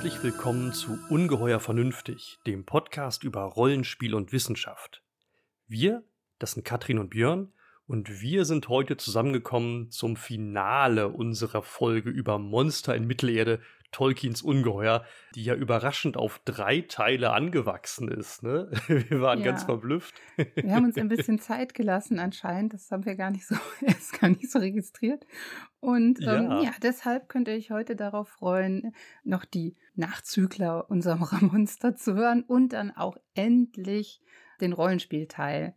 Herzlich willkommen zu Ungeheuer Vernünftig, dem Podcast über Rollenspiel und Wissenschaft. Wir, das sind Katrin und Björn, und wir sind heute zusammengekommen zum Finale unserer Folge über Monster in Mittelerde, Tolkiens Ungeheuer, die ja überraschend auf drei Teile angewachsen ist. Ne? Wir waren ja. ganz verblüfft. Wir haben uns ein bisschen Zeit gelassen anscheinend. Das haben wir gar nicht so, erst gar nicht so registriert. Und ähm, ja. ja. deshalb könnt ihr euch heute darauf freuen, noch die Nachzügler unserer Monster zu hören und dann auch endlich den Rollenspielteil.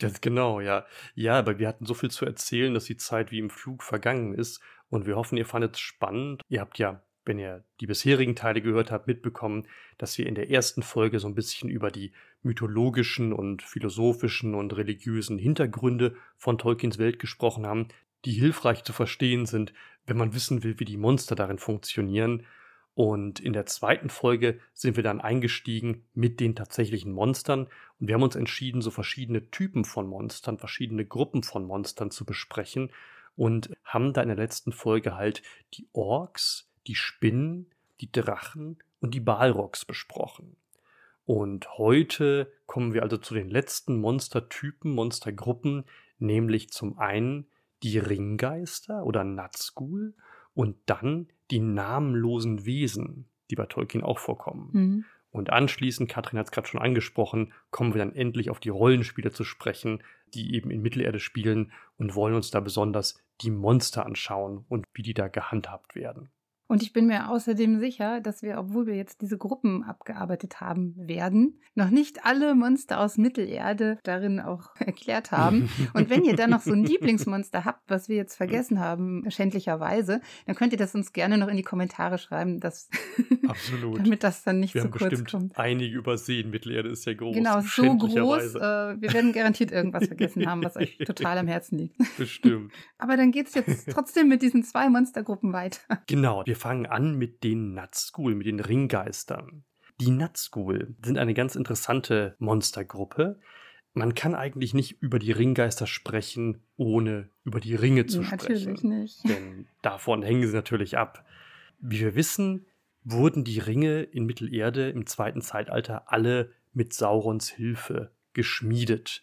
Das genau, ja. Ja, aber wir hatten so viel zu erzählen, dass die Zeit wie im Flug vergangen ist. Und wir hoffen, ihr fandet es spannend. Ihr habt ja, wenn ihr die bisherigen Teile gehört habt, mitbekommen, dass wir in der ersten Folge so ein bisschen über die mythologischen und philosophischen und religiösen Hintergründe von Tolkiens Welt gesprochen haben, die hilfreich zu verstehen sind, wenn man wissen will, wie die Monster darin funktionieren. Und in der zweiten Folge sind wir dann eingestiegen mit den tatsächlichen Monstern und wir haben uns entschieden, so verschiedene Typen von Monstern, verschiedene Gruppen von Monstern zu besprechen und haben da in der letzten Folge halt die Orks, die Spinnen, die Drachen und die Balrogs besprochen. Und heute kommen wir also zu den letzten Monstertypen, Monstergruppen, nämlich zum einen die Ringgeister oder Nazgul und dann die namenlosen Wesen, die bei Tolkien auch vorkommen. Mhm. Und anschließend, Katrin hat es gerade schon angesprochen, kommen wir dann endlich auf die Rollenspiele zu sprechen, die eben in Mittelerde spielen und wollen uns da besonders die Monster anschauen und wie die da gehandhabt werden. Und ich bin mir außerdem sicher, dass wir, obwohl wir jetzt diese Gruppen abgearbeitet haben werden, noch nicht alle Monster aus Mittelerde darin auch erklärt haben. Und wenn ihr dann noch so ein Lieblingsmonster habt, was wir jetzt vergessen haben, schändlicherweise, dann könnt ihr das uns gerne noch in die Kommentare schreiben, dass Absolut. damit das dann nicht wir zu kurz kommt. Einige übersehen, Mittelerde ist ja groß. Genau, so groß. Äh, wir werden garantiert irgendwas vergessen haben, was euch total am Herzen liegt. Bestimmt. Aber dann geht es jetzt trotzdem mit diesen zwei Monstergruppen weiter. Genau, wir fangen an mit den Nazgul, mit den Ringgeistern. Die Nazgul sind eine ganz interessante Monstergruppe. Man kann eigentlich nicht über die Ringgeister sprechen, ohne über die Ringe zu natürlich sprechen. Natürlich nicht. Denn davon hängen sie natürlich ab. Wie wir wissen, wurden die Ringe in Mittelerde im zweiten Zeitalter alle mit Saurons Hilfe geschmiedet.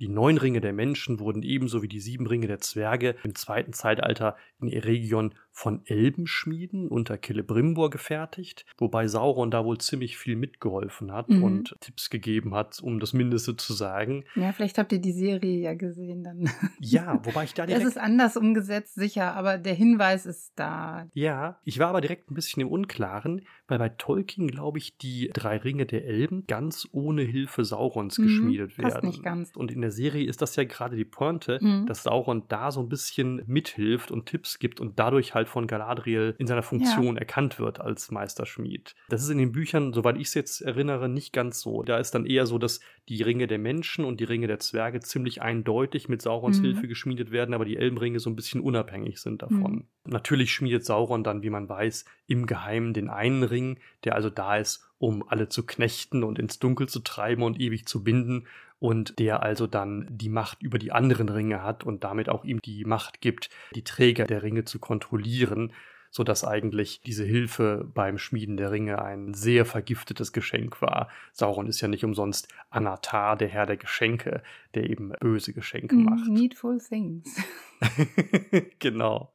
Die neun Ringe der Menschen wurden ebenso wie die sieben Ringe der Zwerge im zweiten Zeitalter in Eregion von Elbenschmieden unter Celebrimbor gefertigt, wobei Sauron da wohl ziemlich viel mitgeholfen hat mhm. und Tipps gegeben hat, um das Mindeste zu sagen. Ja, vielleicht habt ihr die Serie ja gesehen dann. Ja, wobei ich da direkt... Es ist anders umgesetzt, sicher, aber der Hinweis ist da. Ja, ich war aber direkt ein bisschen im Unklaren, weil bei Tolkien, glaube ich, die drei Ringe der Elben ganz ohne Hilfe Saurons mhm, geschmiedet werden. Passt nicht ganz. Und in der Serie ist das ja gerade die Pointe, mhm. dass Sauron da so ein bisschen mithilft und Tipps gibt und dadurch halt von Galadriel in seiner Funktion ja. erkannt wird als Meisterschmied. Das ist in den Büchern, soweit ich es jetzt erinnere, nicht ganz so. Da ist dann eher so, dass die Ringe der Menschen und die Ringe der Zwerge ziemlich eindeutig mit Saurons mhm. Hilfe geschmiedet werden, aber die Elbenringe so ein bisschen unabhängig sind davon. Mhm. Natürlich schmiedet Sauron dann, wie man weiß, im Geheimen den einen Ring, der also da ist, um alle zu knechten und ins Dunkel zu treiben und ewig zu binden und der also dann die Macht über die anderen Ringe hat und damit auch ihm die Macht gibt, die Träger der Ringe zu kontrollieren, so dass eigentlich diese Hilfe beim Schmieden der Ringe ein sehr vergiftetes Geschenk war. Sauron ist ja nicht umsonst Anatar, der Herr der Geschenke, der eben böse Geschenke mm, macht. Needful things. genau.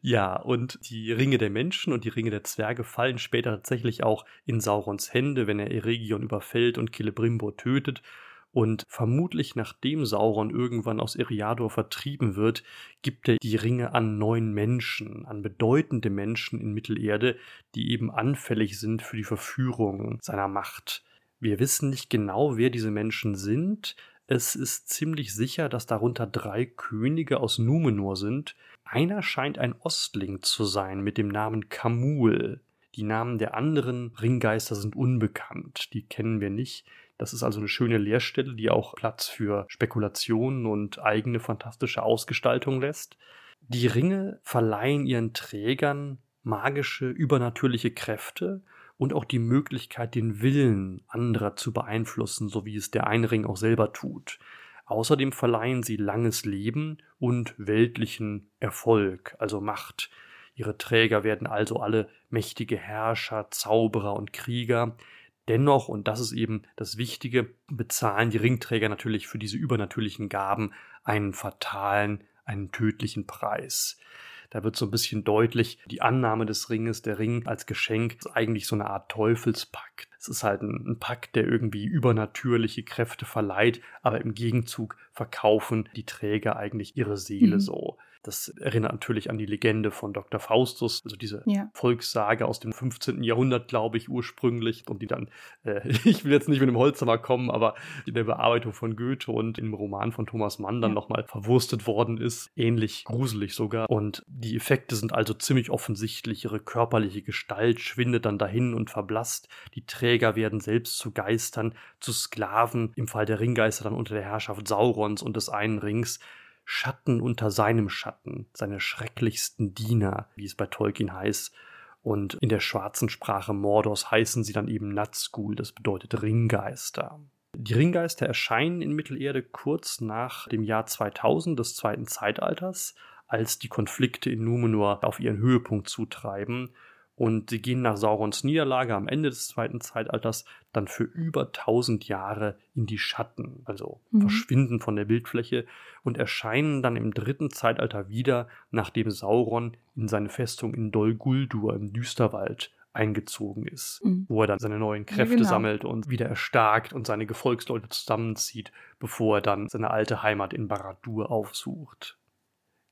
Ja, und die Ringe der Menschen und die Ringe der Zwerge fallen später tatsächlich auch in Saurons Hände, wenn er Eregion überfällt und Celebrimbor tötet. Und vermutlich nachdem Sauron irgendwann aus Eriador vertrieben wird, gibt er die Ringe an neun Menschen, an bedeutende Menschen in Mittelerde, die eben anfällig sind für die Verführung seiner Macht. Wir wissen nicht genau, wer diese Menschen sind. Es ist ziemlich sicher, dass darunter drei Könige aus Numenor sind, einer scheint ein Ostling zu sein mit dem Namen Kamul. Die Namen der anderen Ringgeister sind unbekannt, die kennen wir nicht. Das ist also eine schöne Leerstelle, die auch Platz für Spekulationen und eigene fantastische Ausgestaltung lässt. Die Ringe verleihen ihren Trägern magische, übernatürliche Kräfte und auch die Möglichkeit, den Willen anderer zu beeinflussen, so wie es der Einring auch selber tut. Außerdem verleihen sie langes Leben und weltlichen Erfolg, also Macht. Ihre Träger werden also alle mächtige Herrscher, Zauberer und Krieger. Dennoch, und das ist eben das Wichtige, bezahlen die Ringträger natürlich für diese übernatürlichen Gaben einen fatalen, einen tödlichen Preis. Da wird so ein bisschen deutlich, die Annahme des Ringes, der Ring als Geschenk, ist eigentlich so eine Art Teufelspakt. Es ist halt ein, ein Pakt, der irgendwie übernatürliche Kräfte verleiht, aber im Gegenzug verkaufen die Träger eigentlich ihre Seele mhm. so. Das erinnert natürlich an die Legende von Dr. Faustus, also diese ja. Volkssage aus dem 15. Jahrhundert, glaube ich, ursprünglich, und die dann, äh, ich will jetzt nicht mit dem Holzhammer kommen, aber in der Bearbeitung von Goethe und im Roman von Thomas Mann dann ja. nochmal verwurstet worden ist. Ähnlich gruselig sogar. Und die Effekte sind also ziemlich offensichtlich. Ihre körperliche Gestalt schwindet dann dahin und verblasst. Die Träger werden selbst zu Geistern, zu Sklaven, im Fall der Ringgeister dann unter der Herrschaft Saurons und des einen Rings. Schatten unter seinem Schatten, seine schrecklichsten Diener, wie es bei Tolkien heißt. Und in der schwarzen Sprache Mordors heißen sie dann eben Nazgul, das bedeutet Ringgeister. Die Ringgeister erscheinen in Mittelerde kurz nach dem Jahr 2000 des zweiten Zeitalters, als die Konflikte in Numenor auf ihren Höhepunkt zutreiben und sie gehen nach Saurons Niederlage am Ende des zweiten Zeitalters dann für über 1000 Jahre in die Schatten, also mhm. verschwinden von der Bildfläche und erscheinen dann im dritten Zeitalter wieder, nachdem Sauron in seine Festung in Dol Guldur im Düsterwald eingezogen ist, mhm. wo er dann seine neuen Kräfte ja, genau. sammelt und wieder erstarkt und seine Gefolgsleute zusammenzieht, bevor er dann seine alte Heimat in Barad-dûr aufsucht.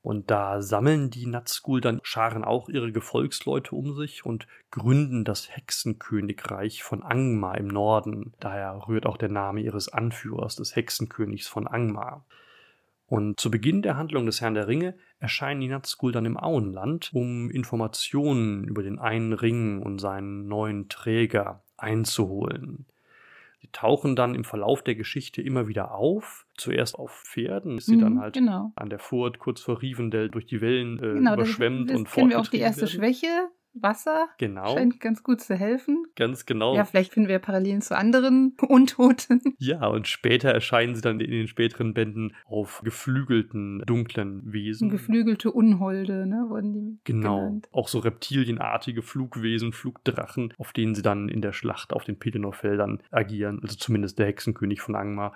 Und da sammeln die Nazgul dann scharen auch ihre Gefolgsleute um sich und gründen das Hexenkönigreich von Angmar im Norden. Daher rührt auch der Name ihres Anführers, des Hexenkönigs von Angmar. Und zu Beginn der Handlung des Herrn der Ringe erscheinen die Nazgul dann im Auenland, um Informationen über den einen Ring und seinen neuen Träger einzuholen. Die tauchen dann im Verlauf der Geschichte immer wieder auf. Zuerst auf Pferden, ist sie mhm, dann halt genau. an der Furt kurz vor Rivendell durch die Wellen äh, genau, überschwemmt das, das und kennen wir auch die erste werden. Schwäche Wasser. Genau. Scheint ganz gut zu helfen. Ganz genau. Ja, vielleicht finden wir Parallelen zu anderen Untoten. Ja, und später erscheinen sie dann in den späteren Bänden auf geflügelten, dunklen Wesen. Geflügelte Unholde, ne, wurden die Genau. Genannt. Auch so reptilienartige Flugwesen, Flugdrachen, auf denen sie dann in der Schlacht auf den Pelennor-Feldern agieren. Also zumindest der Hexenkönig von Angmar.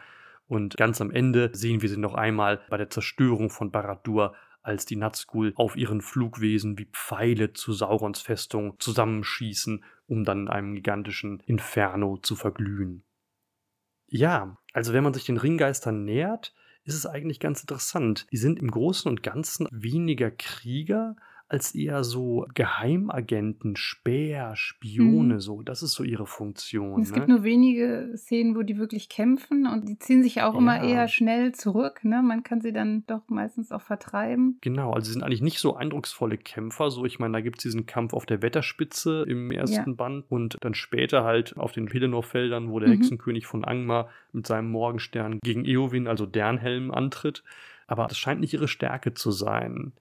Und ganz am Ende sehen wir sie noch einmal bei der Zerstörung von Barad-dûr als die Nazgul auf ihren Flugwesen wie Pfeile zu Saurons Festung zusammenschießen, um dann in einem gigantischen Inferno zu verglühen. Ja, also wenn man sich den Ringgeistern nähert, ist es eigentlich ganz interessant. Die sind im Großen und Ganzen weniger Krieger als eher so Geheimagenten, Späher, Spione, mhm. so. Das ist so ihre Funktion. Es ne? gibt nur wenige Szenen, wo die wirklich kämpfen und die ziehen sich auch ja. immer eher schnell zurück. Ne? Man kann sie dann doch meistens auch vertreiben. Genau, also sie sind eigentlich nicht so eindrucksvolle Kämpfer. So, ich meine, da gibt es diesen Kampf auf der Wetterspitze im ersten ja. Band und dann später halt auf den Pelennor-Feldern, wo der mhm. Hexenkönig von Angmar mit seinem Morgenstern gegen Eowyn, also Dernhelm, antritt. Aber das scheint nicht ihre Stärke zu sein.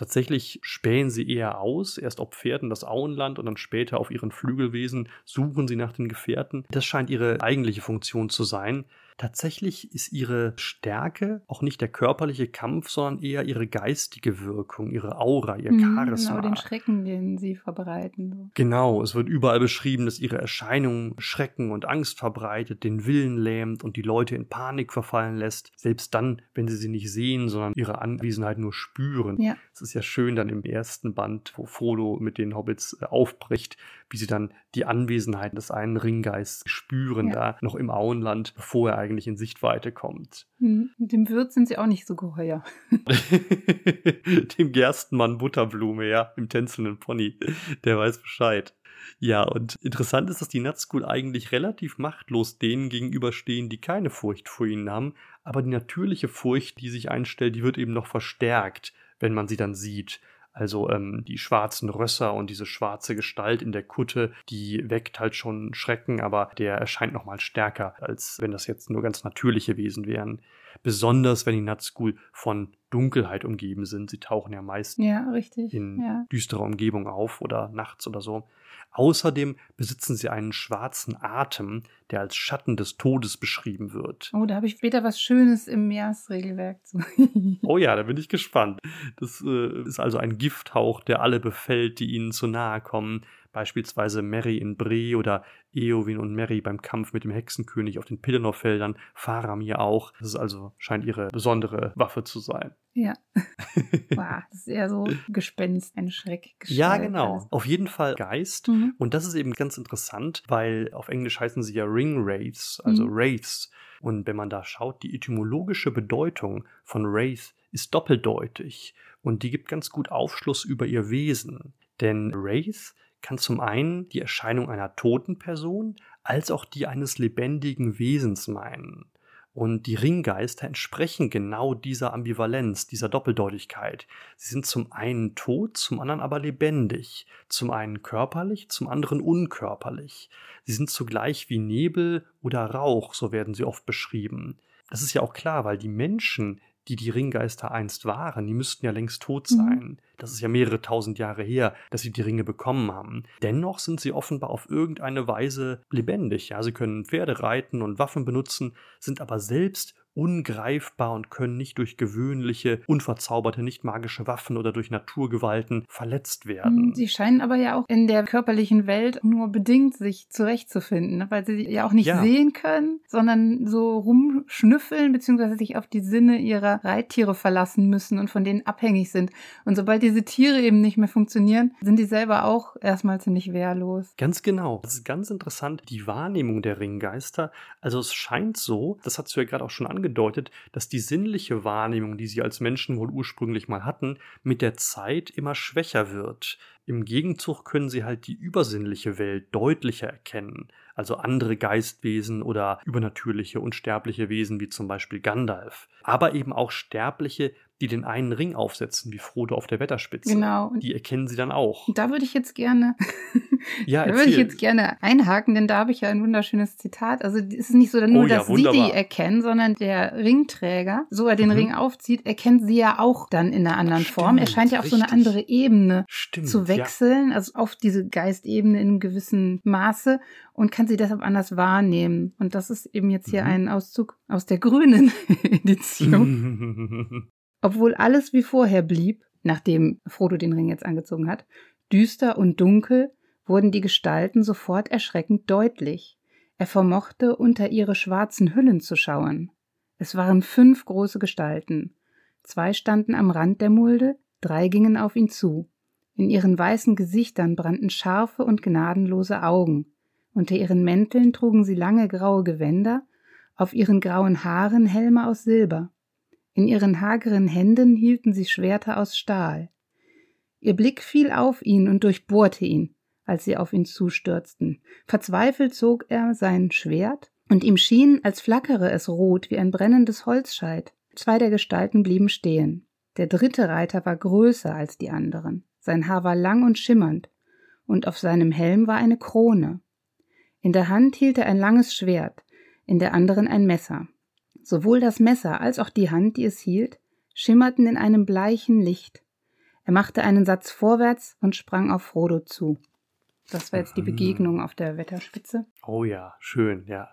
Tatsächlich spähen sie eher aus, erst auf Pferden das Auenland und dann später auf ihren Flügelwesen suchen sie nach den Gefährten. Das scheint ihre eigentliche Funktion zu sein. Tatsächlich ist ihre Stärke auch nicht der körperliche Kampf, sondern eher ihre geistige Wirkung, ihre Aura, ihr mhm, Charisma. Genau, den Schrecken, den sie verbreiten. Genau, es wird überall beschrieben, dass ihre Erscheinung Schrecken und Angst verbreitet, den Willen lähmt und die Leute in Panik verfallen lässt, selbst dann, wenn sie sie nicht sehen, sondern ihre Anwesenheit nur spüren. Ja. Es ist ja schön dann im ersten Band, wo Frodo mit den Hobbits äh, aufbricht, wie sie dann die Anwesenheit des einen Ringgeists spüren, ja. da noch im Auenland, bevor er eigentlich in Sichtweite kommt. Hm, dem Wirt sind sie auch nicht so geheuer. dem Gerstenmann Butterblume, ja, im tänzelnden Pony, der weiß Bescheid. Ja, und interessant ist, dass die Nazgul eigentlich relativ machtlos denen gegenüberstehen, die keine Furcht vor ihnen haben, aber die natürliche Furcht, die sich einstellt, die wird eben noch verstärkt, wenn man sie dann sieht. Also ähm, die schwarzen Rösser und diese schwarze Gestalt in der Kutte, die weckt halt schon Schrecken, aber der erscheint noch mal stärker, als wenn das jetzt nur ganz natürliche Wesen wären. Besonders wenn die Nazgul von Dunkelheit umgeben sind. Sie tauchen ja meist Ja, richtig. in Ja. düsterer Umgebung auf oder nachts oder so. Außerdem besitzen sie einen schwarzen Atem, der als Schatten des Todes beschrieben wird. Oh, da habe ich später was Schönes im Meeresregelwerk zu. Oh ja, da bin ich gespannt. Das äh, ist also ein Gifthauch, der alle befällt, die ihnen zu nahe kommen. Beispielsweise Mary in Bre oder Eowyn und Mary beim Kampf mit dem Hexenkönig auf den Pillenor-Feldern, Faramir auch. Das ist also, scheint ihre besondere Waffe zu sein. ja. wow, das ist eher so Gespenst, ein Schreck. Ja, genau. Auf jeden Fall Geist. Mhm. Und das ist eben ganz interessant, weil auf Englisch heißen sie ja Ring Wraiths, also Mhm. Wraiths. Und wenn man da schaut, die etymologische Bedeutung von Wraith ist doppeldeutig und die gibt ganz gut Aufschluss über ihr Wesen. Denn Wraith kann zum einen die Erscheinung einer toten Person als auch die eines lebendigen Wesens meinen. Und die Ringgeister entsprechen genau dieser Ambivalenz, dieser Doppeldeutigkeit. Sie sind zum einen tot, zum anderen aber lebendig. Zum einen körperlich, zum anderen unkörperlich. Sie sind zugleich wie Nebel oder Rauch, so werden sie oft beschrieben. Das ist ja auch klar, weil die Menschen, die die Ringgeister einst waren, die müssten ja längst tot Mhm. sein. Das ist ja mehrere tausend Jahre her, dass sie die Ringe bekommen haben. Dennoch sind sie offenbar auf irgendeine Weise lebendig. Ja, sie können Pferde reiten und Waffen benutzen, sind aber selbst ungreifbar und können nicht durch gewöhnliche, unverzauberte, nicht magische Waffen oder durch Naturgewalten verletzt werden. Sie scheinen aber ja auch in der körperlichen Welt nur bedingt sich zurechtzufinden, ne? weil sie ja auch nicht Ja. sehen können, sondern so rumschnüffeln beziehungsweise sich auf die Sinne ihrer Reittiere verlassen müssen und von denen abhängig sind. Und sobald diese Tiere eben nicht mehr funktionieren, sind die selber auch erstmal ziemlich wehrlos. Ganz genau. Das ist ganz interessant, die Wahrnehmung der Ringgeister. Also es scheint so, das hast du ja gerade auch schon angedeutet, dass die sinnliche Wahrnehmung, die sie als Menschen wohl ursprünglich mal hatten, mit der Zeit immer schwächer wird. Im Gegenzug können sie halt die übersinnliche Welt deutlicher erkennen, also andere Geistwesen oder übernatürliche, unsterbliche Wesen wie zum Beispiel Gandalf, aber eben auch Sterbliche, die den einen Ring aufsetzen, wie Frodo auf der Wetterspitze. Genau. Und Die erkennen sie dann auch. da würde ich jetzt gerne Ja, Da würde ich jetzt gerne einhaken, denn da habe ich ja ein wunderschönes Zitat. Also es ist nicht so nur, Oh ja, dass sie wunderbar. die erkennen, sondern der Ringträger, so er den Mhm. Ring aufzieht, erkennt sie ja auch dann in einer anderen Form. Er Stimmt, scheint ja auf so eine richtig. andere Ebene Stimmt, zu ja. wechseln, also auf diese Geistebene in einem gewissen Maße und kann sie deshalb anders wahrnehmen. Und das ist eben jetzt hier Mhm. ein Auszug aus der grünen Edition. Obwohl alles wie vorher blieb, nachdem Frodo den Ring jetzt angezogen hat, düster und dunkel, wurden die Gestalten sofort erschreckend deutlich. Er vermochte unter ihre schwarzen Hüllen zu schauen. Es waren fünf große Gestalten. Zwei standen am Rand der Mulde, drei gingen auf ihn zu. In ihren weißen Gesichtern brannten scharfe und gnadenlose Augen. Unter ihren Mänteln trugen sie lange graue Gewänder, auf ihren grauen Haaren Helme aus Silber. In ihren hageren Händen hielten sie Schwerter aus Stahl. Ihr Blick fiel auf ihn und durchbohrte ihn, als sie auf ihn zustürzten. Verzweifelt zog er sein Schwert, und ihm schien, als flackere es rot wie ein brennendes Holzscheit. Zwei der Gestalten blieben stehen. Der dritte Reiter war größer als die anderen. Sein Haar war lang und schimmernd, und auf seinem Helm war eine Krone. In der Hand hielt er ein langes Schwert, in der anderen ein Messer. Sowohl das Messer als auch die Hand, die es hielt, schimmerten in einem bleichen Licht. Er machte einen Satz vorwärts und sprang auf Frodo zu. Das war jetzt die. Begegnung auf der Wetterspitze. Oh ja, schön, ja.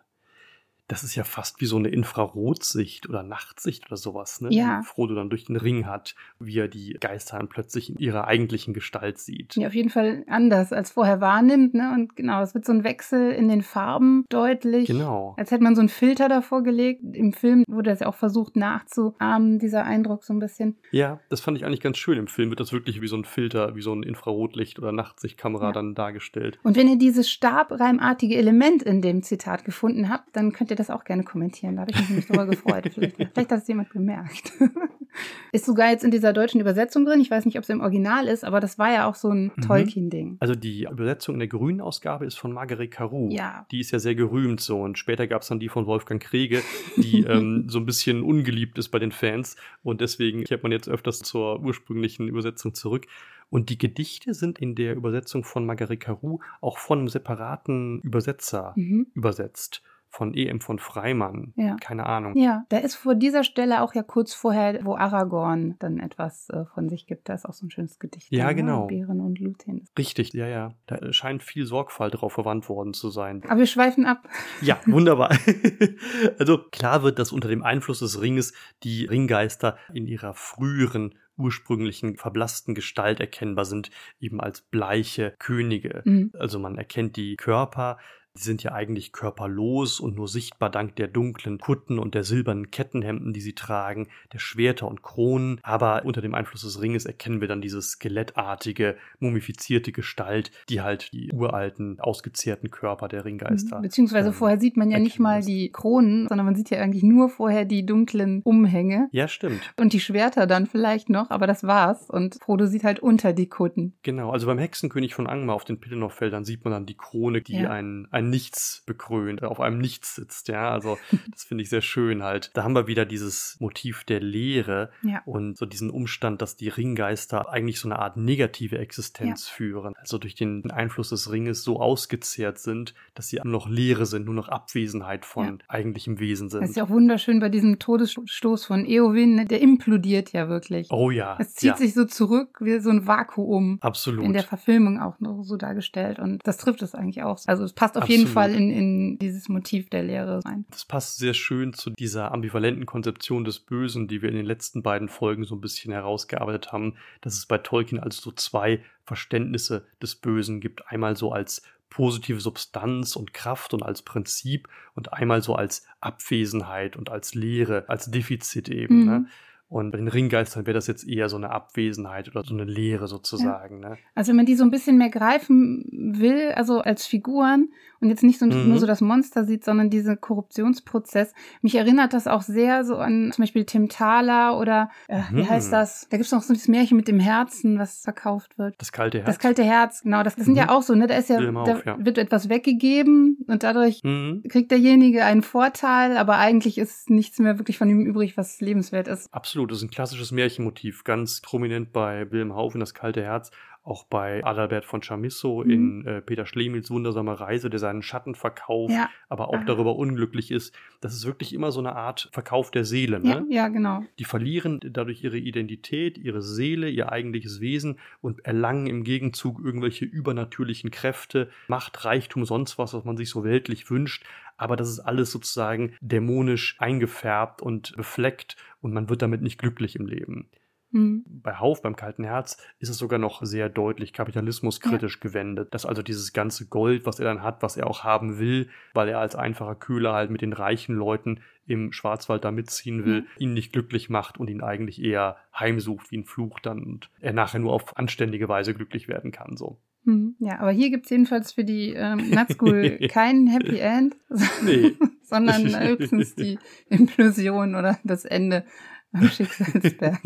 Das ist ja fast wie so eine Infrarotsicht oder Nachtsicht oder sowas, ne? Ja. Die Frodo dann durch den Ring hat, wie er die Geister dann plötzlich in ihrer eigentlichen Gestalt sieht. Ja, auf jeden Fall anders als vorher wahrnimmt, ne? Und genau, es wird so ein Wechsel in den Farben deutlich. Genau. Als hätte man so einen Filter davor gelegt. Im Film wurde das ja auch versucht nachzuahmen, dieser Eindruck so ein bisschen. Ja, das fand ich eigentlich ganz schön. Im Film wird das wirklich wie so ein Filter, wie so ein Infrarotlicht oder Nachtsichtkamera Ja. dann dargestellt. Und wenn ihr dieses stabreimartige Element in dem Zitat gefunden habt, dann könnt ihr das auch gerne kommentieren. Da habe ich mich nämlich drüber gefreut. Vielleicht, vielleicht hat es jemand bemerkt. ist sogar jetzt in dieser deutschen Übersetzung drin. Ich weiß nicht, ob es im Original ist, aber das war ja auch so ein Mhm. Tolkien-Ding. Also die Übersetzung in der grünen Ausgabe ist von Marguerite Caroux. Ja. Die ist ja sehr gerühmt so. Und später gab es dann die von Wolfgang Kriege, die ähm, so ein bisschen ungeliebt ist bei den Fans. Und deswegen kehrt man jetzt öfters zur ursprünglichen Übersetzung zurück. Und die Gedichte sind in der Übersetzung von Marguerite Caroux auch von einem separaten Übersetzer Mhm. übersetzt. Von E.M. von Freimann. Ja. Keine Ahnung. Ja, da ist vor dieser Stelle auch ja kurz vorher, wo Aragorn dann etwas äh, von sich gibt. Da ist auch so ein schönes Gedicht. Ja, ne? genau. Bären und Lúthien. Richtig, ja, ja. Da scheint viel Sorgfalt drauf verwandt worden zu sein. Aber wir schweifen ab. Ja, wunderbar. also klar wird, dass unter dem Einfluss des Ringes die Ringgeister in ihrer früheren ursprünglichen verblassten Gestalt erkennbar sind, eben als bleiche Könige. Mhm. Also man erkennt die Körper, die sind ja eigentlich körperlos und nur sichtbar dank der dunklen Kutten und der silbernen Kettenhemden, die sie tragen, der Schwerter und Kronen. Aber unter dem Einfluss des Ringes erkennen wir dann diese skelettartige, mumifizierte Gestalt, die halt die uralten, ausgezehrten Körper der Ringgeister. Beziehungsweise ähm, vorher sieht man ja nicht mal die Kronen, sondern man sieht ja eigentlich nur vorher die dunklen Umhänge Ja, stimmt. und die Schwerter dann vielleicht noch, aber das war's. Und Frodo sieht halt unter die Kutten. Genau, also beim Hexenkönig von Angmar auf den Pillenhof-Feldern sieht man dann die Krone, die Ja. ein, Nichts bekrönt, auf einem Nichts sitzt, ja, also das finde ich sehr schön halt. Da haben wir wieder dieses Motiv der Leere Ja. und so diesen Umstand, dass die Ringgeister eigentlich so eine Art negative Existenz führen, also durch den Einfluss des Ringes so ausgezehrt sind, dass sie nur noch Leere sind, nur noch Abwesenheit von Ja. eigentlichem Wesen sind. Das ist ja auch wunderschön bei diesem Todesstoß von Eowyn, ne? der implodiert ja wirklich. oh ja, Es zieht ja, sich so zurück wie so ein Vakuum. absolut. In der Verfilmung auch noch so dargestellt. Und das trifft es eigentlich auch. Also es passt auf jeden Absolut. Fall in, in dieses Motiv der Lehre rein. Das passt sehr schön zu dieser ambivalenten Konzeption des Bösen, die wir in den letzten beiden Folgen so ein bisschen herausgearbeitet haben, dass es bei Tolkien also so zwei Verständnisse des Bösen gibt. Einmal so als positive Substanz und Kraft und als Prinzip und einmal so als Abwesenheit und als Leere, als Defizit eben. Mhm. Ne? Und bei den Ringgeistern wäre das jetzt eher so eine Abwesenheit oder so eine Leere sozusagen. Ne? Also wenn man die so ein bisschen mehr greifen will, also als Figuren und jetzt nicht so, Mhm. nur so das Monster sieht, sondern diesen Korruptionsprozess, mich erinnert das auch sehr so an zum Beispiel Tim Thaler oder äh, wie Mhm. heißt das? Da gibt es noch so dieses Märchen mit dem Herzen, was verkauft wird. Das kalte Herz. Das kalte Herz, genau. Das, das sind ja Mhm. auch so, ne? Da ist ja, da Auf, ja. wird etwas weggegeben und dadurch Mhm. kriegt derjenige einen Vorteil, aber eigentlich ist nichts mehr wirklich von ihm übrig, was lebenswert ist. Absolut, das ist ein klassisches Märchenmotiv, ganz prominent bei Wilhelm Haufen, das kalte Herz, auch bei Adalbert von Chamisso Mhm. in äh, Peter Schlemils wundersame Reise, der seinen Schatten verkauft, Ja, aber auch Ah. darüber unglücklich ist. Das ist wirklich immer so eine Art Verkauf der Seele. ja, Ne? ja, genau. Die verlieren dadurch ihre Identität, ihre Seele, ihr eigentliches Wesen und erlangen im Gegenzug irgendwelche übernatürlichen Kräfte, Macht, Reichtum, sonst was, was man sich so weltlich wünscht. Aber das ist alles sozusagen dämonisch eingefärbt und befleckt und man wird damit nicht glücklich im Leben. Mhm. Bei Hauf, beim kalten Herz, ist es sogar noch sehr deutlich kapitalismuskritisch gewendet, dass also dieses ganze Gold, was er dann hat, was er auch haben will, weil er als einfacher Köhler halt mit den reichen Leuten im Schwarzwald da mitziehen will, Mhm. ihn nicht glücklich macht und ihn eigentlich eher heimsucht wie ein Fluch dann und er nachher nur auf anständige Weise glücklich werden kann. So. Mhm. Ja, aber hier gibt's jedenfalls für die ähm, Nazgul kein Happy End, Nee. sondern höchstens die Implosion oder das Ende am Schicksalsberg.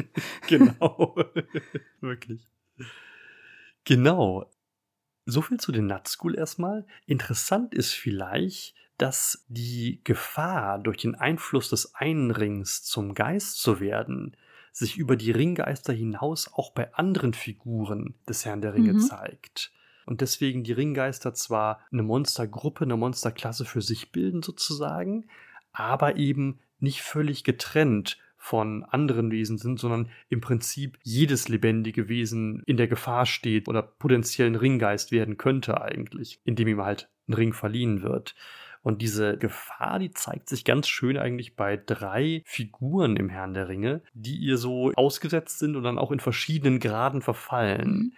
genau. Wirklich. Genau. So viel zu den Nazgul erstmal. Interessant ist vielleicht, dass die Gefahr, durch den Einfluss des einen Rings zum Geist zu werden, sich über die Ringgeister hinaus auch bei anderen Figuren des Herrn der Ringe Mhm. zeigt. Und deswegen die Ringgeister zwar eine Monstergruppe, eine Monsterklasse für sich bilden sozusagen, aber eben nicht völlig getrennt von anderen Wesen sind, sondern im Prinzip jedes lebendige Wesen in der Gefahr steht oder potenziell ein Ringgeist werden könnte eigentlich, indem ihm halt ein Ring verliehen wird. Und diese Gefahr, die zeigt sich ganz schön eigentlich bei drei Figuren im Herrn der Ringe, die ihr so ausgesetzt sind und dann auch in verschiedenen Graden verfallen. Mhm.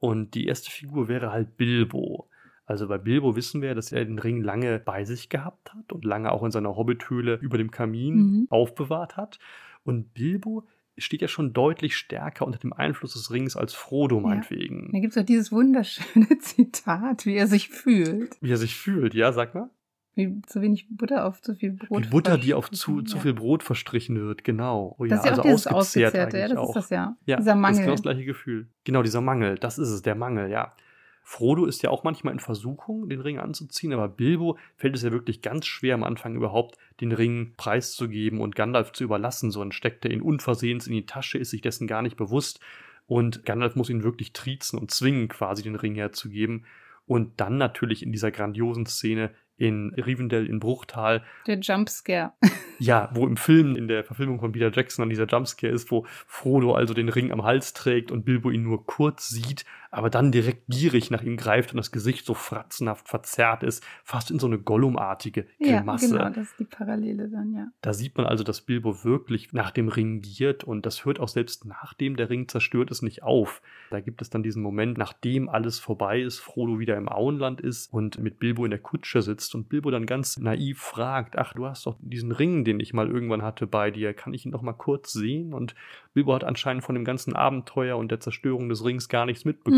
Und die erste Figur wäre halt Bilbo. Also bei Bilbo wissen wir, dass er den Ring lange bei sich gehabt hat und lange auch in seiner Hobbithöhle über dem Kamin Mhm. aufbewahrt hat. Und Bilbo steht ja schon deutlich stärker unter dem Einfluss des Rings als Frodo Ja. meinetwegen. Da gibt's auch dieses wunderschöne Zitat, wie er sich fühlt. Wie er sich fühlt, ja, sag mal. Wie zu wenig Butter auf zu viel Brot. Die Butter, die auf zu, verstrichen. zu Ja. viel Brot verstrichen wird, genau. Oh, ja, Das ist ja also auch dieses ausgezehrt Ausgezehrte, ja, das auch. ist das ja. Ja, Dieser das ist Mangel. genau das gleiche Gefühl. Genau, dieser Mangel, das ist es, der Mangel, ja. Frodo ist ja auch manchmal in Versuchung, den Ring anzuziehen, aber Bilbo fällt es ja wirklich ganz schwer am Anfang überhaupt, den Ring preiszugeben und Gandalf zu überlassen. So steckt er ihn unversehens in die Tasche, ist sich dessen gar nicht bewusst und Gandalf muss ihn wirklich triezen und zwingen, quasi den Ring herzugeben. Und dann natürlich in dieser grandiosen Szene in Rivendell in Bruchtal. Der Jumpscare. ja, wo im Film, in der Verfilmung von Peter Jackson an dieser Jumpscare ist, wo Frodo also den Ring am Hals trägt und Bilbo ihn nur kurz sieht, aber dann direkt gierig nach ihm greift und das Gesicht so fratzenhaft verzerrt ist, fast in so eine Gollumartige Grimasse. Ja, genau, das ist die Parallele dann, ja. Da sieht man also, dass Bilbo wirklich nach dem Ring giert und das hört auch selbst nachdem der Ring zerstört ist nicht auf. Da gibt es dann diesen Moment, nachdem alles vorbei ist, Frodo wieder im Auenland ist und mit Bilbo in der Kutsche sitzt und Bilbo dann ganz naiv fragt, ach, du hast doch diesen Ring, den ich mal irgendwann hatte bei dir, kann ich ihn doch mal kurz sehen? Und Bilbo hat anscheinend von dem ganzen Abenteuer und der Zerstörung des Rings gar nichts mitbekommen mhm.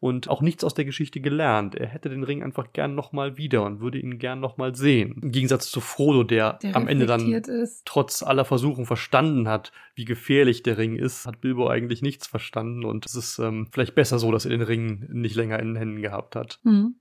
Und auch nichts aus der Geschichte gelernt. Er hätte den Ring einfach gern nochmal wieder und würde ihn gern nochmal sehen. Im Gegensatz zu Frodo, der, der am Ende dann ist. trotz aller Versuchung verstanden hat, wie gefährlich der Ring ist, hat Bilbo eigentlich nichts verstanden und es ist ähm, vielleicht besser so, dass er den Ring nicht länger in den Händen gehabt hat. Mhm.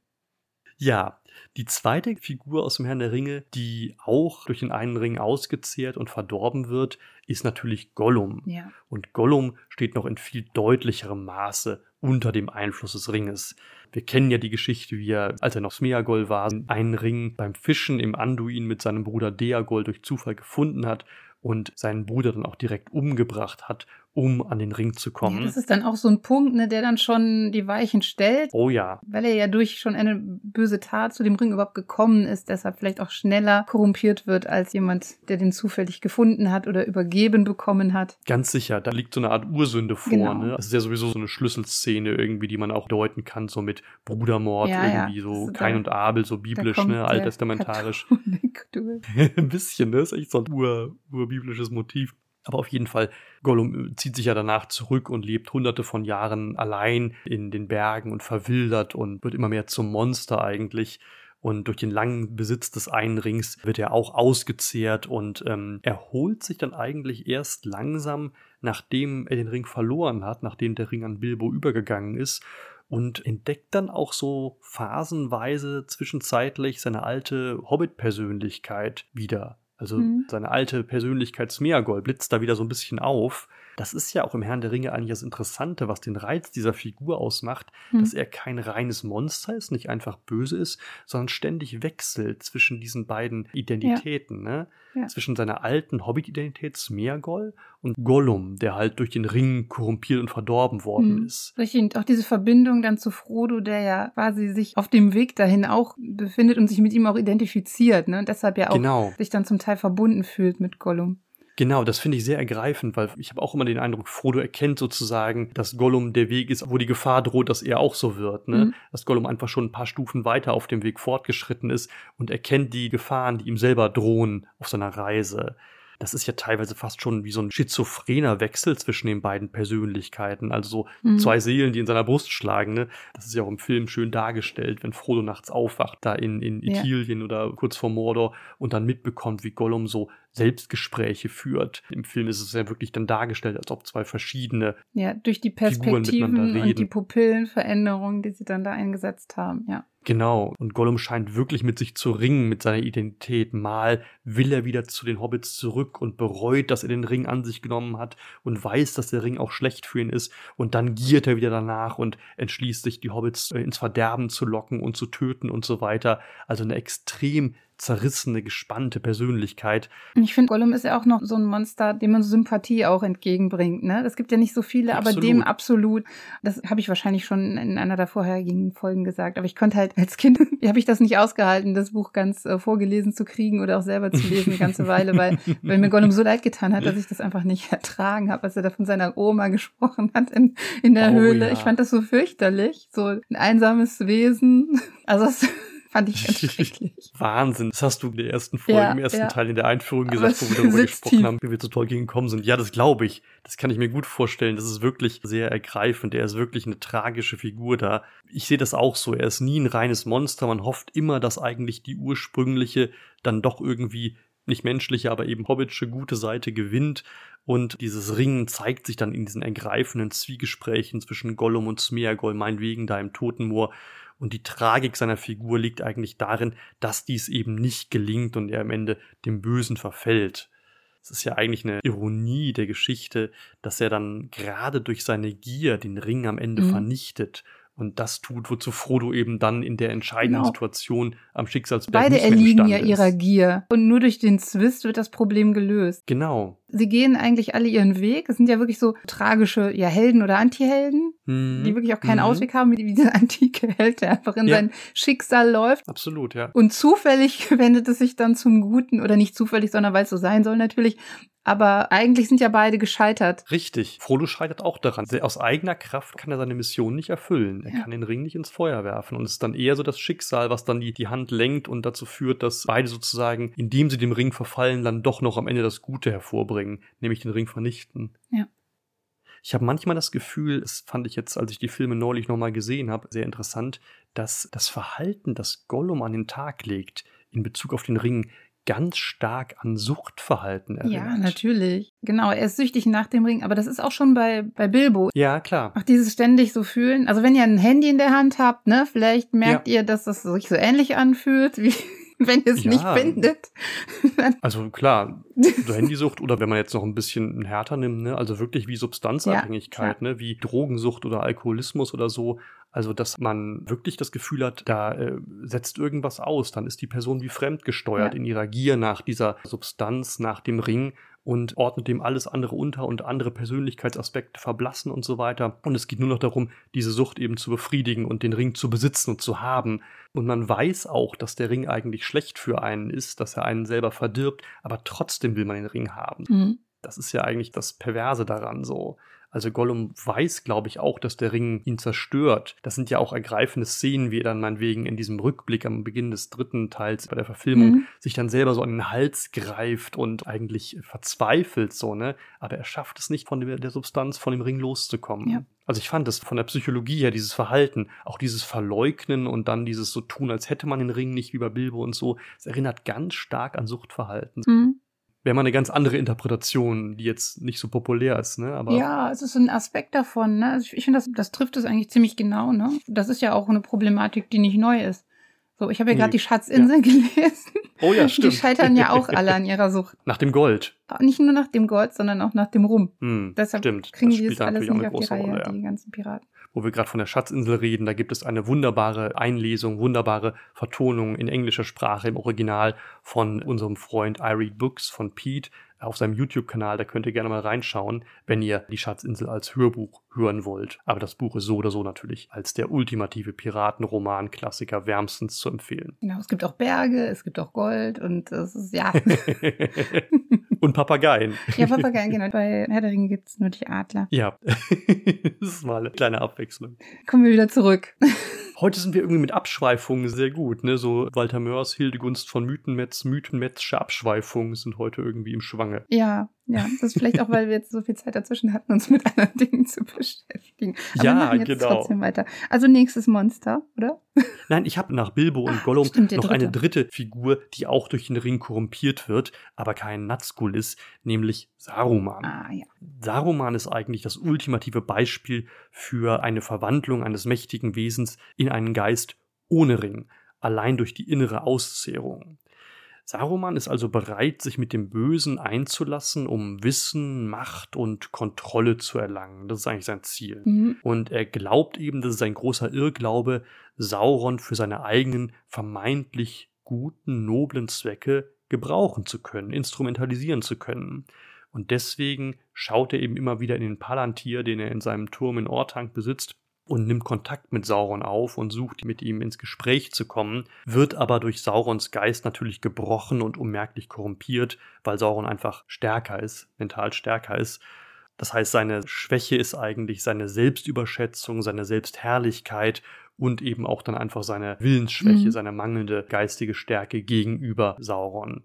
Ja, die zweite Figur aus dem Herrn der Ringe, die auch durch den einen Ring ausgezehrt und verdorben wird, ist natürlich Gollum. Ja. Und Gollum steht noch in viel deutlicherem Maße unter dem Einfluss des Ringes. Wir kennen ja die Geschichte, wie er, als er noch Smeagol war, einen Ring beim Fischen im Anduin mit seinem Bruder Deagol durch Zufall gefunden hat und seinen Bruder dann auch direkt umgebracht hat um an den Ring zu kommen. Ja, das ist dann auch so ein Punkt, ne, der dann schon die Weichen stellt. Oh ja. Weil er ja durch schon eine böse Tat zu dem Ring überhaupt gekommen ist, deshalb vielleicht auch schneller korrumpiert wird als jemand, der den zufällig gefunden hat oder übergeben bekommen hat. Ganz sicher, da liegt so eine Art Ursünde vor. Genau. Ne? Das ist ja sowieso so eine Schlüsselszene irgendwie, die man auch deuten kann, so mit Brudermord ja, irgendwie, ja. so Kain und Abel, so biblisch, ne, alttestamentarisch. ein bisschen, ne? Das ist echt so ein ur, urbiblisches Motiv. Aber auf jeden Fall, Gollum äh, zieht sich ja danach zurück und lebt hunderte von Jahren allein in den Bergen und verwildert und wird immer mehr zum Monster eigentlich. Und durch den langen Besitz des einen Rings wird er auch ausgezehrt und ähm, erholt sich dann eigentlich erst langsam, nachdem er den Ring verloren hat, nachdem der Ring an Bilbo übergegangen ist und entdeckt dann auch so phasenweise zwischenzeitlich seine alte Hobbit-Persönlichkeit wieder. Also mhm. seine alte Persönlichkeit Smeagol blitzt da wieder so ein bisschen auf. Das ist ja auch im Herrn der Ringe eigentlich das Interessante, was den Reiz dieser Figur ausmacht, mhm. dass er kein reines Monster ist, nicht einfach böse ist, sondern ständig wechselt zwischen diesen beiden Identitäten. Ja. Ne? Ja. Zwischen seiner alten Hobbit-Identität Smeagol und Gollum, der halt durch den Ring korrumpiert und verdorben worden mhm. ist. Richtig, und auch diese Verbindung dann zu Frodo, der ja quasi sich auf dem Weg dahin auch befindet und sich mit ihm auch identifiziert, ne? Und deshalb ja auch genau. sich dann zum Teil verbunden fühlt mit Gollum. Genau, das finde ich sehr ergreifend, weil ich habe auch immer den Eindruck, Frodo erkennt sozusagen, dass Gollum der Weg ist, wo die Gefahr droht, dass er auch so wird. Ne? Mhm. Dass Gollum einfach schon ein paar Stufen weiter auf dem Weg fortgeschritten ist und erkennt die Gefahren, die ihm selber drohen auf seiner Reise das ist ja teilweise fast schon wie so ein schizophrener Wechsel zwischen den beiden Persönlichkeiten. Also so mhm. zwei Seelen, die in seiner Brust schlagen. Ne? Das ist ja auch im Film schön dargestellt, wenn Frodo nachts aufwacht, da in, in Ithilien ja. oder kurz vor Mordor und dann mitbekommt, wie Gollum so Selbstgespräche führt. Im Film ist es ja wirklich dann dargestellt, als ob zwei verschiedene Ja, durch die Perspektiven und die Pupillenveränderungen, die sie dann da eingesetzt haben, ja. Genau, und Gollum scheint wirklich mit sich zu ringen, mit seiner Identität. Mal will er wieder zu den Hobbits zurück und bereut, dass er den Ring an sich genommen hat und weiß, dass der Ring auch schlecht für ihn ist. Und dann giert er wieder danach und entschließt sich, die Hobbits äh, ins Verderben zu locken und zu töten und so weiter. Also eine extrem zerrissene, gespannte Persönlichkeit. Ich finde, Gollum ist ja auch noch so ein Monster, dem man Sympathie auch entgegenbringt. Ne? Es gibt ja nicht so viele, absolut. aber dem absolut. Das habe ich wahrscheinlich schon in einer der vorherigen Folgen gesagt. Aber ich konnte halt als Kind, habe ich das nicht ausgehalten, das Buch ganz äh, vorgelesen zu kriegen oder auch selber zu lesen eine ganze Weile, weil, weil mir Gollum so leid getan hat, dass ich das einfach nicht ertragen habe, als er da von seiner Oma gesprochen hat in, in der oh, Höhle. Ja. Ich fand das so fürchterlich. So ein einsames Wesen. Also es Fand ich ganz schrecklich. Wahnsinn. Das hast du in der ersten Folge, ja, im ersten ja. Teil in der Einführung gesagt, wo wir darüber gesprochen tief. haben, wie wir zu Tolkien gekommen sind. Ja, das glaube ich. Das kann ich mir gut vorstellen. Das ist wirklich sehr ergreifend. Er ist wirklich eine tragische Figur da. Ich sehe das auch so. Er ist nie ein reines Monster. Man hofft immer, dass eigentlich die ursprüngliche dann doch irgendwie nicht menschliche, aber eben hobbitsche gute Seite gewinnt. Und dieses Ringen zeigt sich dann in diesen ergreifenden Zwiegesprächen zwischen Gollum und Smeagol, meinetwegen da im Totenmoor. Und die Tragik seiner Figur liegt eigentlich darin, dass dies eben nicht gelingt und er am Ende dem Bösen verfällt. Es ist ja eigentlich eine Ironie der Geschichte, dass er dann gerade durch seine Gier den Ring am Ende mhm. vernichtet und das tut, wozu Frodo eben dann in der entscheidenden Genau. Situation am Schicksalsberg Beide erliegen ja ihrer. Gier. Und nur durch den Zwist wird das Problem gelöst. Genau. Sie gehen eigentlich alle ihren Weg. Es sind ja wirklich so tragische ja, Helden oder Antihelden, Mhm. die wirklich auch keinen Mhm. Ausweg haben, wie dieser antike Held, der einfach in Ja. sein Schicksal läuft. Absolut, ja. Und zufällig wendet es sich dann zum Guten, oder nicht zufällig, sondern weil es so sein soll natürlich. Aber eigentlich sind ja beide gescheitert. Richtig. Frodo scheitert auch daran. Aus eigener Kraft kann er seine Mission nicht erfüllen. Er Ja. kann den Ring nicht ins Feuer werfen. Und es ist dann eher so das Schicksal, was dann die, die Hand lenkt und dazu führt, dass beide sozusagen, indem sie dem Ring verfallen, dann doch noch am Ende das Gute hervorbringen, nämlich den Ring vernichten. Ja. Ich habe manchmal das Gefühl, das fand ich jetzt, als ich die Filme neulich nochmal gesehen habe, sehr interessant, dass das Verhalten, das Gollum an den Tag legt, in Bezug auf den Ring, ganz stark an Suchtverhalten erinnert. Ja, natürlich. Genau, er ist süchtig nach dem Ring, aber das ist auch schon bei, bei Bilbo. Ja, klar. Auch dieses ständig so fühlen. Also wenn ihr ein Handy in der Hand habt, ne, vielleicht merkt ihr, dass das sich so ähnlich anfühlt, wie wenn ihr es Ja. nicht findet. Also klar, so Handysucht oder wenn man jetzt noch ein bisschen härter nimmt, ne, also wirklich wie Substanzabhängigkeit, ne, wie Drogensucht oder Alkoholismus oder so. Also, dass man wirklich das Gefühl hat, da äh, setzt irgendwas aus, dann ist die Person wie fremdgesteuert Ja. in ihrer Gier nach dieser Substanz, nach dem Ring und ordnet dem alles andere unter und andere Persönlichkeitsaspekte verblassen und so weiter. Und es geht nur noch darum, diese Sucht eben zu befriedigen und den Ring zu besitzen und zu haben. Und man weiß auch, dass der Ring eigentlich schlecht für einen ist, dass er einen selber verdirbt, aber trotzdem will man den Ring haben. Mhm. Das ist ja eigentlich das Perverse daran so. Also Gollum weiß, glaube ich, auch, dass der Ring ihn zerstört. Das sind ja auch ergreifende Szenen, wie er dann meinetwegen in diesem Rückblick am Beginn des dritten Teils bei der Verfilmung Mhm. sich dann selber so an den Hals greift und eigentlich verzweifelt so, ne? Aber er schafft es nicht, von der, Substanz, von dem Ring loszukommen. Ja. Also ich fand es von der Psychologie her, dieses Verhalten, auch dieses Verleugnen und dann dieses so tun, als hätte man den Ring nicht wie bei Bilbo und so, es erinnert ganz stark an Suchtverhalten. Mhm. Wäre mal eine ganz andere Interpretation, die jetzt nicht so populär ist, ne? Aber Ja, es ist ein Aspekt davon. Ne? Also ich finde, das, das trifft es eigentlich ziemlich genau. Ne? Das ist ja auch eine Problematik, die nicht neu ist. So, ich habe ja Nee, gerade die Schatzinsel gelesen. Oh ja, Die stimmt. scheitern ja auch alle an ihrer Sucht. Nach dem Gold. Nicht nur nach dem Gold, sondern auch nach dem Rum. Hm, Deshalb stimmt. kriegen das die das da alles nicht auf die Reihe, Rolle, ja. die ganzen Piraten. Wo wir gerade von der Schatzinsel reden, da gibt es eine wunderbare Einlesung, wunderbare Vertonung in englischer Sprache im Original von unserem Freund I Read Books von Pete auf seinem YouTube-Kanal. Da könnt ihr gerne mal reinschauen, wenn ihr die Schatzinsel als Hörbuch hören wollt. Aber das Buch ist so oder so natürlich als der ultimative Piratenroman-Klassiker wärmstens zu empfehlen. Genau, es gibt auch Berge, es gibt auch Gold und es ist, ja. Und Papageien. ja, Papageien, genau. Bei Herr der Ringe gibt es nur die Adler. Ja, das ist mal eine kleine Abwechslung. Kommen wir wieder zurück. Heute sind wir irgendwie mit Abschweifungen sehr gut, ne? So Walter Mörs, Hildegunst von Mythenmetz, Mythenmetzsche Abschweifungen sind heute irgendwie im Schwange. Ja, ja. Das ist vielleicht auch, weil wir jetzt so viel Zeit dazwischen hatten, uns mit anderen Dingen zu beschäftigen. Aber Ja, wir machen jetzt genau. trotzdem weiter. Also nächstes Monster, oder? Nein, ich habe nach Bilbo und Ah, Gollum stimmt, noch eine dritte. dritte Figur, die auch durch den Ring korrumpiert wird, aber kein Nazgul ist, nämlich Saruman. Ah, ja. Saruman ist eigentlich das ultimative Beispiel für eine Verwandlung eines mächtigen Wesens in einen Geist ohne Ring, allein durch die innere Auszehrung. Saruman ist also bereit, sich mit dem Bösen einzulassen, um Wissen, Macht und Kontrolle zu erlangen. Das ist eigentlich sein Ziel. Mhm. Und er glaubt eben, das ist ein großer Irrglaube, Sauron für seine eigenen vermeintlich guten, noblen Zwecke gebrauchen zu können, instrumentalisieren zu können. Und deswegen schaut er eben immer wieder in den Palantir, den er in seinem Turm in Orthanc besitzt, und nimmt Kontakt mit Sauron auf und sucht mit ihm ins Gespräch zu kommen, wird aber durch Saurons Geist natürlich gebrochen und unmerklich korrumpiert, weil Sauron einfach stärker ist, mental stärker ist. Das heißt, seine Schwäche ist eigentlich seine Selbstüberschätzung, seine Selbstherrlichkeit und eben auch dann einfach seine Willensschwäche, Mhm. seine mangelnde geistige Stärke gegenüber Sauron.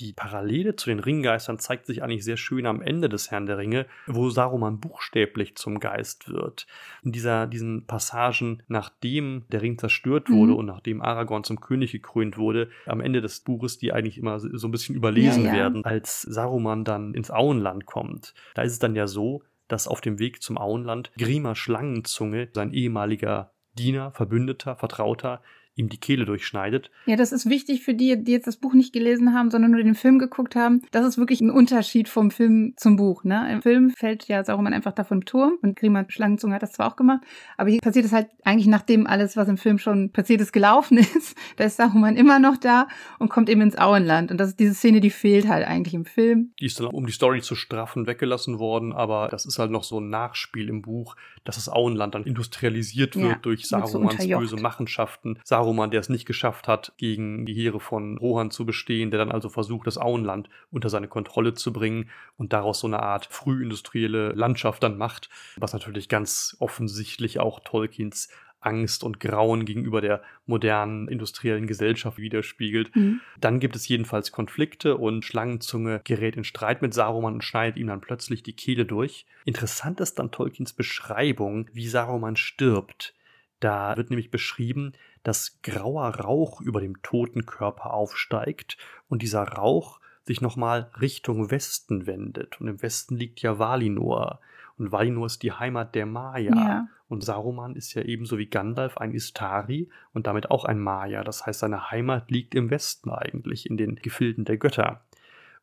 Die Parallele zu den Ringgeistern zeigt sich eigentlich sehr schön am Ende des Herrn der Ringe, wo Saruman buchstäblich zum Geist wird. In dieser, diesen Passagen, nachdem der Ring zerstört Mhm. wurde und nachdem Aragorn zum König gekrönt wurde, am Ende des Buches, die eigentlich immer so ein bisschen überlesen Ja, ja. werden, als Saruman dann ins Auenland kommt. Da ist es dann ja so, dass auf dem Weg zum Auenland Grima Schlangenzunge, sein ehemaliger Diener, Verbündeter, Vertrauter, ihm die Kehle durchschneidet. Ja, das ist wichtig für die, die jetzt das Buch nicht gelesen haben, sondern nur den Film geguckt haben. Das ist wirklich ein Unterschied vom Film zum Buch. Ne? Im Film fällt ja Sauron einfach da vom Turm und Grima Schlangenzunge hat das zwar auch gemacht, aber hier passiert es halt eigentlich nachdem alles, was im Film schon passiert ist, gelaufen ist. Da ist Saruman immer noch da und kommt eben ins Auenland. Und das ist diese Szene, die fehlt halt eigentlich im Film. Die ist dann, um die Story zu straffen, weggelassen worden, aber das ist halt noch so ein Nachspiel im Buch, dass das Auenland dann industrialisiert wird ja, durch Sarumans böse Machenschaften. Saruman, der es nicht geschafft hat, gegen die Heere von Rohan zu bestehen, der dann also versucht, das Auenland unter seine Kontrolle zu bringen und daraus so eine Art frühindustrielle Landschaft dann macht, was natürlich ganz offensichtlich auch Tolkiens Angst und Grauen gegenüber der modernen industriellen Gesellschaft widerspiegelt. Mhm. Dann gibt es jedenfalls Konflikte und Schlangenzunge gerät in Streit mit Saruman und schneidet ihm dann plötzlich die Kehle durch. Interessant ist dann Tolkiens Beschreibung, wie Saruman stirbt. Da wird nämlich beschrieben, dass grauer Rauch über dem toten Körper aufsteigt und dieser Rauch sich nochmal Richtung Westen wendet. Und im Westen liegt ja Valinor. Und Valinor ist die Heimat der Maya. Ja. Und Saruman ist ja ebenso wie Gandalf ein Istari und damit auch ein Maya. Das heißt, seine Heimat liegt im Westen eigentlich, in den Gefilden der Götter.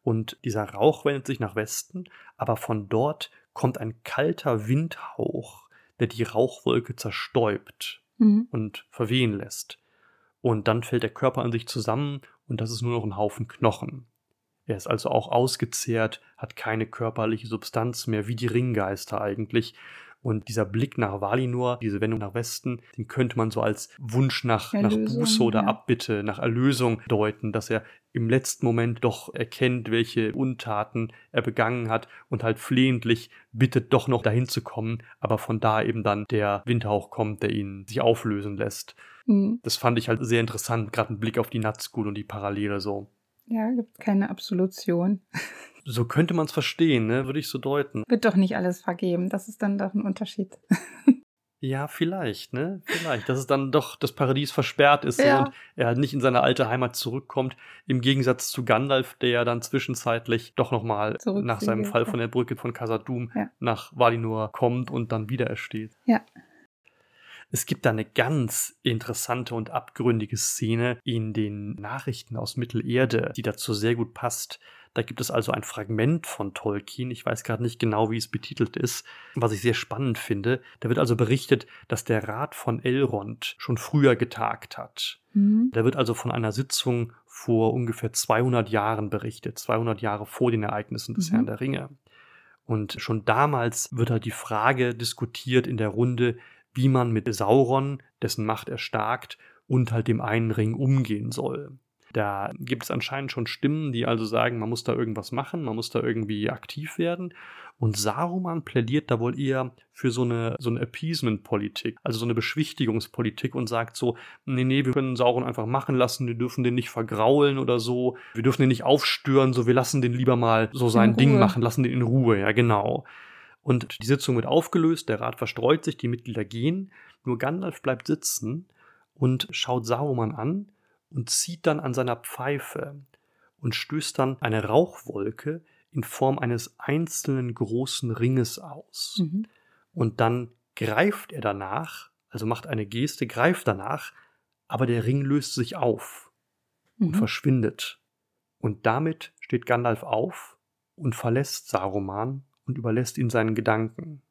Und dieser Rauch wendet sich nach Westen, aber von dort kommt ein kalter Windhauch, der die Rauchwolke zerstäubt mhm. und verwehen lässt. Und dann fällt der Körper an sich zusammen und das ist nur noch ein Haufen Knochen. Er ist also auch ausgezehrt, hat keine körperliche Substanz mehr, wie die Ringgeister eigentlich. Und dieser Blick nach Valinor, diese Wendung nach Westen, den könnte man so als Wunsch nach, nach Buße oder ja. Abbitte, nach Erlösung deuten, dass er im letzten Moment doch erkennt, welche Untaten er begangen hat und halt flehentlich bittet, doch noch dahin zu kommen, aber von da eben dann der Windhauch kommt, der ihn sich auflösen lässt. Mhm. Das fand ich halt sehr interessant, gerade ein Blick auf die Nazgul und die Parallele so. Ja, gibt keine Absolution. So könnte man es verstehen, ne? würde ich so deuten. Wird doch nicht alles vergeben, das ist dann doch ein Unterschied. Ja, vielleicht, ne? Vielleicht, dass es dann doch das Paradies versperrt ist ja. und er halt nicht in seine alte Heimat zurückkommt, im Gegensatz zu Gandalf, der ja dann zwischenzeitlich doch nochmal nach seinem Fall von der Brücke von Casadum ja. nach Valinor kommt und dann wieder ersteht. Ja. Es gibt da eine ganz interessante und abgründige Szene in den Nachrichten aus Mittelerde, die dazu sehr gut passt. Da gibt es also ein Fragment von Tolkien, ich weiß gerade nicht genau, wie es betitelt ist, was ich sehr spannend finde. Da wird also berichtet, dass der Rat von Elrond schon früher getagt hat. Mhm. Da wird also von einer Sitzung vor ungefähr 200 Jahren berichtet, 200 Jahre vor den Ereignissen des mhm. Herrn der Ringe. Und schon damals wird halt die Frage diskutiert in der Runde, wie man mit Sauron, dessen Macht erstarkt, und halt dem einen Ring umgehen soll. Da gibt es anscheinend schon Stimmen, die also sagen, man muss da irgendwas machen, man muss da irgendwie aktiv werden. Und Saruman plädiert da wohl eher für so eine, so eine Appeasement-Politik, also so eine Beschwichtigungspolitik und sagt so, nee, nee, wir können Sauron einfach machen lassen, wir dürfen den nicht vergraulen oder so, wir dürfen den nicht aufstören, so, wir lassen den lieber mal so sein Ding machen, lassen den in Ruhe, ja, genau. Und die Sitzung wird aufgelöst, der Rat verstreut sich, die Mitglieder gehen, nur Gandalf bleibt sitzen und schaut Saruman an und zieht dann an seiner Pfeife und stößt dann eine Rauchwolke in Form eines einzelnen großen Ringes aus. Mhm. Und dann greift er danach, also macht eine Geste, greift danach, aber der Ring löst sich auf mhm. und verschwindet. Und damit steht Gandalf auf und verlässt Saruman und überlässt ihm seinen Gedanken.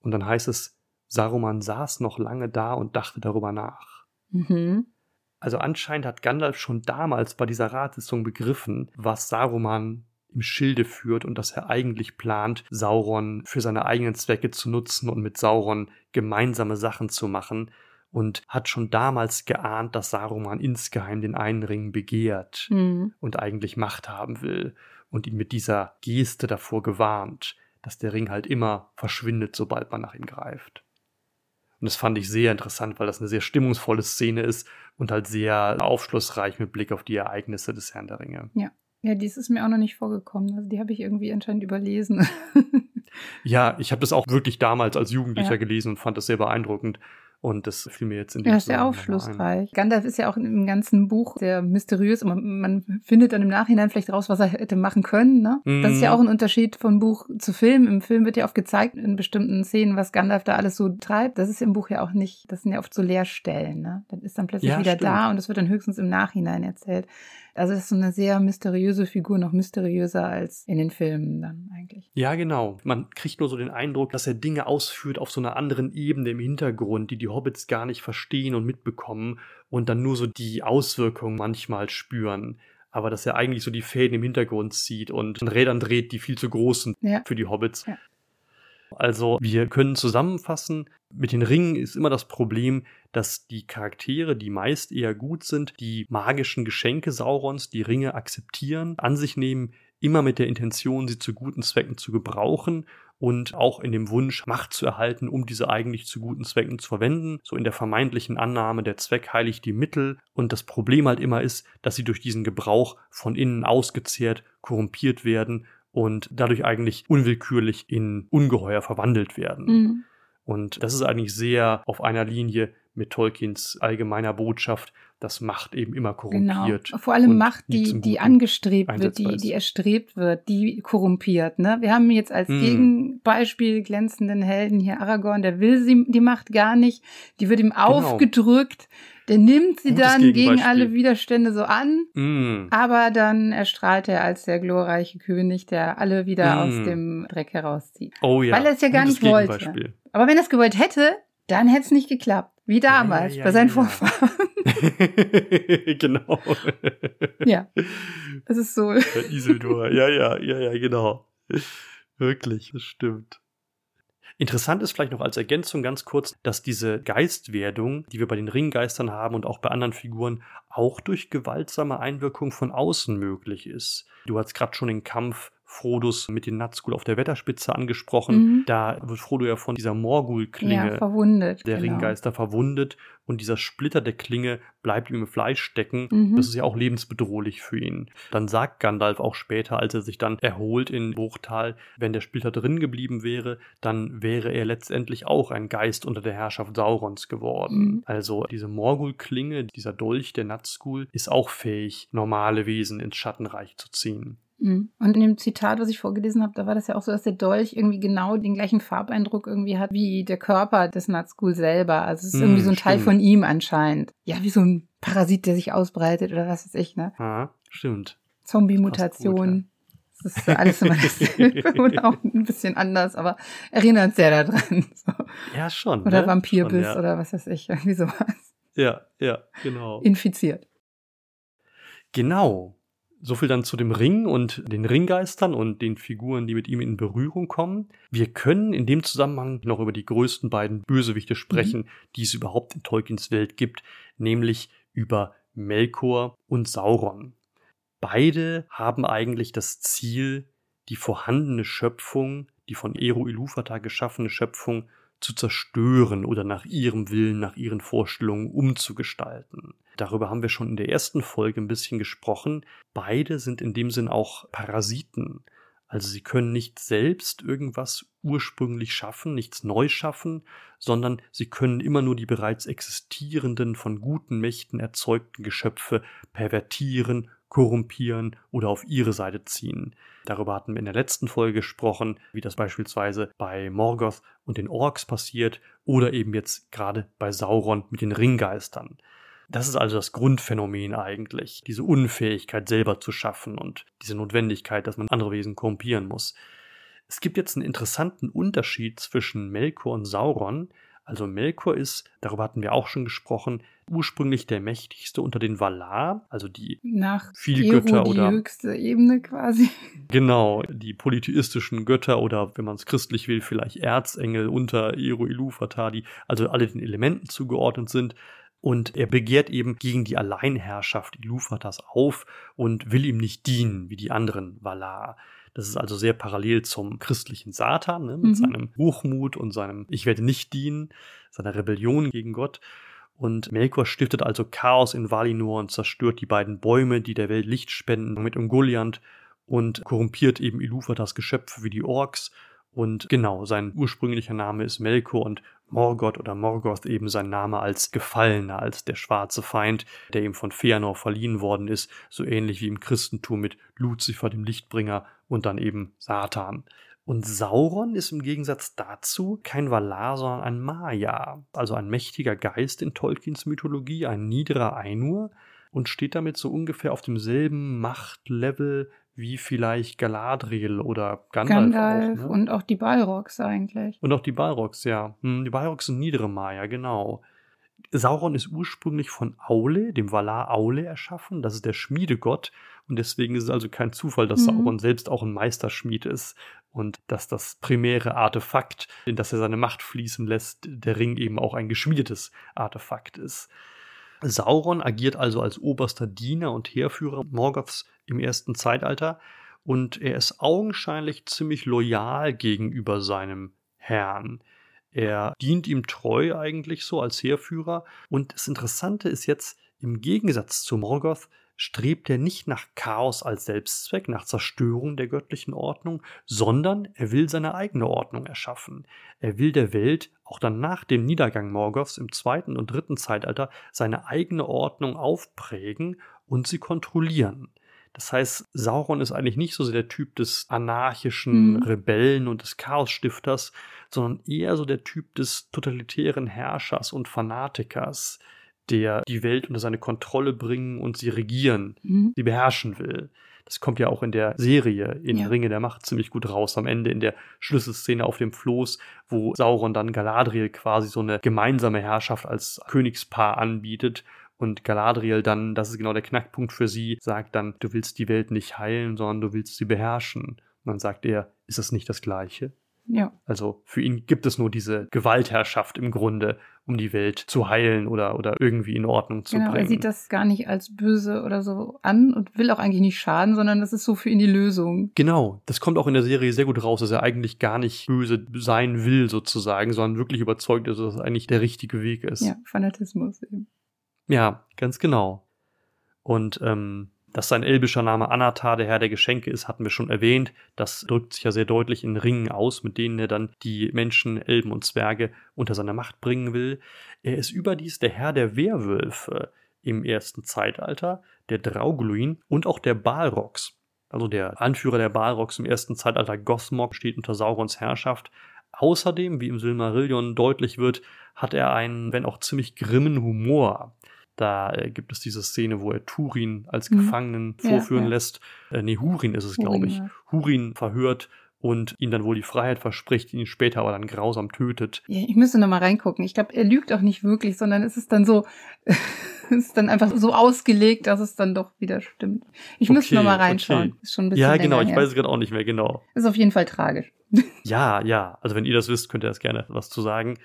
Und dann heißt es, Saruman saß noch lange da und dachte darüber nach. Mhm. Also anscheinend hat Gandalf schon damals bei dieser Ratssitzung begriffen, was Saruman im Schilde führt und dass er eigentlich plant, Sauron für seine eigenen Zwecke zu nutzen und mit Sauron gemeinsame Sachen zu machen und hat schon damals geahnt, dass Saruman insgeheim den einen Ring begehrt mhm. und eigentlich Macht haben will und ihn mit dieser Geste davor gewarnt, dass der Ring halt immer verschwindet, sobald man nach ihm greift. Und das fand ich sehr interessant, weil das eine sehr stimmungsvolle Szene ist und halt sehr aufschlussreich mit Blick auf die Ereignisse des Herrn der Ringe. Ja. Ja, dies ist mir auch noch nicht vorgekommen. Also die habe ich irgendwie anscheinend überlesen. ja, ich habe das auch wirklich damals als Jugendlicher ja. gelesen und fand das sehr beeindruckend. Und das fiel mir jetzt in dem Ja, ist sehr aufschlussreich. Gandalf ist ja auch im ganzen Buch sehr mysteriös und man, man findet dann im Nachhinein vielleicht raus, was er hätte machen können. Ne? Mhm. Das ist ja auch ein Unterschied von Buch zu Film. Im Film wird ja oft gezeigt in bestimmten Szenen, was Gandalf da alles so treibt. Das ist im Buch ja auch nicht, das sind ja oft so Leerstellen. Ne? Dann ist dann plötzlich Ja, wieder stimmt. da und das wird dann höchstens im Nachhinein erzählt. Also das ist so eine sehr mysteriöse Figur, noch mysteriöser als in den Filmen dann eigentlich. Ja, genau. Man kriegt nur so den Eindruck, dass er Dinge ausführt auf so einer anderen Ebene im Hintergrund, die die Hobbits gar nicht verstehen und mitbekommen und dann nur so die Auswirkungen manchmal spüren. Aber dass er eigentlich so die Fäden im Hintergrund zieht und an Rädern dreht, die viel zu groß sind Ja. für die Hobbits. Ja. Also wir können zusammenfassen, mit den Ringen ist immer das Problem, dass die Charaktere, die meist eher gut sind, die magischen Geschenke Saurons, die Ringe akzeptieren, an sich nehmen, immer mit der Intention, sie zu guten Zwecken zu gebrauchen und auch in dem Wunsch, Macht zu erhalten, um diese eigentlich zu guten Zwecken zu verwenden, so in der vermeintlichen Annahme, der Zweck heiligt die Mittel. Und das Problem halt immer ist, dass sie durch diesen Gebrauch von innen ausgezehrt, korrumpiert werden und dadurch eigentlich unwillkürlich in Ungeheuer verwandelt werden. Mhm. Und das ist eigentlich sehr auf einer Linie mit Tolkiens allgemeiner Botschaft, dass Macht eben immer Genau. korrumpiert. Vor allem Macht, die, die angestrebt wird, die, die erstrebt wird, die korrumpiert. Ne? Wir haben jetzt als Hm. Gegenbeispiel glänzenden Helden hier Aragorn, der will sie, die Macht gar nicht, die wird ihm aufgedrückt, der nimmt sie. Gutes dann gegen alle Widerstände so an, Mm. aber dann erstrahlt er als der glorreiche König, der alle wieder Hm. aus dem Dreck herauszieht. Oh ja. Weil er es ja gar gutes nicht wollte. Aber wenn er es gewollt hätte, dann hätte es nicht geklappt. Wie damals, ja, ja, bei seinen ja. Vorfahren. genau. ja. Es ist so. Isildur. Ja, ja, ja, ja, genau. Wirklich, das stimmt. Interessant ist vielleicht noch als Ergänzung ganz kurz, dass diese Geistwerdung, die wir bei den Ringgeistern haben und auch bei anderen Figuren, auch durch gewaltsame Einwirkung von außen möglich ist. Du hast gerade schon den Kampf Frodos mit den Nazgul auf der Wetterspitze angesprochen. Mhm. Da wird Frodo ja von dieser Ja, Morgul-Klinge verwundet. der genau. Ringgeister verwundet und dieser Splitter der Klinge bleibt ihm im Fleisch stecken. Mhm. Das ist ja auch lebensbedrohlich für ihn. Dann sagt Gandalf auch später, als er sich dann erholt in Bruchtal, wenn der Splitter drin geblieben wäre, dann wäre er letztendlich auch ein Geist unter der Herrschaft Saurons geworden. Mhm. Also diese Morgul-Klinge, dieser Dolch der Nazgul, ist auch fähig, normale Wesen ins Schattenreich zu ziehen. Mhm. Und in dem Zitat, was ich vorgelesen habe, da war das ja auch so, dass der Dolch irgendwie genau den gleichen Farbeindruck irgendwie hat wie der Körper des Nazgul selber. Also es ist Mhm, irgendwie so ein Teil stimmt. von ihm anscheinend. Ja, wie so ein Parasit, der sich ausbreitet oder was weiß ich, ne? Ah, stimmt. Zombie-Mutation. Das ist alles immer dasselbe und auch ein bisschen anders, aber erinnert sehr daran. So. Ja, schon. Oder ne? Vampirbiss Schon, ja. oder was weiß ich, irgendwie sowas. ja, ja, genau. Infiziert. Genau. So viel dann zu dem Ring und den Ringgeistern und den Figuren, die mit ihm in Berührung kommen. Wir können in dem Zusammenhang noch über die größten beiden Bösewichte sprechen, die es überhaupt in Tolkiens Welt gibt, nämlich über Melkor und Sauron. Beide haben eigentlich das Ziel, die vorhandene Schöpfung, die von Eru Ilúvatar geschaffene Schöpfung zu zerstören oder nach ihrem Willen, nach ihren Vorstellungen umzugestalten. Darüber haben wir schon in der ersten Folge ein bisschen gesprochen. Beide sind in dem Sinn auch Parasiten. Also sie können nicht selbst irgendwas ursprünglich schaffen, nichts neu schaffen, sondern sie können immer nur die bereits existierenden, von guten Mächten erzeugten Geschöpfe pervertieren, korrumpieren oder auf ihre Seite ziehen. Darüber hatten wir in der letzten Folge gesprochen, wie das beispielsweise bei Morgoth und den Orks passiert oder eben jetzt gerade bei Sauron mit den Ringgeistern. Das ist also das Grundphänomen eigentlich, diese Unfähigkeit selber zu schaffen und diese Notwendigkeit, dass man andere Wesen korrumpieren muss. Es gibt jetzt einen interessanten Unterschied zwischen Melkor und Sauron. Also Melkor ist, darüber hatten wir auch schon gesprochen, ursprünglich der mächtigste unter den Valar, also die Nach Viele Eru Götter die oder- höchste Ebene quasi. Genau, die polytheistischen Götter oder wenn man es christlich will, vielleicht Erzengel unter Eru Ilúvatar, die also alle den Elementen zugeordnet sind. Und er begehrt eben gegen die Alleinherrschaft Ilúvatars auf und will ihm nicht dienen, wie die anderen Valar. Das ist also sehr parallel zum christlichen Satan, ne, mit Mhm. seinem Hochmut und seinem Ich werde nicht dienen, seiner Rebellion gegen Gott. Und Melkor stiftet also Chaos in Valinor und zerstört die beiden Bäume, die der Welt Licht spenden, mit Ungoliant und korrumpiert eben Ilúvatars Geschöpfe wie die Orks Und genau, sein ursprünglicher Name ist Melkor und Morgoth oder Morgoth eben sein Name als Gefallener, als der schwarze Feind, der ihm von Feanor verliehen worden ist, so ähnlich wie im Christentum mit Luzifer, dem Lichtbringer, und dann eben Satan. Und Sauron ist im Gegensatz dazu kein Valar, sondern ein Maya, also ein mächtiger Geist in Tolkiens Mythologie, ein niederer Ainur und steht damit so ungefähr auf demselben Machtlevel wie vielleicht Galadriel oder Gandalf. Gandalf auch, ne? und auch die Balrogs eigentlich. Und auch die Balrogs, ja. Hm, die Balrogs sind niedere Maya, genau. Sauron ist ursprünglich von Aule, dem Valar Aule, erschaffen. Das ist der Schmiedegott. Und deswegen ist es also kein Zufall, dass mhm. Sauron selbst auch ein Meisterschmied ist und dass das primäre Artefakt, in das er seine Macht fließen lässt, der Ring eben auch ein geschmiedetes Artefakt ist. Sauron agiert also als oberster Diener und Heerführer Morgoths im ersten Zeitalter und er ist augenscheinlich ziemlich loyal gegenüber seinem Herrn. Er dient ihm treu eigentlich so als Heerführer und das Interessante ist jetzt, im Gegensatz zu Morgoth strebt er nicht nach Chaos als Selbstzweck, nach Zerstörung der göttlichen Ordnung, sondern er will seine eigene Ordnung erschaffen. Er will der Welt, auch dann nach dem Niedergang Morgoths im zweiten und dritten Zeitalter, seine eigene Ordnung aufprägen und sie kontrollieren. Das heißt, Sauron ist eigentlich nicht so sehr der Typ des anarchischen mhm. Rebellen und des Chaosstifters, sondern eher so der Typ des totalitären Herrschers und Fanatikers, der die Welt unter seine Kontrolle bringen und sie regieren, mhm. sie beherrschen will. Das kommt ja auch in der Serie in ja. Ringe der Macht ziemlich gut raus. Am Ende in der Schlüsselszene auf dem Floß, wo Sauron dann Galadriel quasi so eine gemeinsame Herrschaft als Königspaar anbietet und Galadriel dann, das ist genau der Knackpunkt für sie, sagt dann, du willst die Welt nicht heilen, sondern du willst sie beherrschen. Und dann sagt er, ist das nicht das Gleiche? Ja. Also für ihn gibt es nur diese Gewaltherrschaft im Grunde, um die Welt zu heilen oder, oder irgendwie in Ordnung zu genau, bringen. Er sieht das gar nicht als böse oder so an und will auch eigentlich nicht schaden, sondern das ist so für ihn die Lösung. Genau, das kommt auch in der Serie sehr gut raus, dass er eigentlich gar nicht böse sein will sozusagen, sondern wirklich überzeugt ist, dass es eigentlich der richtige Weg ist. Ja, Fanatismus eben. Ja, ganz genau. Und ähm, dass sein elbischer Name Anatar, der Herr der Geschenke ist, hatten wir schon erwähnt. Das drückt sich ja sehr deutlich in Ringen aus, mit denen er dann die Menschen, Elben und Zwerge unter seine Macht bringen will. Er ist überdies der Herr der Werwölfe im ersten Zeitalter, der Draugluin und auch der Balrogs. Also der Anführer der Balrogs im ersten Zeitalter, Gothmog, steht unter Saurons Herrschaft. Außerdem, wie im Silmarillion deutlich wird, hat er einen, wenn auch ziemlich grimmen Humor. Da äh, gibt es diese Szene, wo er Turin als mhm. Gefangenen vorführen ja, ja. lässt. Äh, nee, Hurin ist es, glaube ich. Ja. Hurin verhört und ihm dann wohl die Freiheit verspricht, ihn später aber dann grausam tötet. Ja, ich müsste noch mal reingucken. Ich glaube, er lügt auch nicht wirklich, sondern es ist dann so, es ist dann einfach so ausgelegt, dass es dann doch wieder stimmt. Ich okay, müsste noch mal reinschauen. Okay. Ist schon ein bisschen Ja, genau, ich her. weiß es gerade auch nicht mehr genau. Ist auf jeden Fall tragisch. ja, ja. Also wenn ihr das wisst, könnt ihr das gerne was zu sagen.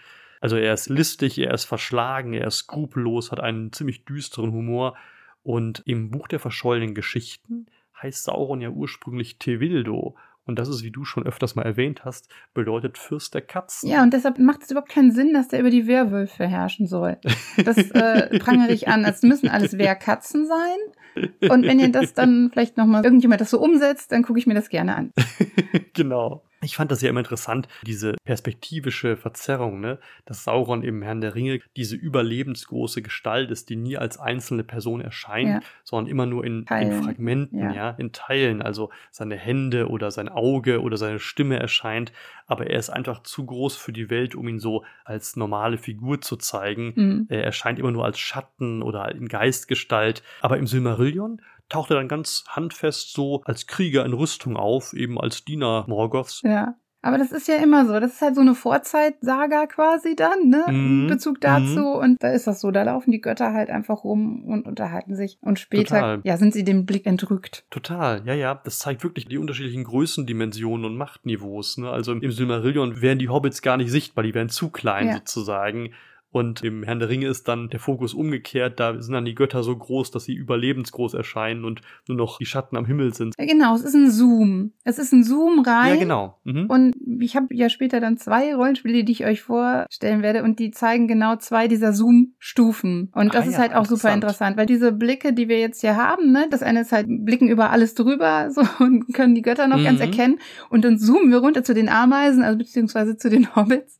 Also er ist listig, er ist verschlagen, er ist skrupellos, hat einen ziemlich düsteren Humor. Und im Buch der verschollenen Geschichten heißt Sauron ja ursprünglich Tevildo. Und das ist, wie du schon öfters mal erwähnt hast, bedeutet Fürst der Katzen. Ja, und deshalb macht es überhaupt keinen Sinn, dass der über die Werwölfe herrschen soll. Das äh, prangere ich an. Es müssen alles Wehrkatzen sein. Und wenn ihr das dann vielleicht nochmal irgendjemand das so umsetzt, dann gucke ich mir das gerne an. genau. Ich fand das ja immer interessant, diese perspektivische Verzerrung, ne? dass Sauron im Herrn der Ringe diese überlebensgroße Gestalt ist, die nie als einzelne Person erscheint, ja. sondern immer nur in, in Fragmenten, ja. ja. in Teilen. Also seine Hände oder sein Auge oder seine Stimme erscheint, aber er ist einfach zu groß für die Welt, um ihn so als normale Figur zu zeigen. Mhm. Er erscheint immer nur als Schatten oder in Geistgestalt. Aber im Silmarillion taucht er dann ganz handfest so als Krieger in Rüstung auf, eben als Diener Morgoths. Ja. Aber das ist ja immer so. Das ist halt so eine Vorzeitsaga quasi dann, ne? Mhm. In Bezug dazu. Mhm. Und da ist das so. Da laufen die Götter halt einfach rum und unterhalten sich. Und später, Total. ja, sind sie dem Blick entrückt. Total. Ja, ja. Das zeigt wirklich die unterschiedlichen Größendimensionen und Machtniveaus, ne? Also im Silmarillion wären die Hobbits gar nicht sichtbar. Die wären zu klein ja. sozusagen. Und im Herrn der Ringe ist dann der Fokus umgekehrt. Da sind dann die Götter so groß, dass sie überlebensgroß erscheinen und nur noch die Schatten am Himmel sind. Ja, genau, es ist ein Zoom. Es ist ein Zoom rein. Ja, genau. Mhm. Und ich habe ja später dann zwei Rollenspiele, die ich euch vorstellen werde. Und die zeigen genau zwei dieser Zoom-Stufen. Und das Ah ist ja, halt auch super interessant, weil diese Blicke, die wir jetzt hier haben, ne, das eine ist halt, blicken über alles drüber so und können die Götter noch ganz Mhm. erkennen. Und dann zoomen wir runter zu den Ameisen, also beziehungsweise zu den Hobbits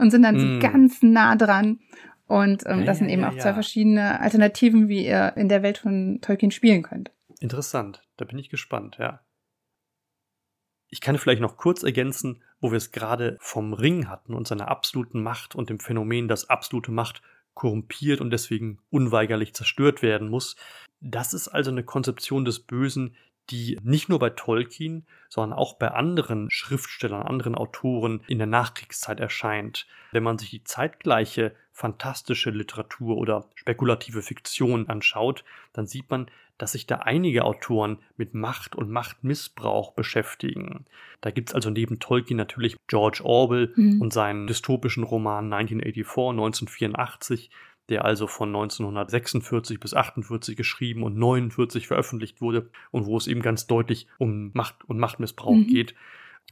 und sind dann Mhm. so ganz nah dran. Und ähm, Ja, das sind ja, eben ja, auch zwei verschiedene Alternativen, wie ihr in der Welt von Tolkien spielen könnt. Interessant. Da bin ich gespannt, ja. Ich kann vielleicht noch kurz ergänzen, wo wir es gerade vom Ring hatten und seiner absoluten Macht und dem Phänomen, dass absolute Macht korrumpiert und deswegen unweigerlich zerstört werden muss. Das ist also eine Konzeption des Bösen, die nicht nur bei Tolkien, sondern auch bei anderen Schriftstellern, anderen Autoren in der Nachkriegszeit erscheint. Wenn man sich die zeitgleiche fantastische Literatur oder spekulative Fiktion anschaut, dann sieht man, dass sich da einige Autoren mit Macht und Machtmissbrauch beschäftigen. Da gibt's also neben Tolkien natürlich George Orwell Mhm. und seinen dystopischen Roman 1984, 1984, der also von 1946 bis 48 geschrieben und 49 veröffentlicht wurde und wo es eben ganz deutlich um Macht und Machtmissbrauch Mhm. geht.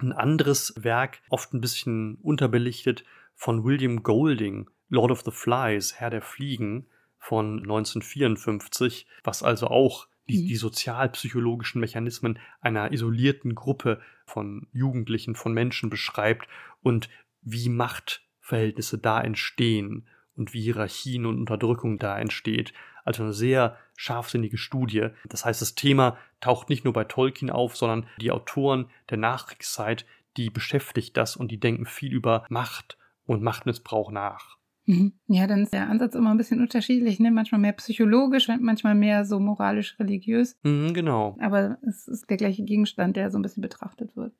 Ein anderes Werk, oft ein bisschen unterbelichtet, von William Golding, Lord of the Flies, Herr der Fliegen von 1954, was also auch die, Mhm. die sozialpsychologischen Mechanismen einer isolierten Gruppe von Jugendlichen, von Menschen beschreibt und wie Machtverhältnisse da entstehen und wie Hierarchien und Unterdrückung da entsteht. Also eine sehr scharfsinnige Studie. Das heißt, das Thema taucht nicht nur bei Tolkien auf, sondern die Autoren der Nachkriegszeit, die beschäftigt das und die denken viel über Macht und Machtmissbrauch nach. Mhm. Ja, dann ist der Ansatz immer ein bisschen unterschiedlich, ne? Manchmal mehr psychologisch, manchmal mehr so moralisch-religiös. Mhm, genau. Aber es ist der gleiche Gegenstand, der so ein bisschen betrachtet wird.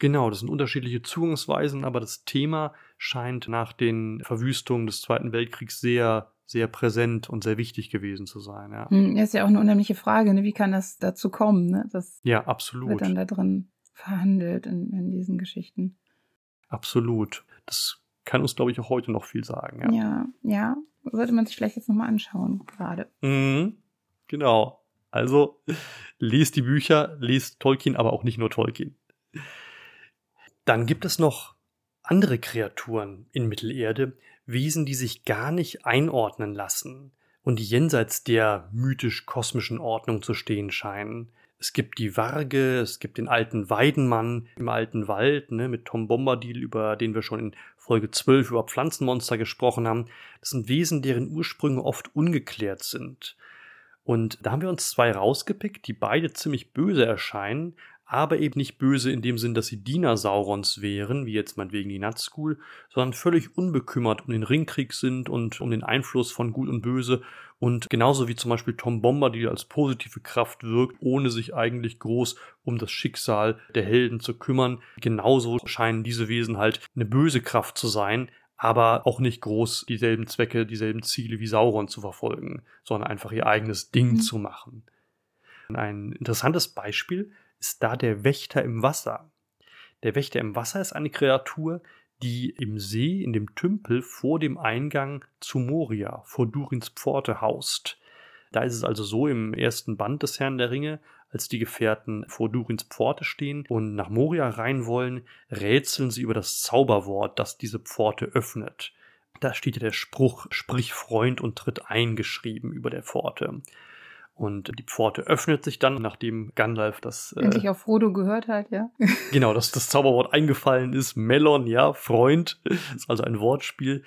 Genau, das sind unterschiedliche Zugangsweisen, aber das Thema scheint nach den Verwüstungen des Zweiten Weltkriegs sehr, sehr präsent und sehr wichtig gewesen zu sein. Ja, Hm, ist ja auch eine unheimliche Frage, ne? Wie kann das dazu kommen, ne? Das ja wird absolut. dann da drin verhandelt in, in diesen Geschichten. Absolut. Das kann uns, glaube ich, auch heute noch viel sagen. Ja. Ja, ja. Sollte man sich vielleicht jetzt nochmal anschauen, gerade. Mhm, genau. Also, lest die Bücher, lest Tolkien, aber auch nicht nur Tolkien. Dann gibt es noch andere Kreaturen in Mittelerde, Wesen, die sich gar nicht einordnen lassen und die jenseits der mythisch-kosmischen Ordnung zu stehen scheinen. Es gibt die Warge, es gibt den alten Weidenmann im alten Wald, ne, mit Tom Bombadil, über den wir schon in Folge 12 über Pflanzenmonster gesprochen haben. Das sind Wesen, deren Ursprünge oft ungeklärt sind. Und da haben wir uns zwei rausgepickt, die beide ziemlich böse erscheinen, aber eben nicht böse in dem Sinn, dass sie Diener Saurons wären, wie jetzt meinetwegen die Nazgul, sondern völlig unbekümmert um den Ringkrieg sind und um den Einfluss von Gut und Böse und genauso wie zum Beispiel Tom Bombadil als positive Kraft wirkt, ohne sich eigentlich groß um das Schicksal der Helden zu kümmern, genauso scheinen diese Wesen halt eine böse Kraft zu sein, aber auch nicht groß dieselben Zwecke, dieselben Ziele wie Sauron zu verfolgen, sondern einfach ihr eigenes Ding Mhm. zu machen. Ein interessantes Beispiel ist da der Wächter im Wasser. Der Wächter im Wasser ist eine Kreatur, die im See, in dem Tümpel vor dem Eingang zu Moria, vor Durins Pforte haust. Da ist es also so im ersten Band des Herrn der Ringe, als die Gefährten vor Durins Pforte stehen und nach Moria rein wollen, rätseln sie über das Zauberwort, das diese Pforte öffnet. Da steht ja der Spruch, sprich Freund und tritt eingeschrieben über der Pforte. Und die Pforte öffnet sich dann, nachdem Gandalf das äh, Endlich auf Frodo gehört hat, ja. Genau, dass das Zauberwort eingefallen ist. Melon, ja, Freund. Ist also ein Wortspiel.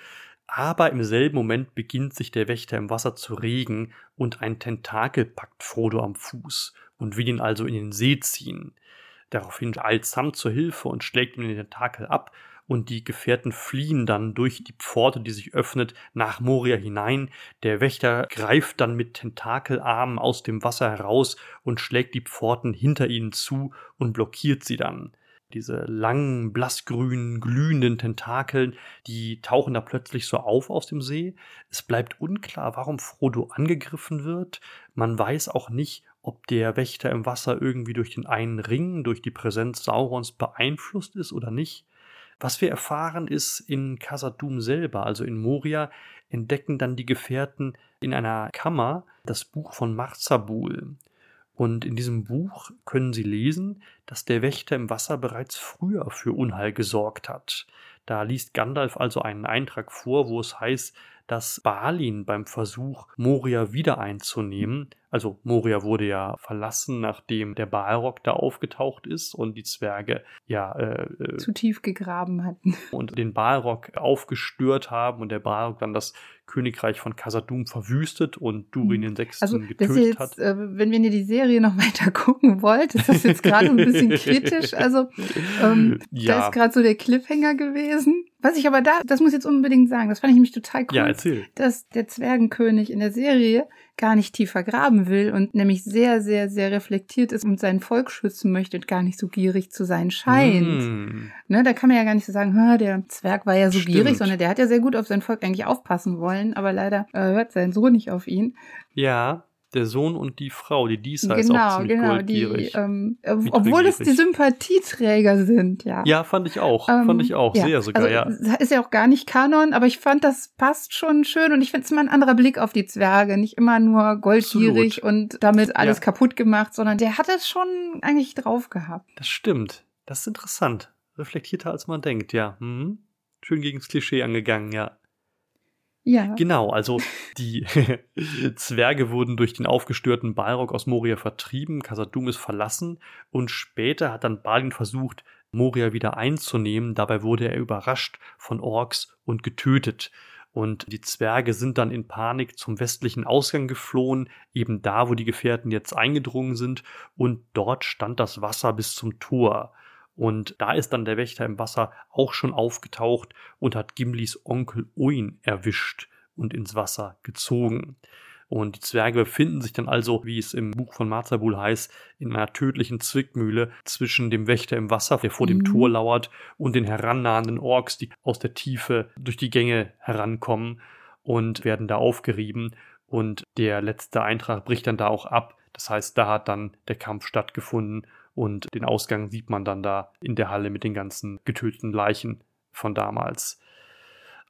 Aber im selben Moment beginnt sich der Wächter im Wasser zu regen und ein Tentakel packt Frodo am Fuß und will ihn also in den See ziehen. Daraufhin eilt Sam zur Hilfe und schlägt ihm den Tentakel ab und die Gefährten fliehen dann durch die Pforte, die sich öffnet, nach Moria hinein. Der Wächter greift dann mit Tentakelarmen aus dem Wasser heraus und schlägt die Pforten hinter ihnen zu und blockiert sie dann. Diese langen, blassgrünen, glühenden Tentakeln, die tauchen da plötzlich so auf aus dem See. Es bleibt unklar, warum Frodo angegriffen wird. Man weiß auch nicht, ob der Wächter im Wasser irgendwie durch den einen Ring, durch die Präsenz Saurons beeinflusst ist oder nicht. Was wir erfahren ist in Casadum selber, also in Moria, entdecken dann die Gefährten in einer Kammer das Buch von Marzabul. Und in diesem Buch können sie lesen, dass der Wächter im Wasser bereits früher für Unheil gesorgt hat. Da liest Gandalf also einen Eintrag vor, wo es heißt, dass Balin beim Versuch, Moria wieder einzunehmen, also Moria wurde ja verlassen, nachdem der Balrog da aufgetaucht ist und die Zwerge ja äh, äh zu tief gegraben hatten und den Balrog aufgestört haben und der Balrog dann das Königreich von Casadum verwüstet und Durin mhm. den Sechsten also, getötet jetzt, hat. Äh, wenn ihr die Serie noch weiter gucken wollt, ist das jetzt gerade ein bisschen kritisch. Also ähm, ja. da ist gerade so der Cliffhanger gewesen. Was ich aber da, das muss ich jetzt unbedingt sagen, das fand ich nämlich total cool, ja, dass der Zwergenkönig in der Serie gar nicht tiefer graben will und nämlich sehr, sehr, sehr reflektiert ist und sein Volk schützen möchte und gar nicht so gierig zu sein scheint. Mm. Ne, da kann man ja gar nicht so sagen, der Zwerg war ja so Stimmt. gierig, sondern der hat ja sehr gut auf sein Volk eigentlich aufpassen wollen, aber leider äh, hört sein Sohn nicht auf ihn. Ja, der Sohn und die Frau, die Disa genau, ist auch ziemlich genau, goldgierig. Die, ähm, obwohl es die Sympathieträger sind, ja. Ja, fand ich auch. Ähm, fand ich auch. Ja. Sehr sogar, also, ja. Ist ja auch gar nicht Kanon, aber ich fand, das passt schon schön und ich finde es immer ein anderer Blick auf die Zwerge. Nicht immer nur goldgierig Absolut. und damit alles ja. kaputt gemacht, sondern der hat es schon eigentlich drauf gehabt. Das stimmt. Das ist interessant. Reflektierter als man denkt, ja. Mhm. Schön gegen das Klischee angegangen, ja. Ja. Genau, also die Zwerge wurden durch den aufgestörten Balrog aus Moria vertrieben, Casadum ist verlassen und später hat dann Balin versucht, Moria wieder einzunehmen. Dabei wurde er überrascht von Orks und getötet. Und die Zwerge sind dann in Panik zum westlichen Ausgang geflohen, eben da, wo die Gefährten jetzt eingedrungen sind, und dort stand das Wasser bis zum Tor. Und da ist dann der Wächter im Wasser auch schon aufgetaucht und hat Gimlis Onkel Oin erwischt und ins Wasser gezogen. Und die Zwerge befinden sich dann also, wie es im Buch von Marzabul heißt, in einer tödlichen Zwickmühle zwischen dem Wächter im Wasser, der vor mhm. dem Tor lauert, und den herannahenden Orks, die aus der Tiefe durch die Gänge herankommen und werden da aufgerieben. Und der letzte Eintrag bricht dann da auch ab. Das heißt, da hat dann der Kampf stattgefunden und den Ausgang sieht man dann da in der Halle mit den ganzen getöteten Leichen von damals.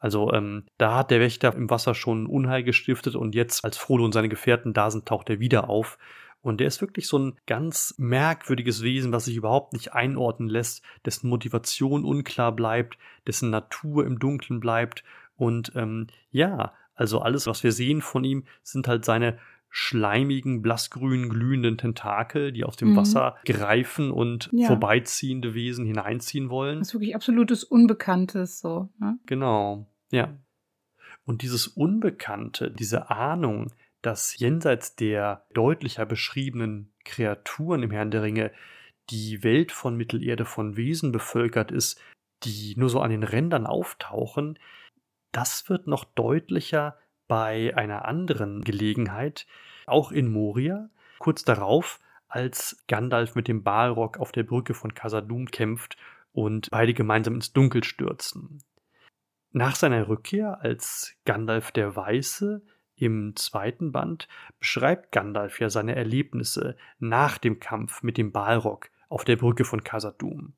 Also ähm, da hat der Wächter im Wasser schon Unheil gestiftet und jetzt, als Frodo und seine Gefährten da sind, taucht er wieder auf. Und der ist wirklich so ein ganz merkwürdiges Wesen, was sich überhaupt nicht einordnen lässt, dessen Motivation unklar bleibt, dessen Natur im Dunkeln bleibt. Und ähm, ja, also alles, was wir sehen von ihm, sind halt seine schleimigen, blassgrün glühenden Tentakel, die aus dem mhm. Wasser greifen und ja. vorbeiziehende Wesen hineinziehen wollen. Das ist wirklich absolutes Unbekanntes so. Ne? Genau, ja. Und dieses Unbekannte, diese Ahnung, dass jenseits der deutlicher beschriebenen Kreaturen im Herrn der Ringe die Welt von Mittelerde von Wesen bevölkert ist, die nur so an den Rändern auftauchen, das wird noch deutlicher bei einer anderen Gelegenheit, auch in Moria, kurz darauf, als Gandalf mit dem Balrog auf der Brücke von Casadum kämpft und beide gemeinsam ins Dunkel stürzen. Nach seiner Rückkehr als Gandalf der Weiße im zweiten Band beschreibt Gandalf ja seine Erlebnisse nach dem Kampf mit dem Balrog auf der Brücke von Casadum.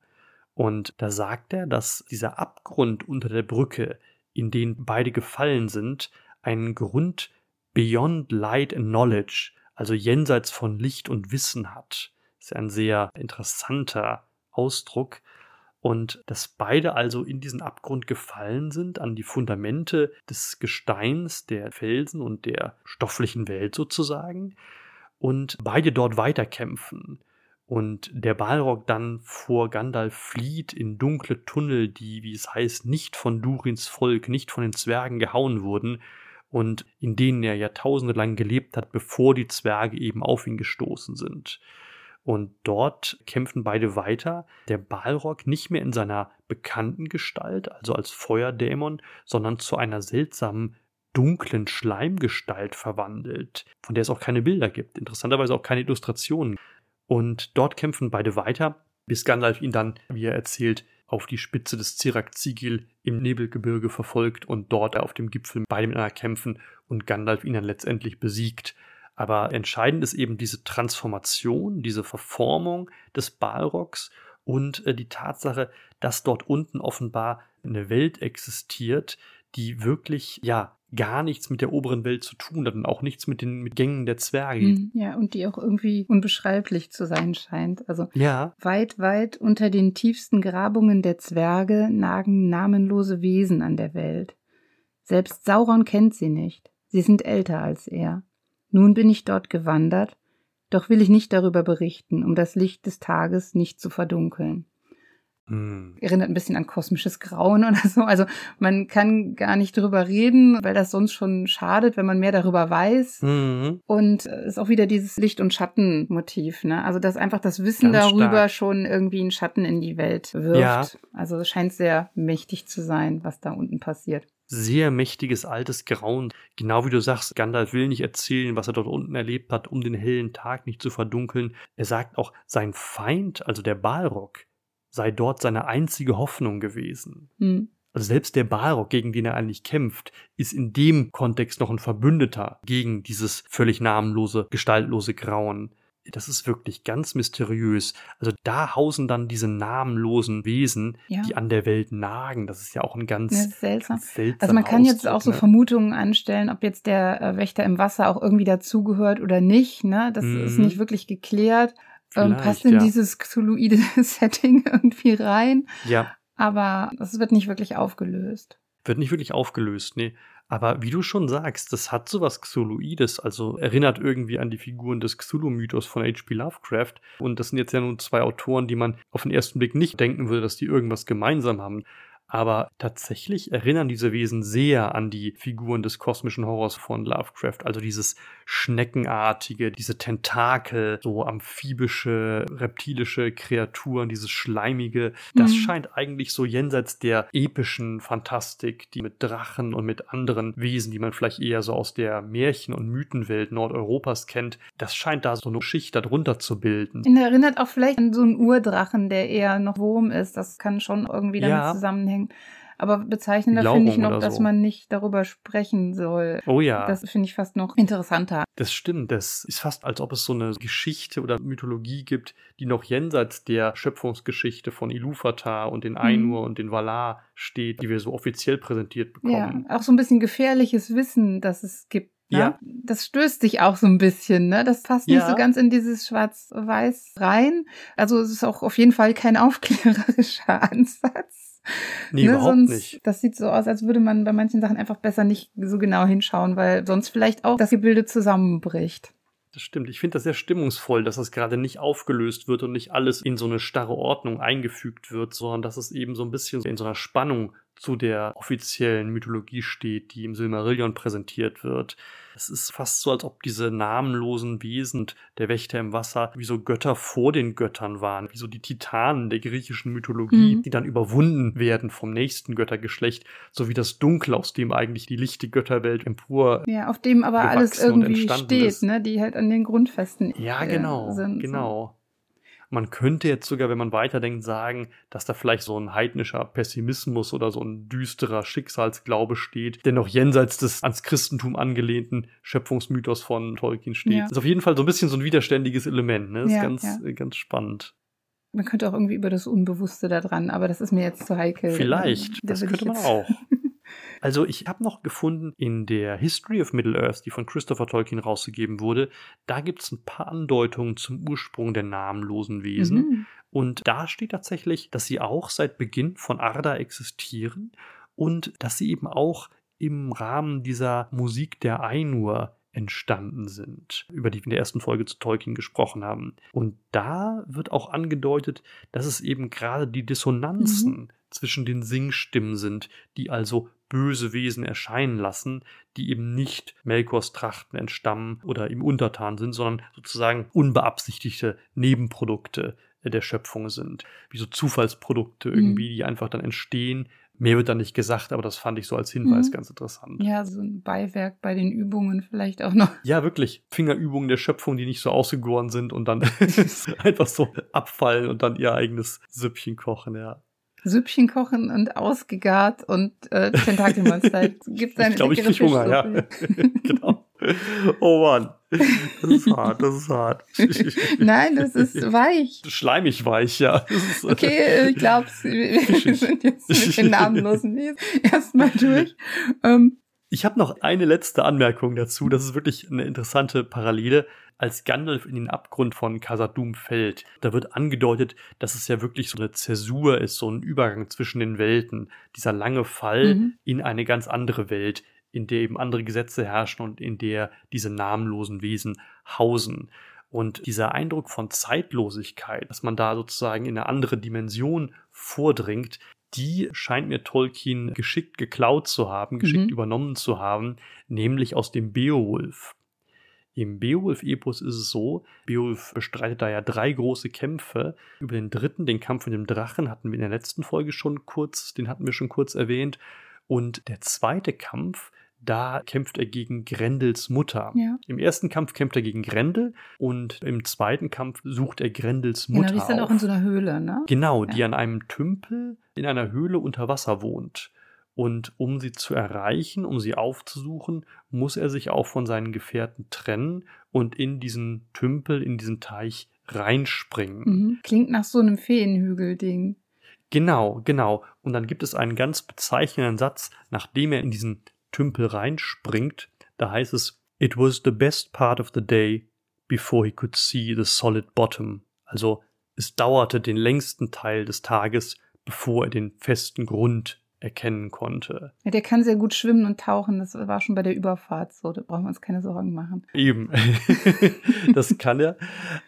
Und da sagt er, dass dieser Abgrund unter der Brücke, in den beide gefallen sind, einen Grund beyond light and knowledge, also jenseits von Licht und Wissen hat. Das ist ein sehr interessanter Ausdruck. Und dass beide also in diesen Abgrund gefallen sind, an die Fundamente des Gesteins, der Felsen und der stofflichen Welt sozusagen, und beide dort weiterkämpfen. Und der Balrog dann vor Gandalf flieht in dunkle Tunnel, die, wie es heißt, nicht von Durins Volk, nicht von den Zwergen gehauen wurden, und in denen er jahrtausende lang gelebt hat, bevor die Zwerge eben auf ihn gestoßen sind. Und dort kämpfen beide weiter. Der Balrog nicht mehr in seiner bekannten Gestalt, also als Feuerdämon, sondern zu einer seltsamen dunklen Schleimgestalt verwandelt, von der es auch keine Bilder gibt, interessanterweise auch keine Illustrationen. Und dort kämpfen beide weiter, bis Gandalf ihn dann, wie er erzählt, auf die Spitze des Zirak-Zigil im Nebelgebirge verfolgt und dort auf dem Gipfel beide miteinander kämpfen und Gandalf ihn dann letztendlich besiegt. Aber entscheidend ist eben diese Transformation, diese Verformung des Balrogs und äh, die Tatsache, dass dort unten offenbar eine Welt existiert, die wirklich, ja, gar nichts mit der oberen Welt zu tun hat und auch nichts mit den mit Gängen der Zwerge. Hm, ja, und die auch irgendwie unbeschreiblich zu sein scheint. Also ja. weit, weit unter den tiefsten Grabungen der Zwerge nagen namenlose Wesen an der Welt. Selbst Sauron kennt sie nicht. Sie sind älter als er. Nun bin ich dort gewandert, doch will ich nicht darüber berichten, um das Licht des Tages nicht zu verdunkeln. Hm. Erinnert ein bisschen an kosmisches Grauen oder so. Also man kann gar nicht darüber reden, weil das sonst schon schadet, wenn man mehr darüber weiß. Mhm. Und es ist auch wieder dieses Licht- und Schattenmotiv. Ne? Also dass einfach das Wissen Ganz darüber stark. schon irgendwie einen Schatten in die Welt wirft. Ja. Also es scheint sehr mächtig zu sein, was da unten passiert. Sehr mächtiges altes Grauen. Genau wie du sagst, Gandalf will nicht erzählen, was er dort unten erlebt hat, um den hellen Tag nicht zu verdunkeln. Er sagt auch, sein Feind, also der Balrog, sei dort seine einzige Hoffnung gewesen. Hm. Also selbst der Balrog, gegen den er eigentlich kämpft, ist in dem Kontext noch ein Verbündeter gegen dieses völlig namenlose, gestaltlose Grauen. Das ist wirklich ganz mysteriös. Also da hausen dann diese namenlosen Wesen, Ja. die an der Welt nagen. Das ist ja auch ein ganz, Ja, seltsam. ganz seltsamer Also man kann jetzt Ausdruck, auch so ne? Vermutungen anstellen, ob jetzt der äh, Wächter im Wasser auch irgendwie dazugehört oder nicht. Ne? Das ist Mhm. nicht wirklich geklärt. Ähm, Vielleicht, passt in ja. dieses Cthulhuide Setting irgendwie rein. Ja, Aber es wird nicht wirklich aufgelöst. wird nicht wirklich aufgelöst, nee. Aber wie du schon sagst, das hat sowas Cthulhuides, also erinnert irgendwie an die Figuren des Cthulhu-Mythos von H.P. Lovecraft. Und das sind jetzt ja nun zwei Autoren, die man auf den ersten Blick nicht denken würde, dass die irgendwas gemeinsam haben. Aber tatsächlich erinnern diese Wesen sehr an die Figuren des kosmischen Horrors von Lovecraft. Also dieses Schneckenartige, diese Tentakel, so amphibische, reptilische Kreaturen, dieses Schleimige. Das Mhm. scheint eigentlich so jenseits der epischen Fantastik, die mit Drachen und mit anderen Wesen, die man vielleicht eher so aus der Märchen- und Mythenwelt Nordeuropas kennt, das scheint da so eine Schicht darunter zu bilden. Und erinnert auch vielleicht an so einen Urdrachen, der eher noch Wurm ist. Das kann schon irgendwie damit Ja. zusammenhängen. Aber bezeichnender finde ich noch, dass so. man nicht darüber sprechen soll. Oh ja. Das finde ich fast noch interessanter. Das stimmt, das ist fast, als ob es so eine Geschichte oder Mythologie gibt, die noch jenseits der Schöpfungsgeschichte von Iluvatar und den Ainur und den Valar steht, die wir so offiziell präsentiert Ja, bekommen. auch so ein bisschen gefährliches Wissen, das es gibt. Ne? Ja. Das stößt sich auch so ein bisschen, ne? Das passt nicht Ja. so ganz in dieses Schwarz-Weiß rein. Also es ist auch auf jeden Fall kein aufklärerischer Ansatz. Nee, Ne, überhaupt sonst, nicht. Das sieht so aus, als würde man bei manchen Sachen einfach besser nicht so genau hinschauen, weil sonst vielleicht auch das Gebilde zusammenbricht. Das stimmt. Ich finde das sehr stimmungsvoll, dass das gerade nicht aufgelöst wird und nicht alles in so eine starre Ordnung eingefügt wird, sondern dass es eben so ein bisschen in so einer Spannung zu der offiziellen Mythologie steht, die im Silmarillion präsentiert wird. Es ist fast so, als ob diese namenlosen Wesen der Wächter im Wasser wie so Götter vor den Göttern waren, wie so die Titanen der griechischen Mythologie, Mhm. die dann überwunden werden vom nächsten Göttergeschlecht, so wie das Dunkel, aus dem eigentlich die lichte Götterwelt empor Ja, auf dem aber alles irgendwie steht, ist. ne? Die halt an den Grundfesten Ja, äh, genau, sind. genau. Man könnte jetzt sogar, wenn man weiterdenkt, sagen, dass da vielleicht so ein heidnischer Pessimismus oder so ein düsterer Schicksalsglaube steht, der noch jenseits des ans Christentum angelehnten Schöpfungsmythos von Tolkien steht. Ja. Das ist auf jeden Fall so ein bisschen so ein widerständiges Element. Ne? Das Ja, ist ganz, ja. ganz spannend. Man könnte auch irgendwie über das Unbewusste da dran, aber das ist mir jetzt zu heikel. Vielleicht, Da das könnte man auch. Also ich habe noch gefunden in der History of Middle-earth, die von Christopher Tolkien rausgegeben wurde, da gibt es ein paar Andeutungen zum Ursprung der namenlosen Wesen. Mhm. Und da steht tatsächlich, dass sie auch seit Beginn von Arda existieren und dass sie eben auch im Rahmen dieser Musik der Ainur entstanden sind, über die wir in der ersten Folge zu Tolkien gesprochen haben. Und da wird auch angedeutet, dass es eben gerade die Dissonanzen zwischen den Singstimmen sind, die also böse Wesen erscheinen lassen, die eben nicht Melkors Trachten entstammen oder ihm untertan sind, sondern sozusagen unbeabsichtigte Nebenprodukte der Schöpfung sind. Wie so Zufallsprodukte irgendwie, die einfach dann entstehen. Mehr wird da nicht gesagt, aber das fand ich so als Hinweis Mhm. ganz interessant. Ja, so ein Beiwerk bei den Übungen vielleicht auch noch. Ja, wirklich. Fingerübungen der Schöpfung, die nicht so ausgegoren sind und dann einfach so abfallen und dann ihr eigenes Süppchen kochen, ja. Süppchen kochen und ausgegart und äh, Tentakelmonster. Gibt Ich glaube, ich kriege Hunger, ja. genau. Oh Mann. Das ist hart, das ist hart. Nein, das ist weich. Schleimig weich, ja. Okay, ich glaube, wir sind jetzt mit den namenlosen erstmal durch. Ähm, ich habe noch eine letzte Anmerkung dazu. Das ist wirklich eine interessante Parallele. Als Gandalf in den Abgrund von Casadum fällt, da wird angedeutet, dass es ja wirklich so eine Zäsur ist, so ein Übergang zwischen den Welten. Dieser lange Fall mhm. in eine ganz andere Welt, in der eben andere Gesetze herrschen und in der diese namenlosen Wesen hausen. Und dieser Eindruck von Zeitlosigkeit, dass man da sozusagen in eine andere Dimension vordringt, die scheint mir Tolkien geschickt geklaut zu haben, geschickt mhm. übernommen zu haben, nämlich aus dem Beowulf. Im Beowulf-Epos ist es so, Beowulf bestreitet da ja drei große Kämpfe. Über den dritten, den Kampf mit dem Drachen, hatten wir in der letzten Folge schon kurz, den hatten wir schon kurz erwähnt. Und der zweite Kampf, da kämpft er gegen Grendels Mutter. Ja. Im ersten Kampf kämpft er gegen Grendel und im zweiten Kampf sucht er Grendels Mutter. Genau, die ist dann auf. auch in so einer Höhle, ne? Genau, ja. die an einem Tümpel in einer Höhle unter Wasser wohnt. Und um sie zu erreichen, um sie aufzusuchen, muss er sich auch von seinen Gefährten trennen und in diesen Tümpel, in diesen Teich reinspringen. Mhm. Klingt nach so einem Feenhügel-Ding. Genau, genau. Und dann gibt es einen ganz bezeichnenden Satz, nachdem er in diesen Tümpel reinspringt, da heißt es, It was the best part of the day before he could see the solid bottom. Also es dauerte den längsten Teil des Tages, bevor er den festen Grund erkennen konnte. Ja, der kann sehr gut schwimmen und tauchen. Das war schon bei der Überfahrt so. Da brauchen wir uns keine Sorgen machen. Eben. das kann er.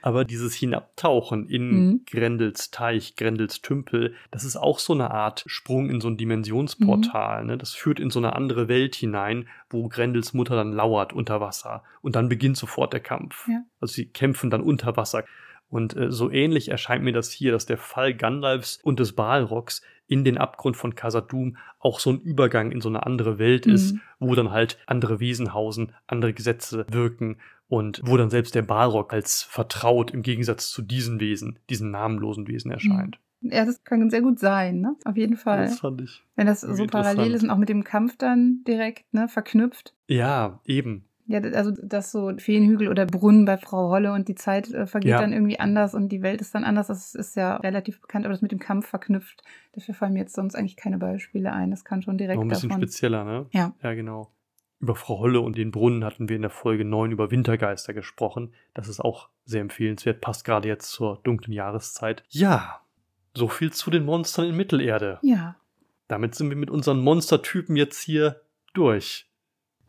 Aber dieses Hinabtauchen in mhm. Grendels Teich, Grendels Tümpel, das ist auch so eine Art Sprung in so ein Dimensionsportal. Mhm. Ne? Das führt in so eine andere Welt hinein, wo Grendels Mutter dann lauert unter Wasser. Und dann beginnt sofort der Kampf. Ja. Also sie kämpfen dann unter Wasser. Und äh, so ähnlich erscheint mir das hier, dass der Fall Gandalfs und des Balrogs in den Abgrund von Casadum auch so ein Übergang in so eine andere Welt mhm. ist, wo dann halt andere Wesen hausen, andere Gesetze wirken und wo dann selbst der Balrog als vertraut im Gegensatz zu diesen Wesen, diesen namenlosen Wesen erscheint. Mhm. Ja, das kann sehr gut sein, ne? Auf jeden Fall. Das fand ich. Wenn das so parallel ist und auch mit dem Kampf dann direkt, ne, verknüpft. Ja, eben. Ja, also dass so Feenhügel oder Brunnen bei Frau Holle und die Zeit äh, vergeht ja. dann irgendwie anders und die Welt ist dann anders. Das ist ja relativ bekannt, aber das mit dem Kampf verknüpft. Dafür fallen mir jetzt sonst eigentlich keine Beispiele ein. Das kann schon direkt. Noch ein bisschen davon. spezieller, ne? Ja. Ja, genau. Über Frau Holle und den Brunnen hatten wir in der Folge 9 über Wintergeister gesprochen. Das ist auch sehr empfehlenswert, passt gerade jetzt zur dunklen Jahreszeit. Ja, so viel zu den Monstern in Mittelerde. Ja. Damit sind wir mit unseren Monstertypen jetzt hier durch.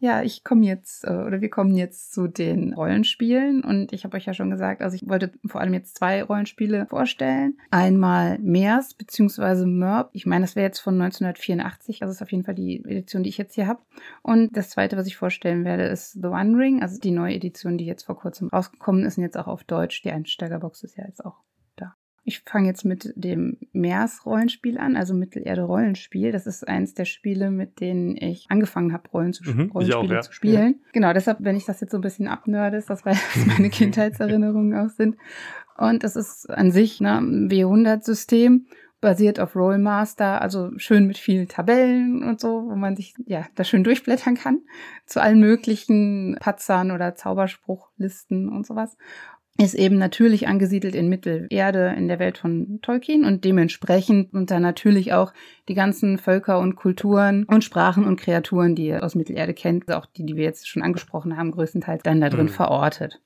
Ja, ich komme jetzt, äh, oder wir kommen jetzt zu den Rollenspielen. Und ich habe euch ja schon gesagt, also ich wollte vor allem jetzt zwei Rollenspiele vorstellen. Einmal MERS bzw. MERP. Ich meine, das wäre jetzt von 1984, also ist auf jeden Fall die Edition, die ich jetzt hier habe. Und das zweite, was ich vorstellen werde, ist The One Ring, also die neue Edition, die jetzt vor kurzem rausgekommen ist und jetzt auch auf Deutsch. Die Einsteigerbox ist ja jetzt auch ich fange jetzt mit dem Meers-Rollenspiel an, also Mittelerde-Rollenspiel. Das ist eins der Spiele, mit denen ich angefangen habe, Rollen zu, mhm, Rollenspiele auch, ja. zu spielen. Ja. Genau, deshalb, wenn ich das jetzt so ein bisschen abnörde, ist das, weil das meine Kindheitserinnerungen auch sind. Und das ist an sich ne, ein W100-System basiert auf Rollmaster, also schön mit vielen Tabellen und so, wo man sich ja da schön durchblättern kann zu allen möglichen Patzern oder Zauberspruchlisten und sowas ist eben natürlich angesiedelt in Mittelerde in der Welt von Tolkien und dementsprechend und dann natürlich auch die ganzen Völker und Kulturen und Sprachen und Kreaturen, die ihr aus Mittelerde kennt, auch die, die wir jetzt schon angesprochen haben, größtenteils dann da drin mhm. verortet.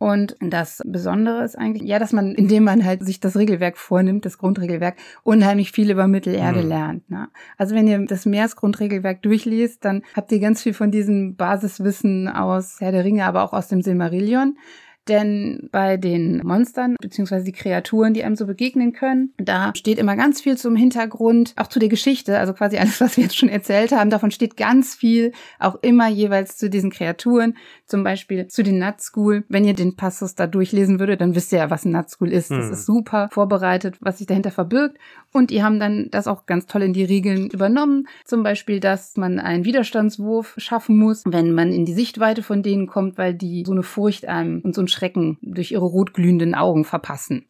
Und das Besondere ist eigentlich, ja, dass man, indem man halt sich das Regelwerk vornimmt, das Grundregelwerk, unheimlich viel über Mittelerde mhm. lernt. Ne? Also wenn ihr das Meeresgrundregelwerk durchliest, dann habt ihr ganz viel von diesem Basiswissen aus Herr der Ringe, aber auch aus dem Silmarillion. Denn bei den Monstern beziehungsweise die Kreaturen, die einem so begegnen können, da steht immer ganz viel zum Hintergrund, auch zu der Geschichte, also quasi alles, was wir jetzt schon erzählt haben, davon steht ganz viel auch immer jeweils zu diesen Kreaturen, zum Beispiel zu den Nutschool. Wenn ihr den Passus da durchlesen würdet, dann wisst ihr ja, was ein Nutschool ist. Das hm. ist super vorbereitet, was sich dahinter verbirgt. Und die haben dann das auch ganz toll in die Regeln übernommen. Zum Beispiel, dass man einen Widerstandswurf schaffen muss, wenn man in die Sichtweite von denen kommt, weil die so eine Furcht einem und so ein Schrecken durch ihre rotglühenden Augen verpassen.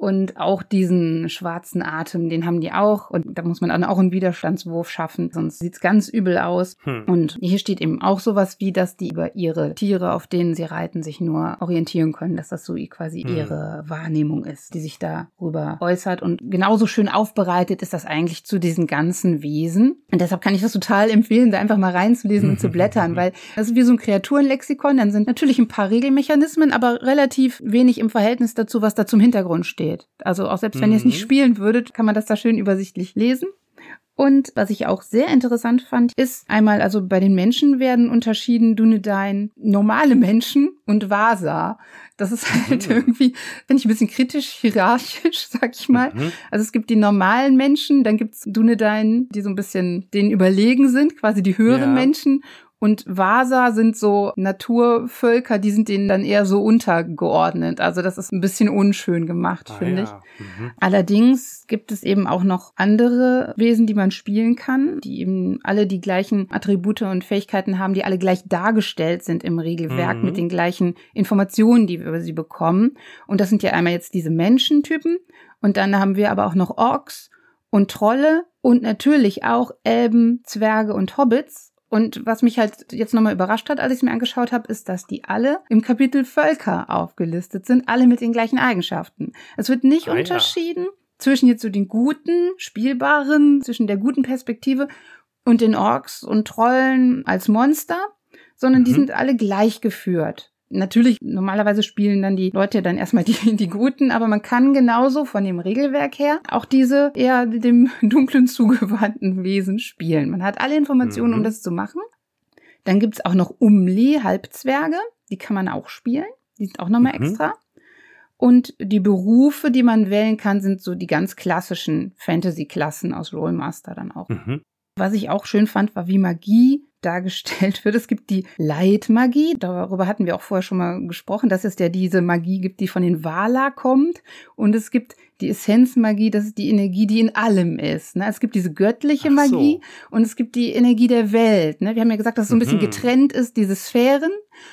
Und auch diesen schwarzen Atem, den haben die auch. Und da muss man dann auch einen Widerstandswurf schaffen, sonst sieht's ganz übel aus. Hm. Und hier steht eben auch sowas wie, dass die über ihre Tiere, auf denen sie reiten, sich nur orientieren können, dass das so quasi hm. ihre Wahrnehmung ist, die sich darüber äußert. Und genauso schön aufbereitet ist das eigentlich zu diesen ganzen Wesen. Und deshalb kann ich das total empfehlen, da einfach mal reinzulesen und zu blättern, weil das ist wie so ein Kreaturenlexikon. Dann sind natürlich ein paar Regelmechanismen, aber relativ wenig im Verhältnis dazu, was da zum Hintergrund steht steht. Also auch selbst wenn ihr es nicht mhm. spielen würdet, kann man das da schön übersichtlich lesen. Und was ich auch sehr interessant fand, ist einmal, also bei den Menschen werden unterschieden Dunedain normale Menschen und Vasa. Das ist halt mhm. irgendwie, finde ich ein bisschen kritisch, hierarchisch, sag ich mal. Mhm. Also es gibt die normalen Menschen, dann gibt's Dunedain, die so ein bisschen denen überlegen sind, quasi die höheren ja. Menschen. Und Vasa sind so Naturvölker, die sind denen dann eher so untergeordnet. Also das ist ein bisschen unschön gemacht, ah, finde ja. ich. Mhm. Allerdings gibt es eben auch noch andere Wesen, die man spielen kann, die eben alle die gleichen Attribute und Fähigkeiten haben, die alle gleich dargestellt sind im Regelwerk mhm. mit den gleichen Informationen, die wir über sie bekommen. Und das sind ja einmal jetzt diese Menschentypen. Und dann haben wir aber auch noch Orks und Trolle und natürlich auch Elben, Zwerge und Hobbits und was mich halt jetzt nochmal überrascht hat, als ich es mir angeschaut habe, ist, dass die alle im Kapitel Völker aufgelistet sind, alle mit den gleichen Eigenschaften. Es wird nicht ah, unterschieden ja. zwischen jetzt so den guten, spielbaren, zwischen der guten Perspektive und den Orks und Trollen als Monster, sondern mhm. die sind alle gleich geführt. Natürlich, normalerweise spielen dann die Leute dann erstmal die, die Guten, aber man kann genauso von dem Regelwerk her auch diese eher dem dunklen zugewandten Wesen spielen. Man hat alle Informationen, mhm. um das zu machen. Dann gibt's auch noch Umli, Halbzwerge, die kann man auch spielen. Die sind auch nochmal mhm. extra. Und die Berufe, die man wählen kann, sind so die ganz klassischen Fantasy-Klassen aus Rollmaster dann auch. Mhm. Was ich auch schön fand, war, wie Magie dargestellt wird. Es gibt die Leitmagie, darüber hatten wir auch vorher schon mal gesprochen, dass es ja diese Magie gibt, die von den Wala kommt. Und es gibt die Essenzmagie, das ist die Energie, die in allem ist. Ne? Es gibt diese göttliche Magie so. und es gibt die Energie der Welt. Ne? Wir haben ja gesagt, dass es so ein bisschen mhm. getrennt ist, diese Sphären.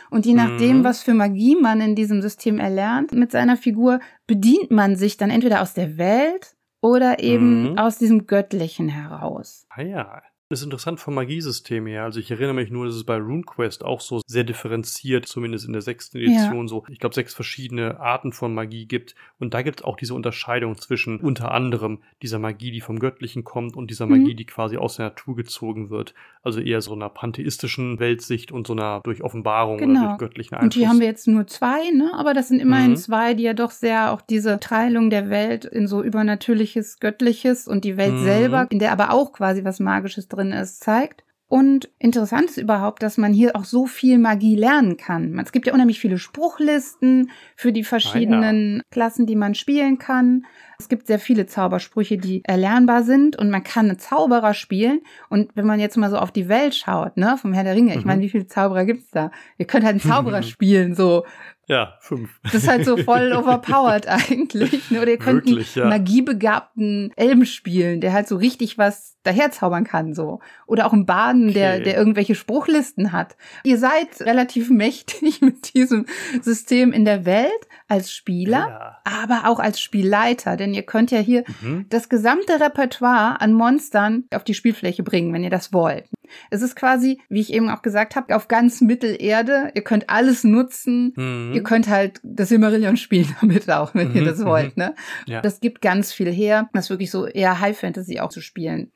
Und je nachdem, mhm. was für Magie man in diesem System erlernt mit seiner Figur, bedient man sich dann entweder aus der Welt oder eben mhm. aus diesem Göttlichen heraus. Ah ja. Das ist interessant vom Magiesystem her. Also ich erinnere mich nur, dass es bei RuneQuest auch so sehr differenziert, zumindest in der sechsten Edition ja. so, ich glaube, sechs verschiedene Arten von Magie gibt. Und da gibt es auch diese Unterscheidung zwischen unter anderem dieser Magie, die vom Göttlichen kommt und dieser Magie, mhm. die quasi aus der Natur gezogen wird. Also eher so einer pantheistischen Weltsicht und so einer durch Offenbarung genau. oder durch göttlichen Einfluss. Und hier haben wir jetzt nur zwei, ne? Aber das sind immerhin mhm. zwei, die ja doch sehr auch diese Teilung der Welt in so übernatürliches, göttliches und die Welt mhm. selber, in der aber auch quasi was Magisches drin ist, zeigt. Und interessant ist überhaupt, dass man hier auch so viel Magie lernen kann. Es gibt ja unheimlich viele Spruchlisten für die verschiedenen ah, ja. Klassen, die man spielen kann. Es gibt sehr viele Zaubersprüche, die erlernbar sind und man kann einen Zauberer spielen. Und wenn man jetzt mal so auf die Welt schaut, ne, vom Herr der Ringe, ich mhm. meine, wie viele Zauberer gibt's da? Ihr könnt halt einen Zauberer spielen, so ja, fünf. Das ist halt so voll overpowered eigentlich. Ne? Oder ihr könnt Wirklich, einen ja. magiebegabten Elben spielen, der halt so richtig was daherzaubern kann, so. Oder auch einen Baden, okay. der, der irgendwelche Spruchlisten hat. Ihr seid relativ mächtig mit diesem System in der Welt als Spieler, ja. aber auch als Spielleiter, denn ihr könnt ja hier mhm. das gesamte Repertoire an Monstern auf die Spielfläche bringen, wenn ihr das wollt. Es ist quasi, wie ich eben auch gesagt habe, auf ganz Mittelerde. Ihr könnt alles nutzen. Mhm. Ihr könnt halt das Silmarillion spielen damit auch, wenn mhm. ihr das wollt. Ne? Ja. Das gibt ganz viel her, das wirklich so eher High Fantasy auch zu spielen.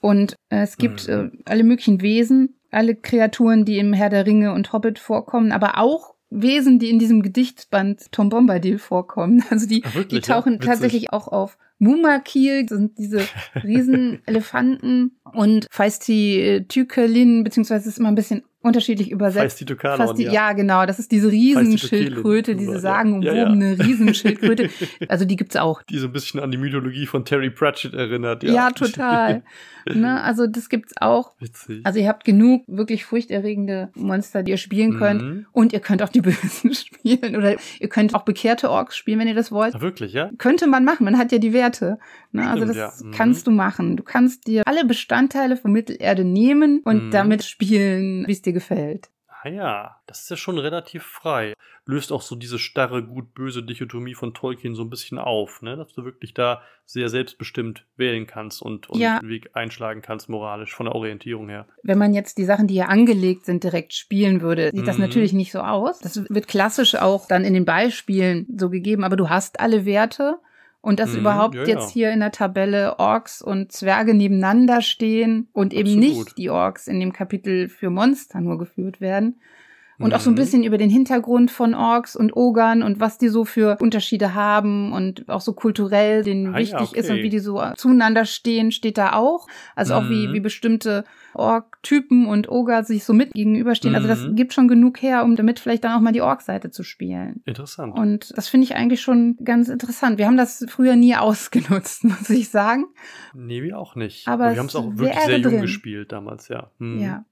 Und äh, es gibt mhm. äh, alle möglichen Wesen, alle Kreaturen, die im Herr der Ringe und Hobbit vorkommen, aber auch Wesen, die in diesem Gedichtband Tom Bombadil vorkommen. Also die, Ach, die tauchen ja? tatsächlich auch auf. Mumakil sind diese riesen Elefanten und Feisti Tykelin, beziehungsweise ist immer ein bisschen unterschiedlich übersetzt. Fast die, ja. ja, genau. Das ist diese Riesenschildkröte, diese sagenumwobene ja, ja. Riesenschildkröte. Also die gibt's auch. Die so ein bisschen an die Mythologie von Terry Pratchett erinnert. Ja, ja total. ne, also das gibt's auch. Witzig. Also ihr habt genug wirklich furchterregende Monster, die ihr spielen könnt. Mhm. Und ihr könnt auch die Bösen spielen. Oder ihr könnt auch bekehrte Orks spielen, wenn ihr das wollt. Ach, wirklich, ja? Könnte man machen. Man hat ja die Werte. Ne? Also das mhm. kannst du machen. Du kannst dir alle Bestandteile von Mittelerde nehmen und mhm. damit spielen, wie es dir gefällt. Ah ja, das ist ja schon relativ frei. Löst auch so diese starre gut-böse Dichotomie von Tolkien so ein bisschen auf, ne? Dass du wirklich da sehr selbstbestimmt wählen kannst und, und Ja. den Weg einschlagen kannst, moralisch, von der Orientierung her. Wenn man jetzt die Sachen, die hier angelegt sind, direkt spielen würde, sieht das Mhm. natürlich nicht so aus. Das wird klassisch auch dann in den Beispielen so gegeben, aber du hast alle Werte. Und dass Mhm, überhaupt ja, jetzt ja. hier in der Tabelle Orks und Zwerge nebeneinander stehen und eben Absolut. nicht die Orks in dem Kapitel für Monster nur geführt werden. Und auch so ein Mhm. bisschen über den Hintergrund von Orks und Ogern und was die so für Unterschiede haben und auch so kulturell denen Ah ja, wichtig ist und okay. wie die so zueinander stehen, steht da auch. Also auch wie, Mhm. wie bestimmte Ork-Typen und Oger sich so mit gegenüberstehen. Also das Mhm. gibt schon genug her, um damit vielleicht dann auch mal die Ork-Seite zu spielen. Interessant. Und das finde ich eigentlich schon ganz interessant. Wir haben das früher nie ausgenutzt, muss ich sagen. nee, wir auch nicht. Aber wir haben es auch wirklich sehr jung drin. gespielt damals, ja. Mhm. Ja.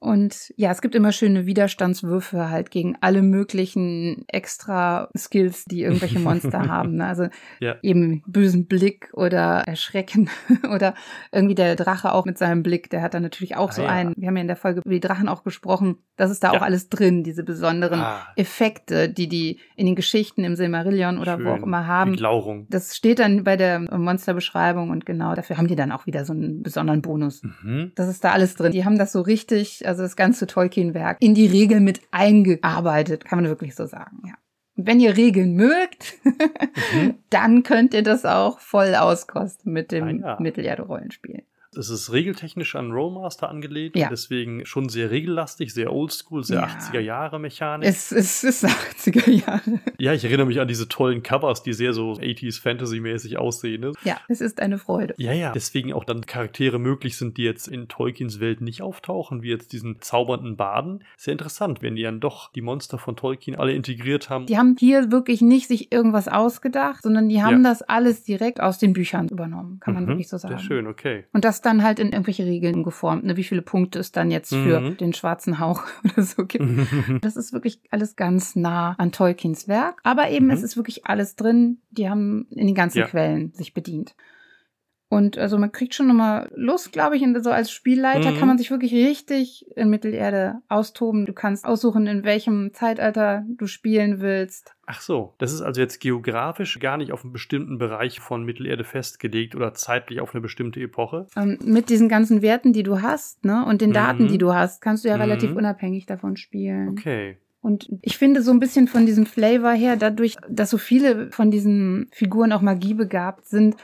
Und ja, es gibt immer schöne Widerstandswürfe halt gegen alle möglichen extra Skills, die irgendwelche Monster haben. Ne? Also Ja. eben bösen Blick oder Erschrecken oder irgendwie der Drache auch mit seinem Blick, der hat dann natürlich auch Ah, so ja. einen. Wir haben ja in der Folge über die Drachen auch gesprochen. Das ist da Ja. auch alles drin, diese besonderen Ah, Effekte, die die in den Geschichten im Silmarillion oder wo schön. auch immer Die haben. Glauerung. Das steht dann bei der Monsterbeschreibung und genau dafür haben die dann auch wieder so einen besonderen Bonus. Mhm. Das ist da alles drin. Die haben das so richtig, also das ganze Tolkien-Werk, in die Regeln mit eingearbeitet, kann man wirklich so sagen, ja. Und wenn ihr Regeln mögt, Mhm. dann könnt ihr das auch voll auskosten mit dem Ah, ja. Mittelerde-Rollenspiel. Es ist regeltechnisch an Rollmaster angelegt, Ja. und deswegen schon sehr regellastig, sehr oldschool, sehr Ja. 80er Jahre Mechanik. Es, es ist 80er Jahre. ja, ich erinnere mich an diese tollen Covers, die sehr so 80s Fantasy-mäßig aussehen. Ne? Ja, es ist eine Freude. Ja, ja. Deswegen auch dann Charaktere möglich sind, die jetzt in Tolkiens Welt nicht auftauchen, wie jetzt diesen zaubernden Baden. Sehr interessant, wenn die dann doch die Monster von Tolkien alle integriert haben. Die haben hier wirklich nicht sich irgendwas ausgedacht, sondern die haben Ja. das alles direkt aus den Büchern übernommen, kann man Mhm. wirklich so sagen. Sehr schön, okay. Und das dann halt in irgendwelche Regeln geformt, ne? wie viele Punkte es dann jetzt für Mhm. den schwarzen Hauch oder so gibt. Das ist wirklich alles ganz nah an Tolkiens Werk. Aber eben, Mhm. es ist wirklich alles drin. Die haben in den ganzen Ja. Quellen sich bedient. Und also man kriegt schon nochmal Lust, glaube ich, und so als Spielleiter Mhm. kann man sich wirklich richtig in Mittelerde austoben. Du kannst aussuchen, in welchem Zeitalter du spielen willst. Ach so, das ist also jetzt geografisch gar nicht auf einen bestimmten Bereich von Mittelerde festgelegt oder zeitlich auf eine bestimmte Epoche. Ähm, mit diesen ganzen Werten, die du hast, ne, und den Daten, Mhm. die du hast, kannst du ja Mhm. relativ unabhängig davon spielen. Okay. Und ich finde so ein bisschen von diesem Flavor her, dadurch, dass so viele von diesen Figuren auch Magie begabt sind,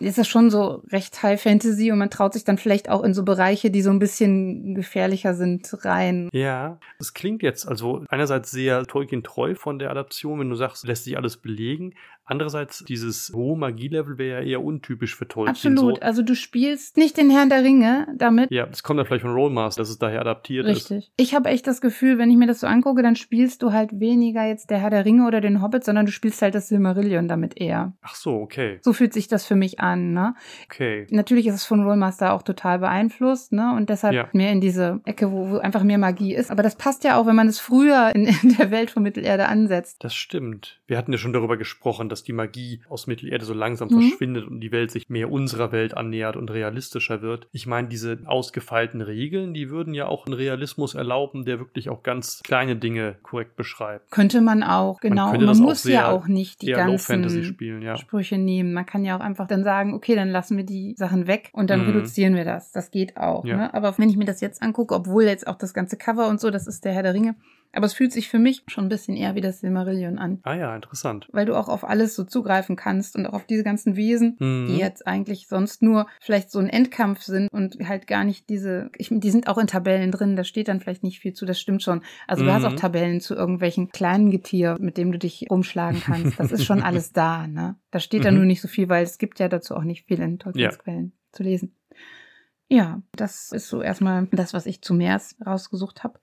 ist das schon so recht High Fantasy und man traut sich dann vielleicht auch in so Bereiche, die so ein bisschen gefährlicher sind, rein. Ja, es klingt jetzt also einerseits sehr Tolkien treu von der Adaption, wenn du sagst, lässt sich alles belegen. Andererseits dieses hohe Magielevel wäre ja eher untypisch für Tolkien. Absolut. So. Also du spielst nicht den Herrn der Ringe damit. Ja, das kommt dann vielleicht von Rollmaster, dass es daher adaptiert ist. Richtig. Ich habe echt das Gefühl, wenn ich mir das so angucke, dann spielst du halt weniger jetzt der Herr der Ringe oder den Hobbit, sondern du spielst halt das Silmarillion damit eher. Ach so, okay. So fühlt sich das für mich an, ne? Okay. Natürlich ist es von Rollmaster auch total beeinflusst, ne? Und deshalb Ja. mehr in diese Ecke, wo, wo einfach mehr Magie ist. Aber das passt ja auch, wenn man es früher in, in der Welt von Mittelerde ansetzt. Das stimmt. Wir hatten ja schon darüber gesprochen, dass die Magie aus Mittelerde so langsam Mhm. verschwindet und die Welt sich mehr unserer Welt annähert und realistischer wird. Ich meine, diese ausgefeilten Regeln, die würden ja auch einen Realismus erlauben, der wirklich auch ganz kleine Dinge korrekt beschreibt. Könnte man auch, genau. Und man das auch muss ja auch nicht die ganzen spielen, ja. Sprüche nehmen. Man kann ja auch einfach dann sagen, okay, dann lassen wir die Sachen weg und dann Mhm. reduzieren wir das. Das geht auch. Ja. Ne? Aber wenn ich mir das jetzt angucke, obwohl jetzt auch das ganze Cover und so, das ist der Herr der Ringe, aber es fühlt sich für mich schon ein bisschen eher wie das Silmarillion an. Ah ja, interessant. Weil du auch auf alles so zugreifen kannst und auch auf diese ganzen Wesen, Mhm. die jetzt eigentlich sonst nur vielleicht so ein Endkampf sind und halt gar nicht diese, ich, die sind auch in Tabellen drin, da steht dann vielleicht nicht viel zu, das stimmt schon. Also du hast auch Mhm. Tabellen zu irgendwelchen kleinen Getier, mit dem du dich rumschlagen kannst. Das ist schon alles da, ne? Da steht dann Mhm. nur nicht so viel, weil es gibt ja dazu auch nicht viel in Tolkiens Quellen zu lesen. Ja, das ist so erstmal das, was ich zu Meers rausgesucht habe.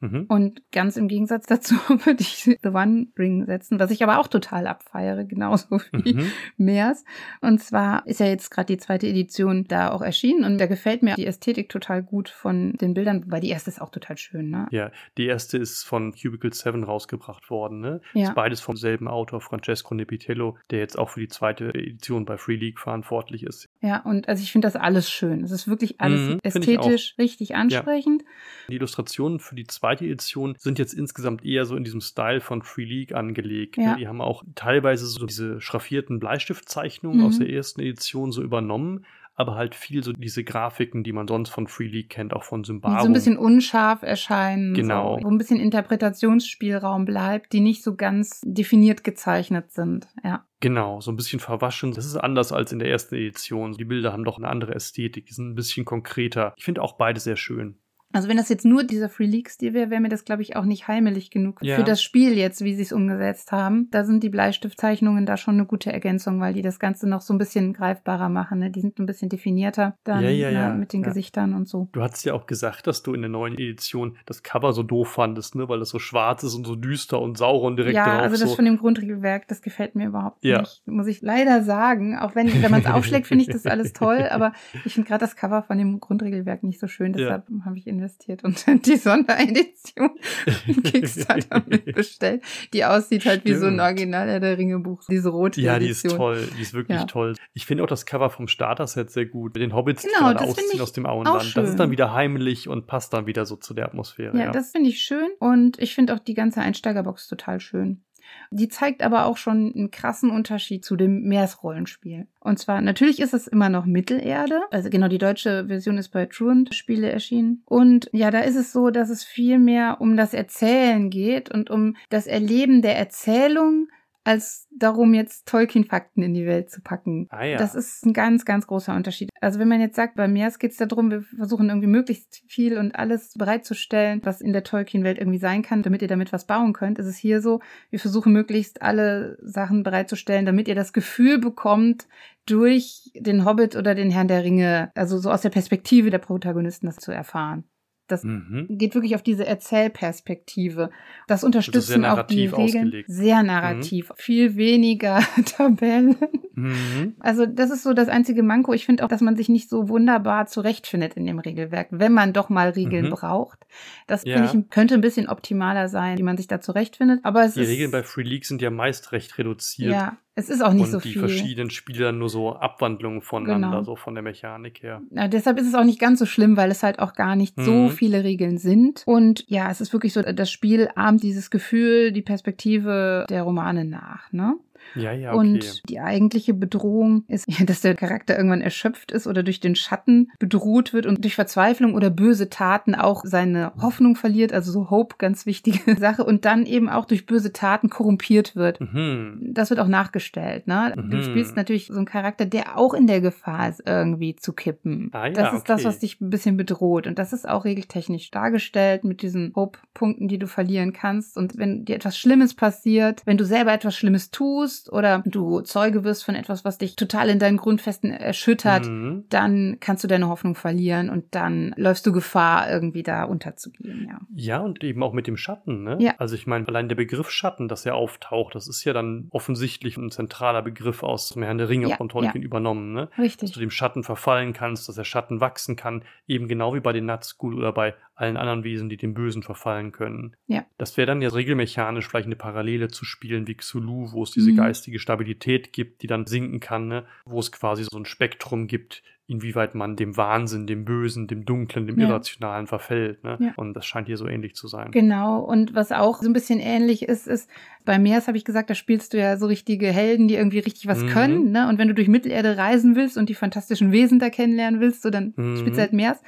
Mhm. Und ganz im Gegensatz dazu würde ich The One Ring setzen, was ich aber auch total abfeiere, genauso wie Mhm. Meers. Und zwar ist ja jetzt gerade die zweite Edition da auch erschienen und da gefällt mir die Ästhetik total gut von den Bildern, weil die erste ist auch total schön, ne? Ja, die erste ist von Cubicle 7 rausgebracht worden. Ne? Ja. Ist beides vom selben Autor, Francesco Nepitello, der jetzt auch für die zweite Edition bei Free League verantwortlich ist. Ja, und also ich finde das alles schön. Es ist wirklich alles Mhm, ästhetisch richtig ansprechend. Die Illustrationen für die zweite zweite Edition sind jetzt insgesamt eher so in diesem Style von Free League angelegt. Ja. Die haben auch teilweise so diese schraffierten Bleistiftzeichnungen Mhm. aus der ersten Edition so übernommen, aber halt viel so diese Grafiken, die man sonst von Free League kennt, auch von Die Symbarum. so ein bisschen unscharf erscheinen. Genau. So, wo ein bisschen Interpretationsspielraum bleibt, die nicht so ganz definiert gezeichnet sind. Ja. Genau, so ein bisschen verwaschen. Das ist anders als in der ersten Edition. Die Bilder haben doch eine andere Ästhetik, die sind ein bisschen konkreter. Ich finde auch beide sehr schön. Also wenn das jetzt nur dieser Free League-Stil wäre, wäre mir das, glaube ich, auch nicht heimelig genug Ja. für das Spiel jetzt, wie sie es umgesetzt haben. Da sind die Bleistiftzeichnungen da schon eine gute Ergänzung, weil die das Ganze noch so ein bisschen greifbarer machen. Ne? Die sind ein bisschen definierter dann Ja, ja, ne, ja, mit den ja. Gesichtern und so. Du hast ja auch gesagt, dass du in der neuen Edition das Cover so doof fandest, ne? weil es so schwarz ist und so düster und Sauron direkt ja, drauf. also das so. von dem Grundregelwerk, das gefällt mir überhaupt Ja. nicht. Muss ich leider sagen. Auch wenn, wenn man es aufschlägt, finde ich das alles toll. Aber ich finde gerade das Cover von dem Grundregelwerk nicht so schön. Ja. Deshalb habe ich investiert und die Sonderedition Kickstarter bestellt. Die aussieht halt wie so ein Stimmt. Original der Ringe-Buch. Diese rote Ja, die ist Edition. toll. Die ist wirklich Ja. toll. Ich finde auch das Cover vom Starter-Set sehr gut. Mit den Hobbits, die Genau, gerade ausziehen aus dem Auenland. Das ist dann wieder heimlich und passt dann wieder so zu der Atmosphäre. Ja, Ja, das finde ich schön. Und ich finde auch die ganze Einsteigerbox total schön. Die zeigt aber auch schon einen krassen Unterschied zu dem Meeresrollenspiel. Und zwar, natürlich ist es immer noch Mittelerde. Also genau, die deutsche Version ist bei Truant Spiele erschienen. Und ja, da ist es so, dass es viel mehr um das Erzählen geht und um das Erleben der Erzählung als darum, jetzt Tolkien-Fakten in die Welt zu packen. Ah, ja. Das ist ein ganz, ganz großer Unterschied. Also wenn man jetzt sagt, bei Meers geht es darum, wir versuchen irgendwie möglichst viel und alles bereitzustellen, was in der Tolkien-Welt irgendwie sein kann, damit ihr damit was bauen könnt, ist es hier so, wir versuchen möglichst alle Sachen bereitzustellen, damit ihr das Gefühl bekommt, durch den Hobbit oder den Herrn der Ringe, also so aus der Perspektive der Protagonisten das zu erfahren. Das Mhm. geht wirklich auf diese Erzählperspektive. Das unterstützen sehr auch die Regeln. ausgelegt. Sehr narrativ. Viel weniger Tabellen. Mhm. Also das ist so das einzige Manko. Ich finde auch, dass man sich nicht so wunderbar zurechtfindet in dem Regelwerk, wenn man doch mal Regeln Mhm. braucht. Das Ja. finde ich könnte ein bisschen optimaler sein, wie man sich da zurechtfindet. Aber es Die Regeln bei Free League sind ja meist recht reduziert. ja, es ist auch nicht und so die viel. verschiedenen Spieler nur so Abwandlungen voneinander, Genau. so von der Mechanik her. Ja, deshalb ist es auch nicht ganz so schlimm, weil es halt auch gar nicht so Mhm. viele Regeln sind. Und ja, es ist wirklich so, das Spiel ahmt dieses Gefühl, die Perspektive der Romane nach, ne? Ja, ja, okay. Und die eigentliche Bedrohung ist, dass der Charakter irgendwann erschöpft ist oder durch den Schatten bedroht wird und durch Verzweiflung oder böse Taten auch seine Hoffnung verliert, also so Hope, ganz wichtige Sache, und dann eben auch durch böse Taten korrumpiert wird. mhm. Das wird auch nachgestellt, ne? Du Mhm. spielst natürlich so einen Charakter, der auch in der Gefahr ist, irgendwie zu kippen. Ah ja, das ist das, okay. was dich ein bisschen bedroht. Und das ist auch regeltechnisch dargestellt mit diesen Hope-Punkten, die du verlieren kannst. Und wenn dir etwas Schlimmes passiert, wenn du selber etwas Schlimmes tust oder du Zeuge wirst von etwas, was dich total in deinen Grundfesten erschüttert, Mhm. dann kannst du deine Hoffnung verlieren und dann läufst du Gefahr, irgendwie da unterzugehen, ja. Ja, und eben auch mit dem Schatten, ne? Ja. Also ich meine, allein der Begriff Schatten, dass er auftaucht, das ist ja dann offensichtlich ein zentraler Begriff aus dem Herrn der Ringe Ja, von Tolkien übernommen, ne? Dass Richtig. du dem Schatten verfallen kannst, dass der Schatten wachsen kann, eben genau wie bei den Nazgul oder bei allen anderen Wesen, die dem Bösen verfallen können. Ja. Das wäre dann ja regelmechanisch vielleicht eine Parallele zu Spielen wie Xulu, wo es diese Mhm. geistige Stabilität gibt, die dann sinken kann, ne? wo es quasi so ein Spektrum gibt, inwieweit man dem Wahnsinn, dem Bösen, dem Dunklen, dem Ja. Irrationalen verfällt. Ne? Ja. Und das scheint hier so ähnlich zu sein. Genau, und was auch so ein bisschen ähnlich ist, ist, bei Meers habe ich gesagt, da spielst du ja so richtige Helden, die irgendwie richtig was Mhm. können, ne? Und wenn du durch Mittelerde reisen willst und die fantastischen Wesen da kennenlernen willst, so dann Mhm. spielst du halt Meers.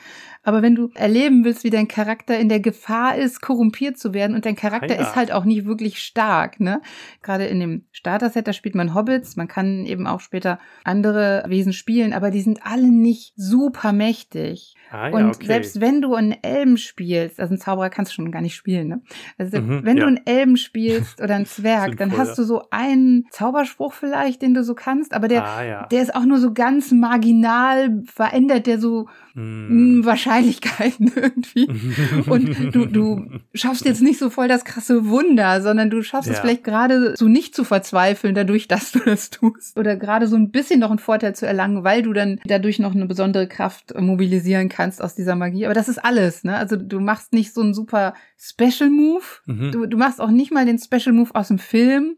Aber wenn du erleben willst, wie dein Charakter in der Gefahr ist, korrumpiert zu werden und dein Charakter ja. ist halt auch nicht wirklich stark, ne? Gerade in dem Starter-Set, da spielt man Hobbits, man kann eben auch später andere Wesen spielen, aber die sind alle nicht super mächtig. Ah, ja, Und okay. selbst wenn du einen Elben spielst, also einen Zauberer kannst du schon gar nicht spielen, ne? Also Mhm, wenn ja. du einen Elben spielst oder einen Zwerg, dann hast du so einen Zauberspruch vielleicht, den du so kannst, aber der, ah, ja. der ist auch nur so ganz marginal verändert, der so mh, Wahrscheinlichkeiten irgendwie. Und du, du schaffst jetzt nicht so voll das krasse Wunder, sondern du schaffst es vielleicht gerade so nicht zu verzweifeln dadurch, dass du das tust. Oder gerade so ein bisschen noch einen Vorteil zu erlangen, weil du dann dadurch noch eine besondere Kraft mobilisieren kannst aus dieser Magie. Aber das ist alles, ne? Also du machst nicht so einen super Special Move. Mhm. Du, du machst auch nicht mal den Special Move aus dem Film.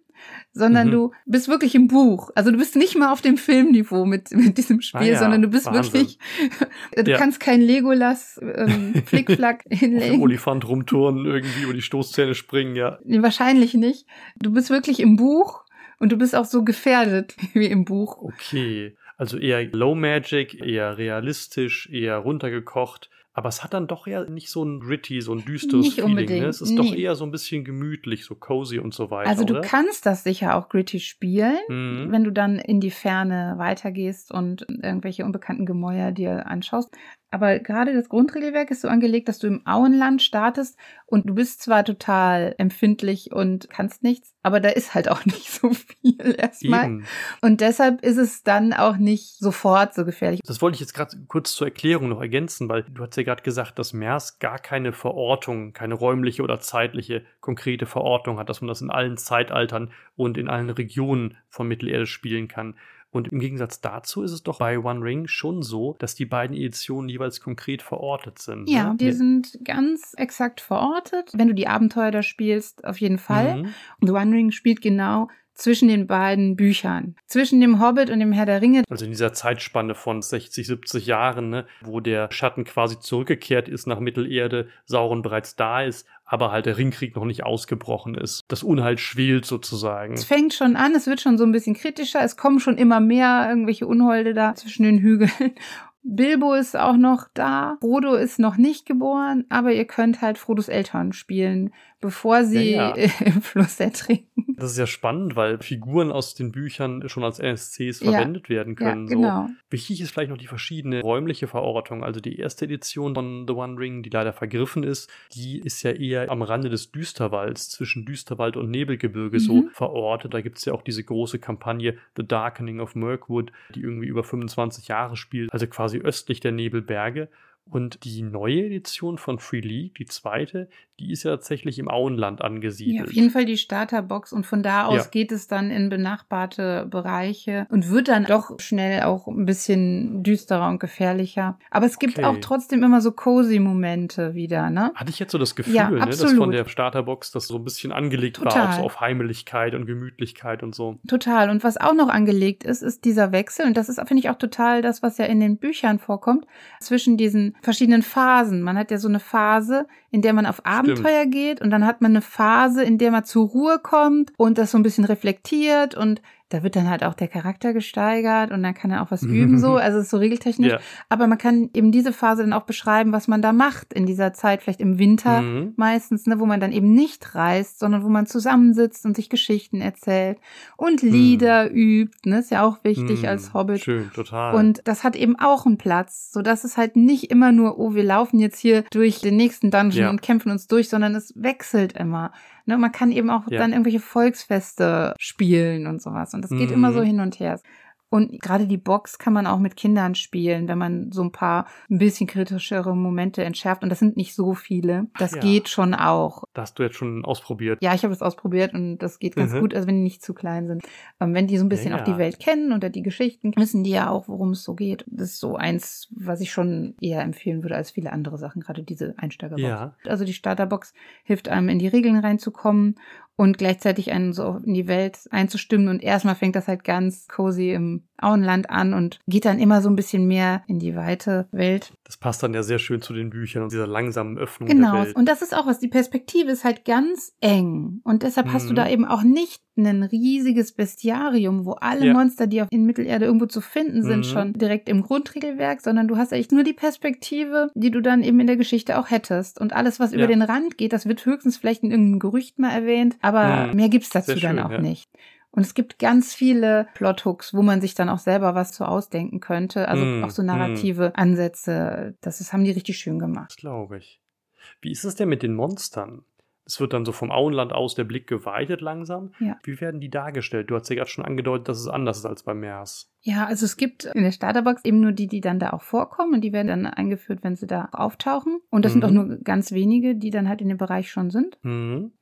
sondern mhm. du bist wirklich im Buch. Also du bist nicht mal auf dem Filmniveau mit, mit diesem Spiel, ah, ja. sondern du bist Wahnsinn. wirklich, du ja. kannst kein Legolas ähm, Flickflack hinlegen. Auf Olifant rumturnen, irgendwie über die Stoßzähne springen, ja. Nee, wahrscheinlich nicht. Du bist wirklich im Buch und du bist auch so gefährdet wie im Buch. Okay. Also eher Low Magic, eher realistisch, eher runtergekocht. Aber es hat dann doch eher nicht so ein gritty, so ein düsteres nicht Feeling. Ne? Es ist nee. doch eher so ein bisschen gemütlich, so cozy und so weiter. Also du oder? kannst das sicher auch gritty spielen, mhm. wenn du dann in die Ferne weitergehst und irgendwelche unbekannten Gemäuer dir anschaust. Aber gerade das Grundregelwerk ist so angelegt, dass du im Auenland startest und du bist zwar total empfindlich und kannst nichts, aber da ist halt auch nicht so viel erstmal. Eben. Und deshalb ist es dann auch nicht sofort so gefährlich. Das wollte ich jetzt gerade kurz zur Erklärung noch ergänzen, weil du hast ja gerade gesagt, dass MERS gar keine Verortung, keine räumliche oder zeitliche konkrete Verortung hat, dass man das in allen Zeitaltern und in allen Regionen von Mittelerde spielen kann. Und im Gegensatz dazu ist es doch bei One Ring schon so, dass die beiden Editionen jeweils konkret verortet sind. Ja, ne? die sind ganz exakt verortet. Wenn du die Abenteuer da spielst, auf jeden Fall. Mhm. Und One Ring spielt genau zwischen den beiden Büchern. Zwischen dem Hobbit und dem Herr der Ringe. Also in dieser Zeitspanne von 60, 70 Jahren, ne, wo der Schatten quasi zurückgekehrt ist nach Mittelerde, Sauron bereits da ist, aber halt der Ringkrieg noch nicht ausgebrochen ist. Das Unheil schwelt sozusagen. Es fängt schon an, es wird schon so ein bisschen kritischer, es kommen schon immer mehr irgendwelche Unholde da zwischen den Hügeln. Bilbo ist auch noch da, Frodo ist noch nicht geboren, aber ihr könnt halt Frodos Eltern spielen bevor sie ja, ja. im Fluss ertrinken. Das ist ja spannend, weil Figuren aus den Büchern schon als NSCs verwendet ja, werden können. Genau. So. Wichtig ist vielleicht noch die verschiedene räumliche Verortung. Also die erste Edition von The One Ring, die leider vergriffen ist, die ist ja eher am Rande des Düsterwalds, zwischen Düsterwald und Nebelgebirge mhm. so verortet. Da gibt es ja auch diese große Kampagne The Darkening of Mirkwood, die irgendwie über 25 Jahre spielt, also quasi östlich der Nebelberge. Und die neue Edition von Free League, die zweite, die ist ja tatsächlich im Auenland angesiedelt. Ja, auf jeden Fall die Starterbox und von da aus ja. geht es dann in benachbarte Bereiche und wird dann doch schnell auch ein bisschen düsterer und gefährlicher. Aber es gibt okay. auch trotzdem immer so cozy Momente wieder, ne? Hatte ich jetzt so das Gefühl, ja, ne, dass von der Starterbox das so ein bisschen angelegt Total. war, auch so auf Heimeligkeit und Gemütlichkeit und so. Total. Und was auch noch angelegt ist, ist dieser Wechsel und das ist, finde ich, auch total das, was ja in den Büchern vorkommt, zwischen diesen verschiedenen Phasen. Man hat ja so eine Phase, in der man auf Abenteuer Stimmt. geht und dann hat man eine Phase, in der man zur Ruhe kommt und das so ein bisschen reflektiert und da wird dann halt auch der Charakter gesteigert und dann kann er auch was üben so, also es ist so regeltechnisch. Ja. Aber man kann eben diese Phase dann auch beschreiben, was man da macht in dieser Zeit, vielleicht im Winter mhm. meistens, ne, wo man dann eben nicht reist, sondern wo man zusammensitzt und sich Geschichten erzählt und Lieder mhm. übt, ne, ist ja auch wichtig mhm. als Hobbit. Schön, total. Und das hat eben auch einen Platz, so dass es halt nicht immer nur, oh, wir laufen jetzt hier durch den nächsten Dungeon ja. und kämpfen uns durch, sondern es wechselt immer. Ne, man kann eben auch ja. dann irgendwelche Volksfeste spielen und sowas. Und das geht mhm. immer so hin und her. Und gerade die Box kann man auch mit Kindern spielen, wenn man so ein paar ein bisschen kritischere Momente entschärft. Und das sind nicht so viele. Das ja. geht schon auch. Das hast du jetzt schon ausprobiert. Ja, ich habe es ausprobiert und das geht ganz mhm. gut, also wenn die nicht zu klein sind. Ähm, wenn die so ein bisschen ja. auch die Welt kennen oder die Geschichten, wissen die ja auch, worum es so geht. Das ist so eins, was ich schon eher empfehlen würde als viele andere Sachen, gerade diese Einsteigerbox. Ja. Also die Starterbox hilft einem in die Regeln reinzukommen und gleichzeitig einen so in die Welt einzustimmen. Und erstmal fängt das halt ganz cozy im Auenland an und geht dann immer so ein bisschen mehr in die weite Welt. Das passt dann ja sehr schön zu den Büchern und dieser langsamen Öffnung genau. der Welt. Und das ist auch was, die Perspektive ist halt ganz eng. Und deshalb mhm. hast du da mhm. eben auch nicht ein riesiges Bestiarium, wo alle ja. Monster, die auf in Mittelerde irgendwo zu finden sind, mhm. schon direkt im Grundregelwerk, sondern du hast eigentlich nur die Perspektive, die du dann eben in der Geschichte auch hättest. Und alles, was ja. über den Rand geht, das wird höchstens vielleicht in irgendeinem Gerücht mal erwähnt, aber mhm. mehr gibt's dazu schön, dann auch ja. nicht. Und es gibt ganz viele Plothooks, wo man sich dann auch selber was zu ausdenken könnte. Also mm, auch so narrative mm. Ansätze. Das ist, haben die richtig schön gemacht. Das glaube ich. Wie ist es denn mit den Monstern? Es wird dann so vom Auenland aus der Blick geweitet langsam. Ja. Wie werden die dargestellt? Du hast ja gerade schon angedeutet, dass es anders ist als bei MERS. Ja, also es gibt in der Starterbox eben nur die, die dann da auch vorkommen und die werden dann eingeführt, wenn sie da auftauchen. Und das mhm. sind auch nur ganz wenige, die dann halt in dem Bereich schon sind. Mhm.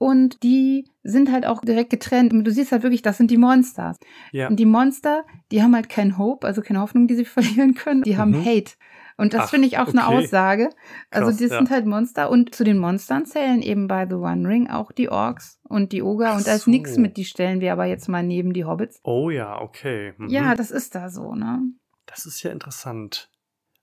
Und die sind halt auch direkt getrennt. Und du siehst halt wirklich, das sind die Monster. Ja. Und die Monster, die haben halt keinen Hope, also keine Hoffnung, die sie verlieren können. Die haben mhm. Hate. Und das finde ich auch okay. eine Aussage. Also Krass, die ja. sind halt Monster und zu den Monstern zählen eben bei The One Ring auch die Orks und die Oger und da ist so. nichts mit, die stellen wir aber jetzt mal neben die Hobbits. Oh ja, okay. Mhm. Ja, das ist da so, ne? Das ist ja interessant.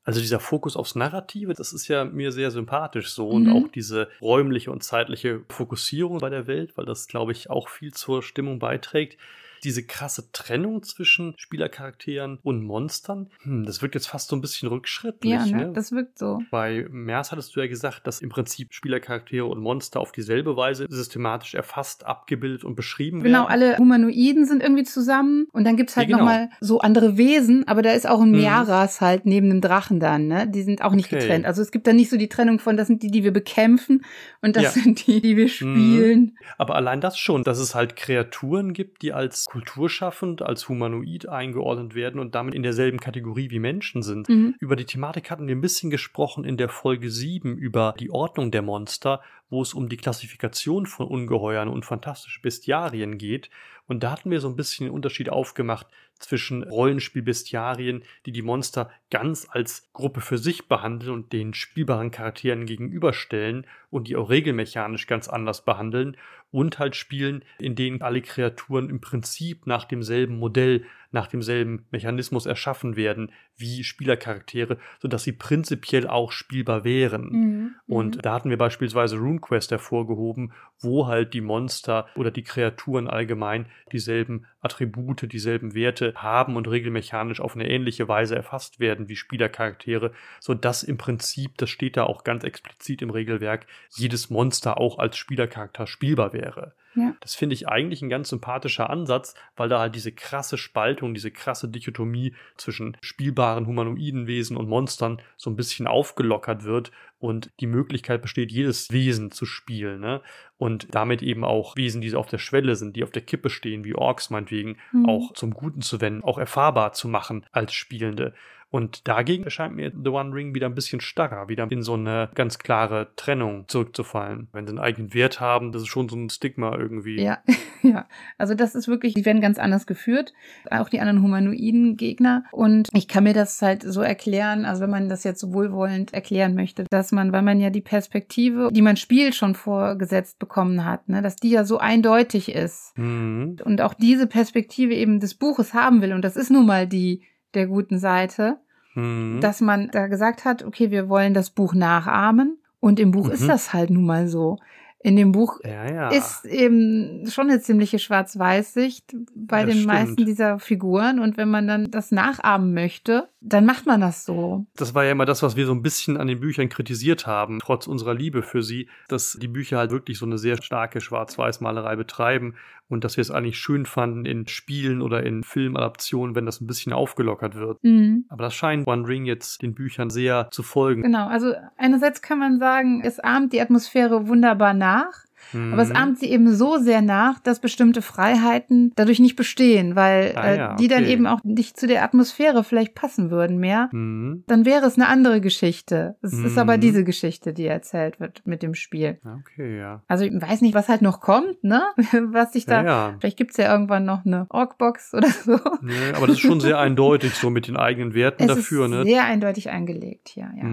Also dieser Fokus aufs Narrative, das ist ja mir sehr sympathisch so mhm. und auch diese räumliche und zeitliche Fokussierung bei der Welt, weil das, glaube ich, auch viel zur Stimmung beiträgt diese krasse Trennung zwischen Spielercharakteren und Monstern, hm, das wirkt jetzt fast so ein bisschen rückschrittlich. Ja, ne? ne? das wirkt so. Bei Mers hattest du ja gesagt, dass im Prinzip Spielercharaktere und Monster auf dieselbe Weise systematisch erfasst, abgebildet und beschrieben genau, werden. Genau, alle Humanoiden sind irgendwie zusammen und dann gibt es halt ja, genau. nochmal so andere Wesen, aber da ist auch ein mhm. Mearas halt neben dem Drachen dann, ne? Die sind auch nicht okay. getrennt. Also es gibt da nicht so die Trennung von, das sind die, die wir bekämpfen und das ja. sind die, die wir mhm. spielen. Mhm. Aber allein das schon, dass es halt Kreaturen gibt, die als kulturschaffend, als humanoid eingeordnet werden und damit in derselben Kategorie wie Menschen sind. Mhm. Über die Thematik hatten wir ein bisschen gesprochen in der Folge 7 über die Ordnung der Monster, wo es um die Klassifikation von Ungeheuern und fantastischen Bestiarien geht. Und da hatten wir so ein bisschen den Unterschied aufgemacht zwischen Rollenspielbestiarien, die die Monster ganz als Gruppe für sich behandeln und den spielbaren Charakteren gegenüberstellen und die auch regelmechanisch ganz anders behandeln und halt Spielen, in denen alle Kreaturen im Prinzip nach demselben Modell nach demselben Mechanismus erschaffen werden wie Spielercharaktere, sodass sie prinzipiell auch spielbar wären. Mhm. Und mhm. da hatten wir beispielsweise RuneQuest hervorgehoben, wo halt die Monster oder die Kreaturen allgemein dieselben Attribute, dieselben Werte haben und regelmechanisch auf eine ähnliche Weise erfasst werden wie Spielercharaktere, sodass im Prinzip, das steht da auch ganz explizit im Regelwerk, jedes Monster auch als Spielercharakter spielbar wäre. Ja. Das finde ich eigentlich ein ganz sympathischer Ansatz, weil da halt diese krasse Spaltung, diese krasse Dichotomie zwischen spielbaren humanoiden Wesen und Monstern so ein bisschen aufgelockert wird und die Möglichkeit besteht, jedes Wesen zu spielen. Ne? Und damit eben auch Wesen, die auf der Schwelle sind, die auf der Kippe stehen, wie Orks meinetwegen, mhm. auch zum Guten zu wenden, auch erfahrbar zu machen als Spielende. Und dagegen erscheint mir The One Ring wieder ein bisschen starrer, wieder in so eine ganz klare Trennung zurückzufallen. Wenn sie einen eigenen Wert haben, das ist schon so ein Stigma irgendwie. Ja, ja. Also das ist wirklich, die werden ganz anders geführt. Auch die anderen humanoiden Gegner. Und ich kann mir das halt so erklären, also wenn man das jetzt so wohlwollend erklären möchte, dass man, weil man ja die Perspektive, die man spielt, schon vorgesetzt bekommen hat, ne, dass die ja so eindeutig ist. Mhm. Und auch diese Perspektive eben des Buches haben will. Und das ist nun mal die der guten Seite, mhm. dass man da gesagt hat, okay, wir wollen das Buch nachahmen. Und im Buch mhm. ist das halt nun mal so. In dem Buch ja, ja. ist eben schon eine ziemliche Schwarz-Weiß-Sicht bei das den stimmt. meisten dieser Figuren. Und wenn man dann das nachahmen möchte, dann macht man das so. Das war ja immer das, was wir so ein bisschen an den Büchern kritisiert haben, trotz unserer Liebe für sie, dass die Bücher halt wirklich so eine sehr starke Schwarz-Weiß-Malerei betreiben und dass wir es eigentlich schön fanden in Spielen oder in Filmadaptionen, wenn das ein bisschen aufgelockert wird. Mhm. Aber das scheint One Ring jetzt den Büchern sehr zu folgen. Genau, also einerseits kann man sagen, es ahmt die Atmosphäre wunderbar nach. Mhm. Aber es ahmt sie eben so sehr nach, dass bestimmte Freiheiten dadurch nicht bestehen, weil ah, äh, ja, die dann eben auch nicht zu der Atmosphäre vielleicht passen würden mehr. Mhm. Dann wäre es eine andere Geschichte. Es mhm. ist aber mhm. diese Geschichte, die erzählt wird mit dem Spiel. Okay, ja. Also ich weiß nicht, was halt noch kommt, ne? Was sich da. Ja, ja. Vielleicht gibt's ja irgendwann noch eine Orkbox oder so. Nee, aber das ist schon sehr eindeutig, so mit den eigenen Werten es dafür, ist ne? Sehr eindeutig eingelegt, ja, ja.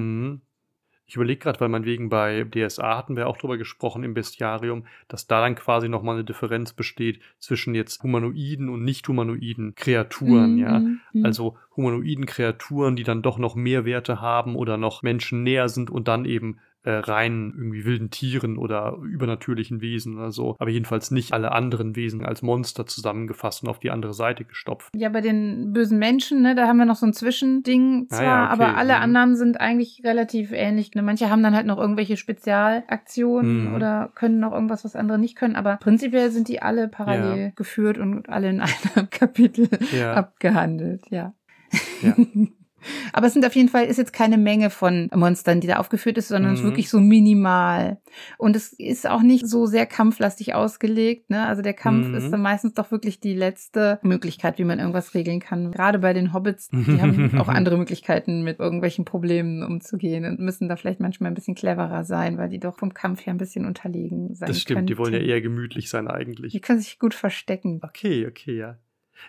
Mhm. Ich überlege gerade, weil man wegen bei DSA hatten wir auch drüber gesprochen im Bestiarium, dass da dann quasi nochmal eine Differenz besteht zwischen jetzt humanoiden und nicht humanoiden Kreaturen, mhm. ja. Mhm. Also humanoiden Kreaturen, die dann doch noch mehr Werte haben oder noch Menschen näher sind und dann eben äh, rein irgendwie wilden Tieren oder übernatürlichen Wesen oder so. Aber jedenfalls nicht alle anderen Wesen als Monster zusammengefasst und auf die andere Seite gestopft. Ja, bei den bösen Menschen, ne, da haben wir noch so ein Zwischending zwar, ah ja, okay. aber alle mhm. anderen sind eigentlich relativ ähnlich. Ne? Manche haben dann halt noch irgendwelche Spezialaktionen mhm. oder können noch irgendwas, was andere nicht können. Aber prinzipiell sind die alle parallel ja. geführt und alle in einem Kapitel ja. abgehandelt, ja. Ja. Aber es sind auf jeden Fall, ist jetzt keine Menge von Monstern, die da aufgeführt ist, sondern mhm. es ist mhm. wirklich so minimal. Und es ist auch nicht so sehr kampflastig ausgelegt. Ne? Also der Kampf mhm. ist dann meistens doch wirklich die letzte Möglichkeit, wie man irgendwas regeln kann. Gerade bei den Hobbits, die haben auch andere Möglichkeiten, mit irgendwelchen Problemen umzugehen und müssen da vielleicht manchmal ein bisschen cleverer sein, weil die doch vom Kampf her ein bisschen unterlegen sein Das stimmt, könnten. die wollen ja eher gemütlich sein eigentlich. Die können sich gut verstecken. Okay, okay, ja.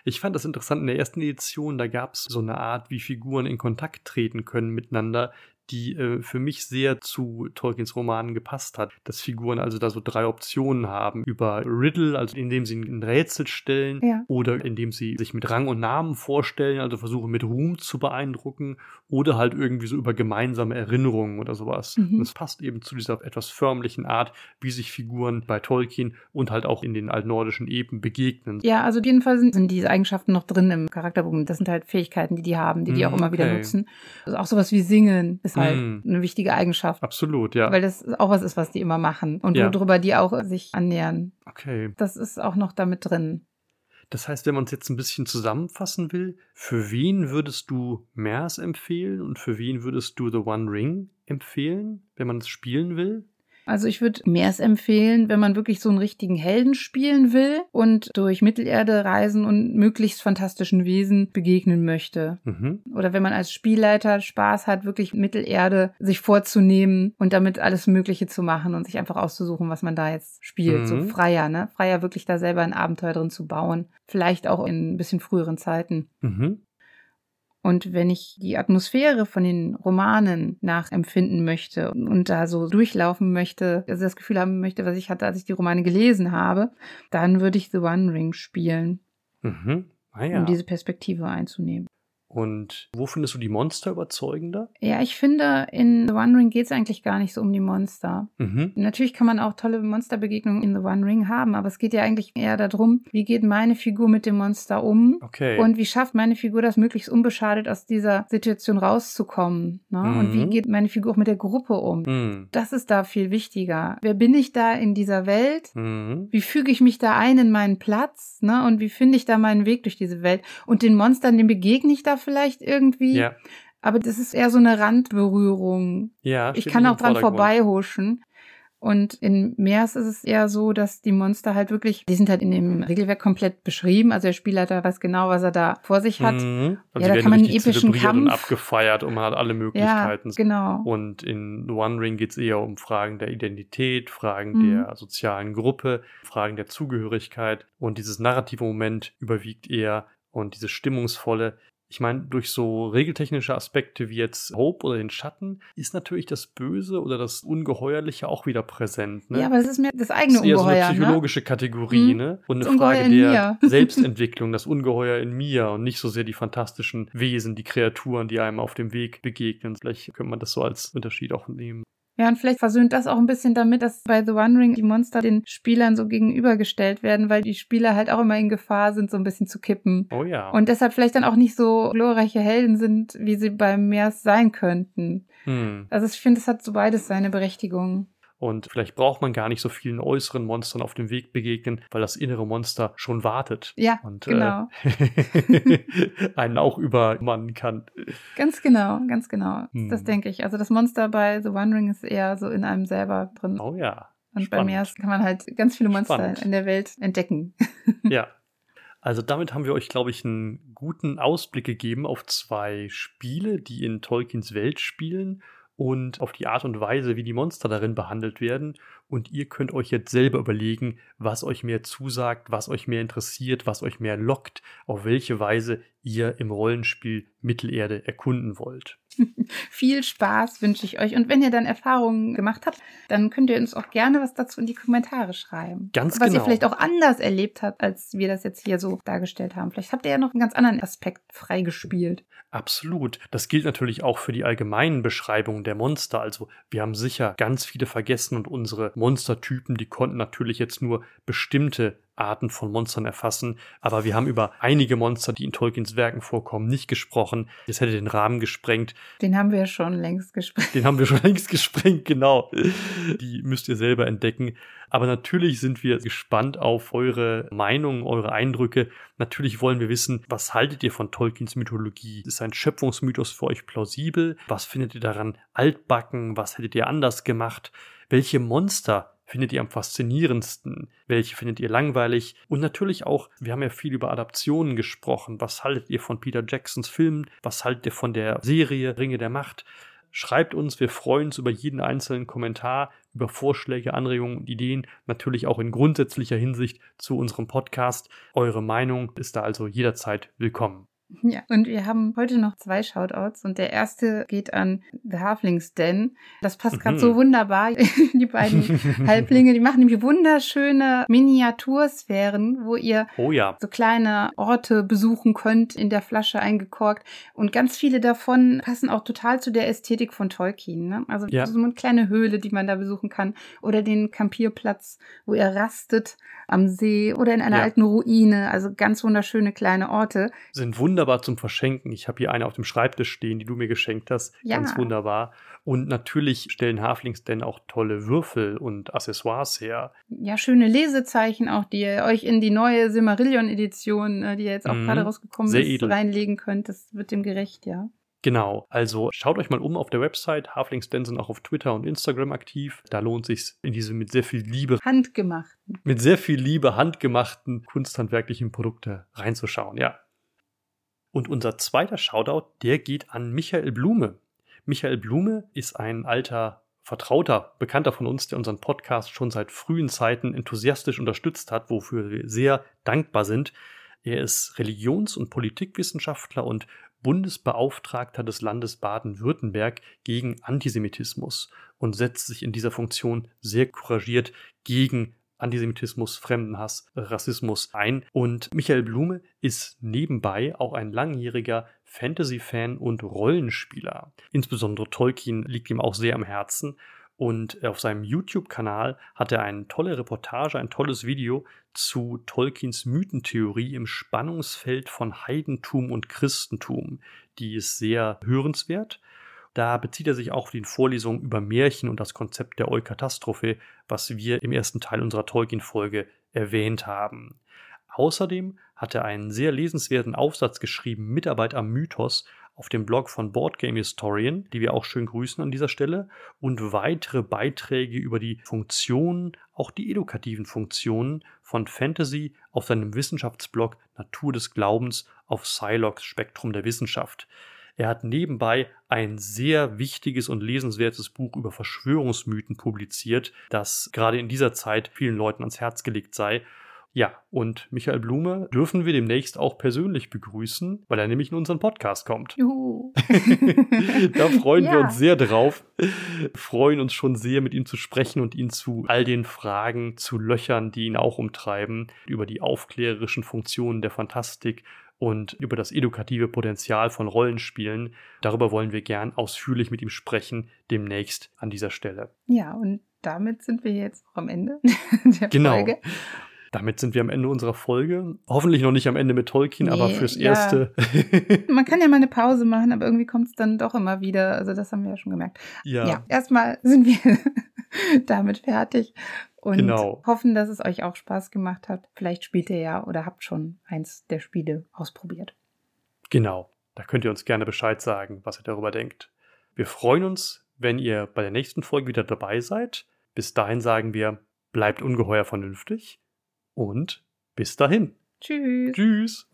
Ich fand das interessant. In der ersten Edition, da gab es so eine Art, wie Figuren in Kontakt treten können miteinander, die äh, für mich sehr zu Tolkiens Romanen gepasst hat. Dass Figuren also da so drei Optionen haben. Über Riddle, also indem sie ein Rätsel stellen, Ja. oder indem sie sich mit Rang und Namen vorstellen, also versuchen mit Ruhm zu beeindrucken, oder halt irgendwie so über gemeinsame Erinnerungen oder sowas. Mhm. Und es passt eben zu dieser etwas förmlichen Art, wie sich Figuren bei Tolkien und halt auch in den altnordischen Epen begegnen. Ja, also auf jeden Fall sind, sind diese Eigenschaften noch drin im Charakterbogen. Das sind halt Fähigkeiten, die die haben, die die auch Mm, immer wieder okay. nutzen. Also auch sowas wie Singen ist halt Mm. eine wichtige Eigenschaft. Absolut, ja. Weil das auch was ist, was die immer machen und Ja. worüber die auch sich annähern. okay. Das ist auch noch damit drin. Das heißt, wenn man es jetzt ein bisschen zusammenfassen will, für wen würdest du Mers empfehlen und für wen würdest du The One Ring empfehlen, wenn man es spielen will? Also ich würde Meers empfehlen, wenn man wirklich so einen richtigen Helden spielen will und durch Mittelerde reisen und möglichst fantastischen Wesen begegnen möchte. Mhm. Oder wenn man als Spielleiter Spaß hat, wirklich Mittelerde sich vorzunehmen und damit alles Mögliche zu machen und sich einfach auszusuchen, was man da jetzt spielt. So Mhm. freier, ne? Freier wirklich da selber ein Abenteuer drin zu bauen. Vielleicht auch in ein bisschen früheren Zeiten. Mhm. Und wenn ich die Atmosphäre von den Romanen nachempfinden möchte und da so durchlaufen möchte, also das Gefühl haben möchte, was ich hatte, als ich die Romane gelesen habe, dann würde ich The One Ring spielen, Mhm. Ah ja. um diese Perspektive einzunehmen. Und wo findest du die Monster überzeugender? Ja, ich finde, in The One Ring geht es eigentlich gar nicht so um die Monster. Mhm. Natürlich kann man auch tolle Monsterbegegnungen in The One Ring haben, aber es geht ja eigentlich eher darum, wie geht meine Figur mit dem Monster um Okay. Und wie schafft meine Figur das möglichst unbeschadet aus dieser Situation rauszukommen? Ne? Und wie Mhm. geht meine Figur auch mit der Gruppe um? Mhm. Das ist da viel wichtiger. Wer bin ich da in dieser Welt? Mhm. Wie füge ich mich da ein in meinen Platz? Ne? Und wie finde ich da meinen Weg durch diese Welt? Und den Monstern, dem begegne ich da vielleicht irgendwie? Ja. Aber das ist eher so eine Randberührung. Ja. Ich kann auch dran vorbeihuschen. Und in Meers ist es eher so, dass die Monster halt wirklich, die sind halt in dem Regelwerk komplett beschrieben. Also der Spielleiter weiß genau, was er da vor sich hat. Mhm. Also Ja, da kann man einen epischen zelebriert und Kampf- abgefeiert und man hat alle Ja, Möglichkeiten. genau. Und in The One Ring geht es eher um Fragen der Identität, Fragen Mhm. der sozialen Gruppe, Fragen der Zugehörigkeit. Und dieses narrative Moment überwiegt eher und dieses stimmungsvolle. Ich meine, durch so regeltechnische Aspekte wie jetzt Hope oder den Schatten ist natürlich das Böse oder das Ungeheuerliche auch wieder präsent. Ne? Ja, aber es ist mir das das eigene ist eher so eine Ungeheuer. ne? psychologische Kategorie, Mhm. ne? Und eine Das Ungeheuer Frage der. Selbstentwicklung, das Ungeheuer in mir und nicht so sehr die fantastischen Wesen, die Kreaturen, die einem auf dem Weg begegnen. Vielleicht könnte man das so als Unterschied auch nehmen. Ja, und vielleicht versöhnt das auch ein bisschen damit, dass bei The One Ring die Monster den Spielern so gegenübergestellt werden, weil die Spieler halt auch immer in Gefahr sind, so ein bisschen zu kippen. Oh ja. Und deshalb vielleicht dann auch nicht so glorreiche Helden sind, wie sie beim Meers sein könnten. hm. Also ich finde, es hat so beides seine Berechtigung. Und vielleicht braucht man gar nicht so vielen äußeren Monstern auf dem Weg begegnen, weil das innere Monster schon wartet. Ja, Und genau. äh, einen auch übermannen kann. Ganz genau, ganz genau. Hm. Das denke ich. Also das Monster bei The One Ring ist eher so in einem selber drin. Oh ja. Und bei spannend. Meers kann man halt ganz viele Monster Spannend. in der Welt entdecken. Ja. Also damit haben wir euch, glaube ich, einen guten Ausblick gegeben auf zwei Spiele, die in Tolkiens Welt spielen und auf die Art und Weise, wie die Monster darin behandelt werden. Und ihr könnt euch jetzt selber überlegen, was euch mehr zusagt, was euch mehr interessiert, was euch mehr lockt, auf welche Weise ihr im Rollenspiel Mittelerde erkunden wollt. Viel Spaß wünsche ich euch. Und wenn ihr dann Erfahrungen gemacht habt, dann könnt ihr uns auch gerne was dazu in die Kommentare schreiben. Ganz was genau. ihr vielleicht auch anders erlebt habt, als wir das jetzt hier so dargestellt haben. Vielleicht habt ihr ja noch einen ganz anderen Aspekt freigespielt. Absolut. Das gilt natürlich auch für die allgemeinen Beschreibungen der Monster. Also wir haben sicher ganz viele vergessen und unsere Monstertypen, die konnten natürlich jetzt nur bestimmte Arten von Monstern erfassen. Aber wir haben über einige Monster, die in Tolkiens Werken vorkommen, nicht gesprochen. Das hätte den Rahmen gesprengt. Den haben wir schon längst gesprochen. Den haben wir schon längst gesprengt, genau. Die müsst ihr selber entdecken. Aber natürlich sind wir gespannt auf eure Meinungen, eure Eindrücke. Natürlich wollen wir wissen, was haltet ihr von Tolkiens Mythologie? Ist ein Schöpfungsmythos für euch plausibel? Was findet ihr daran altbacken? Was hättet ihr anders gemacht? Welche Monster findet ihr am faszinierendsten? Welche findet ihr langweilig? Und natürlich auch, wir haben ja viel über Adaptionen gesprochen. Was haltet ihr von Peter Jacksons Filmen? Was haltet ihr von der Serie Ringe der Macht? schreibt uns, wir freuen uns über jeden einzelnen Kommentar, über Vorschläge, Anregungen und Ideen, natürlich auch in grundsätzlicher Hinsicht zu unserem Podcast. Eure Meinung ist da also jederzeit willkommen. Ja, und wir haben heute noch zwei Shoutouts und der erste geht an The Halflings Den. Das passt gerade mhm. so wunderbar. die beiden Halblinge, die machen nämlich wunderschöne Miniatursphären, wo ihr oh ja. so kleine Orte besuchen könnt, in der Flasche eingekorkt. Und ganz viele davon passen auch total zu der Ästhetik von Tolkien. Ne? Also ja. so eine kleine Höhle, die man da besuchen kann. Oder den Kampierplatz, wo ihr rastet am See oder in einer ja. alten Ruine. Also ganz wunderschöne kleine Orte. Sind wunderbar wunderbar zum Verschenken. Ich habe hier eine auf dem Schreibtisch stehen, die du mir geschenkt hast. Ja. Ganz wunderbar. Und natürlich stellen Halflings denn auch tolle Würfel und Accessoires her. Ja, schöne Lesezeichen auch, die ihr euch in die neue Silmarillion-Edition, äh, die ihr jetzt auch mhm. gerade rausgekommen Sehr ist, edel. reinlegen könnt. Das wird dem gerecht, ja. Genau, also schaut euch mal um auf der Website. Halflings Den sind auch auf Twitter und Instagram aktiv. Da lohnt sich in diese mit sehr viel Liebe handgemachten, mit sehr viel Liebe handgemachten kunsthandwerklichen Produkte reinzuschauen. Ja, und unser zweiter Shoutout, der geht an Michael Blume. Michael Blume ist ein alter Vertrauter, Bekannter von uns, der unseren Podcast schon seit frühen Zeiten enthusiastisch unterstützt hat, wofür wir sehr dankbar sind. Er ist Religions- und Politikwissenschaftler und Bundesbeauftragter des Landes Baden-Württemberg gegen Antisemitismus und setzt sich in dieser Funktion sehr couragiert gegen Antisemitismus, Fremdenhass, Rassismus ein. Und Michael Blume ist nebenbei auch ein langjähriger Fantasy-Fan und Rollenspieler. Insbesondere Tolkien liegt ihm auch sehr am Herzen. Und auf seinem YouTube-Kanal hat er eine tolle Reportage, ein tolles Video zu Tolkiens Mythentheorie im Spannungsfeld von Heidentum und Christentum. Die ist sehr hörenswert. Da bezieht er sich auch auf die Vorlesungen über Märchen und das Konzept der Eukatastrophe, was wir im ersten Teil unserer Tolkien-Folge erwähnt haben. Außerdem hat er einen sehr lesenswerten Aufsatz geschrieben, Mitarbeit am Mythos, auf dem Blog von Boardgame Historian, die wir auch schön grüßen an dieser Stelle, und weitere Beiträge über die Funktionen, auch die edukativen Funktionen von Fantasy auf seinem Wissenschaftsblog Natur des Glaubens auf Psylocke Spektrum der Wissenschaft. Er hat nebenbei ein sehr wichtiges und lesenswertes Buch über Verschwörungsmythen publiziert, das gerade in dieser Zeit vielen Leuten ans Herz gelegt sei. Ja, und Michael Blume dürfen wir demnächst auch persönlich begrüßen, weil er nämlich in unseren Podcast kommt. Juhu. da freuen ja. wir uns sehr drauf. Freuen uns schon sehr, mit ihm zu sprechen und ihn zu all den Fragen zu löchern, die ihn auch umtreiben, über die aufklärerischen Funktionen der Fantastik und über das edukative Potenzial von Rollenspielen. Darüber wollen wir gern ausführlich mit ihm sprechen, demnächst an dieser Stelle. Ja, und damit sind wir jetzt auch am Ende der genau. Folge. Damit sind wir am Ende unserer Folge. Hoffentlich noch nicht am Ende mit Tolkien, nee, aber fürs ja. Erste. Man kann ja mal eine Pause machen, aber irgendwie kommt es dann doch immer wieder. Also das haben wir ja schon gemerkt. Ja. ja erstmal sind wir damit fertig und genau. hoffen, dass es euch auch Spaß gemacht hat. Vielleicht spielt ihr ja oder habt schon eins der Spiele ausprobiert. Genau. Da könnt ihr uns gerne Bescheid sagen, was ihr darüber denkt. Wir freuen uns, wenn ihr bei der nächsten Folge wieder dabei seid. Bis dahin sagen wir, bleibt ungeheuer vernünftig und bis dahin. Tschüss. Tschüss.